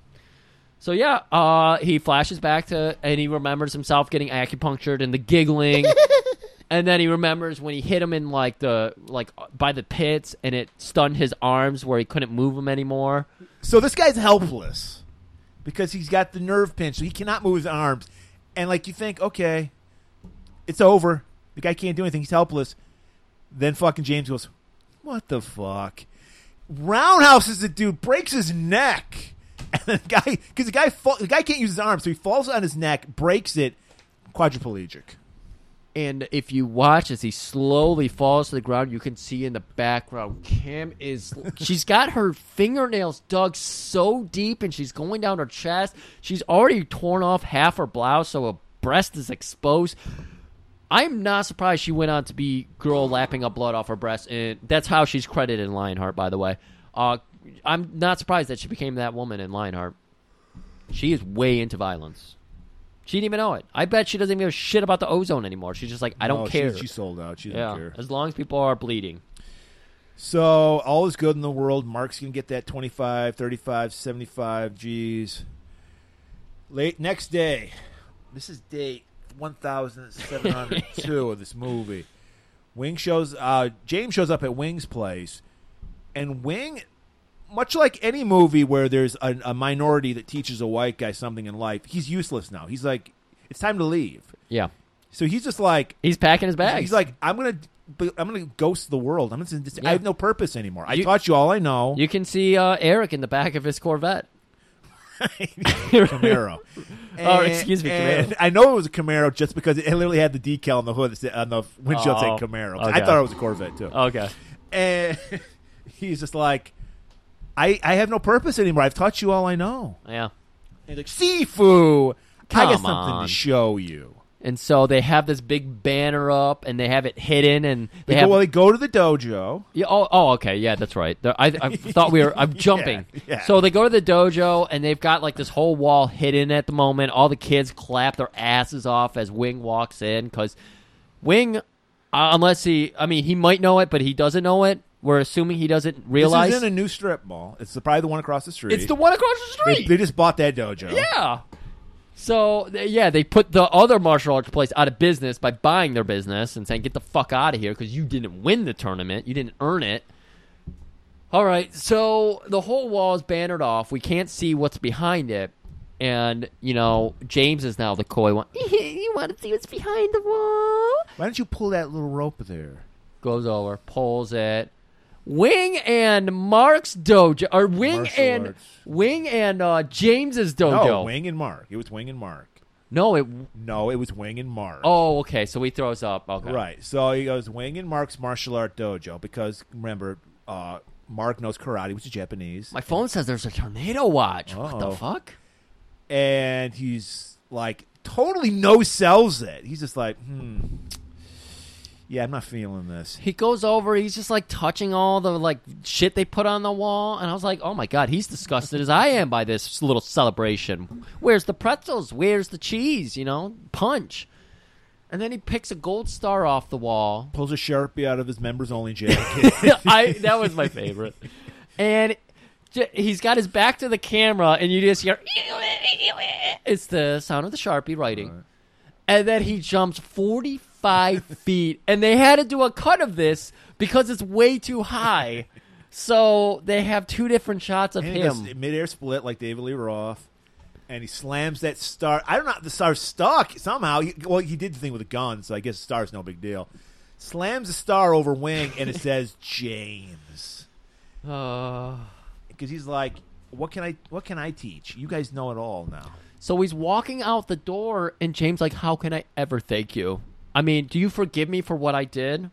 So yeah, uh, he flashes back to and he remembers himself getting acupunctured and the giggling. and then he remembers when he hit him in like the like by the pits and it stunned his arms where he couldn't move them anymore. So this guy's helpless because he's got the nerve pinch, so he cannot move his arms. And like you think, okay, it's over. The guy can't do anything. He's helpless. Then fucking James goes, "What the fuck?" Roundhouses the dude, breaks his neck, and the guy because the guy fall, the guy can't use his arms, so he falls on his neck, breaks it, quadriplegic. And if you watch as he slowly falls to the ground, you can see in the background Kim is she's got her fingernails dug so deep and she's going down her chest. She's already torn off half her blouse so her breast is exposed. I'm not surprised she went on to be girl lapping up blood off her breast, and that's how she's credited in Lionheart, by the way. Uh, I'm not surprised that she became that woman in Lionheart. She is way into violence. She didn't even know it. I bet she doesn't even give a shit about the ozone anymore. She's just like, I don't No, care. She, she sold out. She yeah, doesn't care. as long as people are bleeding. So all is good in the world. Mark's gonna get that 25, 35, 75 G's. Late next day. This is date one thousand seven hundred two of this movie. Wing shows uh James shows up at Wing's place and Wing much like any movie where there's a, a minority that teaches a white guy something in life, he's useless now. He's like, it's time to leave. Yeah, So he's just like, he's packing his bags. He's like, I'm gonna, I'm gonna ghost the world. I'm gonna, Yeah. I have no purpose anymore. I You- taught you all I know. you can see uh, Eric in the back of his Corvette. Camaro. Oh, excuse me, and Camaro. I know it was a Camaro just because it literally had the decal on the hood said- on the windshield Oh, saying Camaro. I thought it was a Corvette too. Okay. And he's just like, I, I have no purpose anymore. I've taught you all I know. Yeah. And he's like, Sifu, I got Come something on. to show you. And so they have this big banner up, and they have it hidden, and they, They have. go, well, they go to the dojo. yeah, oh, oh, okay, yeah, that's right. The- I, I thought we were. I'm jumping. yeah. So they go to the dojo, and they've got like this whole wall hidden at the moment. All the kids clap their asses off as Wing walks in because Wing, uh, unless he, I mean, he might know it, but he doesn't know it. We're assuming he doesn't realize This is in a new strip mall. It's the, probably the one across the street. it's the one across the They, street. they just bought that dojo. Yeah. So th- yeah, they put the other martial arts place out of business by buying their business and saying, "Get the fuck out of here because you didn't win the tournament, you didn't earn it." All right, so the whole wall is bannered off. We can't see what's behind it, and you know James is now the coy one. you want to see what's behind the wall? Why don't you pull that little rope there? Goes over, pulls it. Wing and Mark's dojo, or Wing Martial and arts. Wing and uh, James's dojo. No, Wing and Mark. It was Wing and Mark. No, it No, it was Wing and Mark. Oh, okay. So he throws up. Okay. Right. So he goes Wing and Mark's martial art dojo because remember, uh, Mark knows karate, which is Japanese, My phone says there's a tornado watch. What the fuck? and he's like totally no sells it. He's just like, hmm, yeah, I'm not feeling this. He goes over. He's just like touching all the like shit they put on the wall, and I was like, oh my god, he's disgusted as I am by this little celebration. Where's the pretzels? Where's the cheese? You know, punch. And then he picks a gold star off the wall. Pulls a sharpie out of his members only jacket. I that was my favorite. And j- he's got his back to the camera, and you just hear it's the sound of the sharpie writing. And then he jumps forty five feet, and they had to do a cut of this because it's way too high. So they have two different shots of And he does him. midair split like David Lee Roth, and he slams that star. I don't know. The star's stuck somehow. He, well, he did the thing with a gun, so I guess the star's no big deal. Slams the star over wing, and it says James Uh, because he's like, "What can I? What can I teach? You guys know it all now." so he's walking out the door, and James like, "How can I ever thank you? I mean, do you forgive me for what I did?"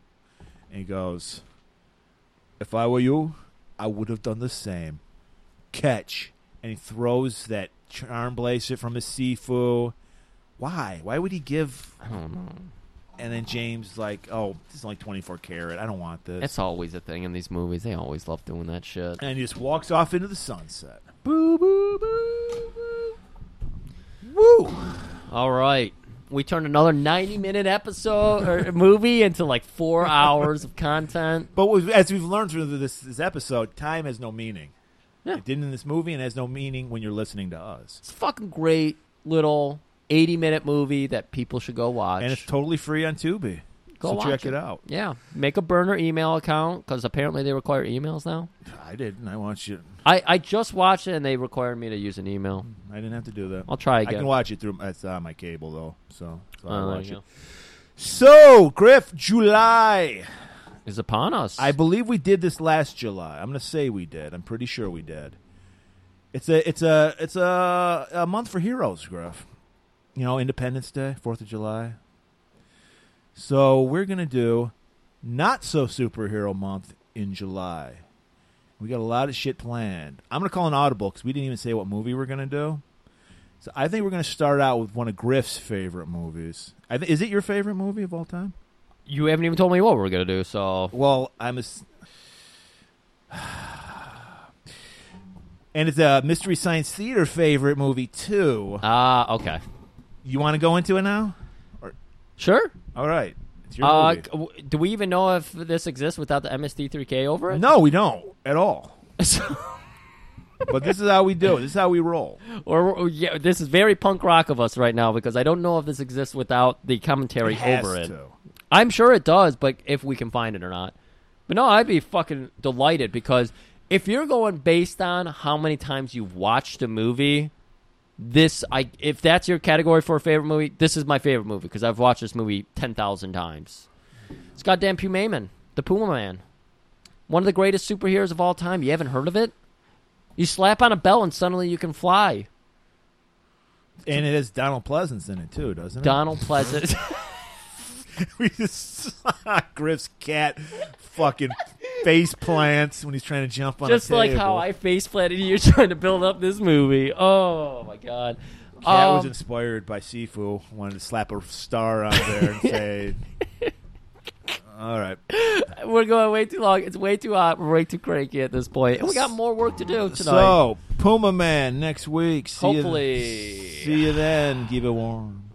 And he goes, "If I were you, I would have done the same." Catch, and he throws that charm bracelet from his Sifu. Why? Why would he give? I don't know. And then James like, "Oh, this is only twenty four karat. I don't want this." It's always a thing in these movies. They always love doing that shit. and he just walks off into the sunset. Boo boo boo boo. Woo! All right. We turned another 90 minute episode or movie into like four hours of content. But we- as we've learned through this, this episode, time has no meaning. Yeah. It didn't in this movie, and has no meaning when you're listening to us. It's a fucking great little 80 minute movie that people should go watch. And it's totally free on Tubi. Go so check it. out. Yeah. Make a burner email account because apparently they require emails now. I didn't. I want you. I, I just watched it and they required me to use an email. I didn't have to do that. I'll try again. I can watch it through. It's on my cable though, so, so I Oh, watch it. go. So, Griff, July. Is upon us. I believe we did this last July. I'm going to say we did. I'm pretty sure we did. It's a it's a it's a a month for heroes, Griff. You know, Independence Day, Fourth of July. So we're gonna do not so superhero month in July. We got a lot of shit planned. I'm gonna call an audible because we didn't even say what movie we're gonna do. So I think we're going to start out with one of Griff's favorite movies. I th- is it your favorite movie of all time? You haven't even told me what we're gonna do, so Well, I'm a. And it's a Mystery Science Theater favorite movie too. ah, okay, You want to go into it now? Sure. All right, it's your Uh, movie. c- do we even know if this exists without the MST3K over it? No, we don't at all. but this is how we do it. This is how we roll. or, or- yeah, this is very punk rock of us right now because I don't know if this exists without the commentary has over it. to. I'm sure it does, but if we can find it or not. But no, I'd be fucking delighted because if you're going based on how many times you've watched a movie, this I if that's your category for a favorite movie, this is my favorite movie because I've watched this movie ten thousand times. It's goddamn Pumaman, the Puma Man, one of the greatest superheroes of all time. You haven't heard of it? You slap on a bell and suddenly you can fly. And it has Donald Pleasence in it too, doesn't it? Donald Pleasant. we just saw Griff's cat fucking face plants when he's trying to jump on Just a like table. how I face planted you trying to build up this movie. Oh my god. Cat was Um, inspired by Sifu. Wanted to slap a star on there and say, "All right." we're going way too long. It's way too hot. We're way too cranky at this point. And we got more work to do tonight. So Puma Man next week. See Hopefully. You, see you then. Keep it warm.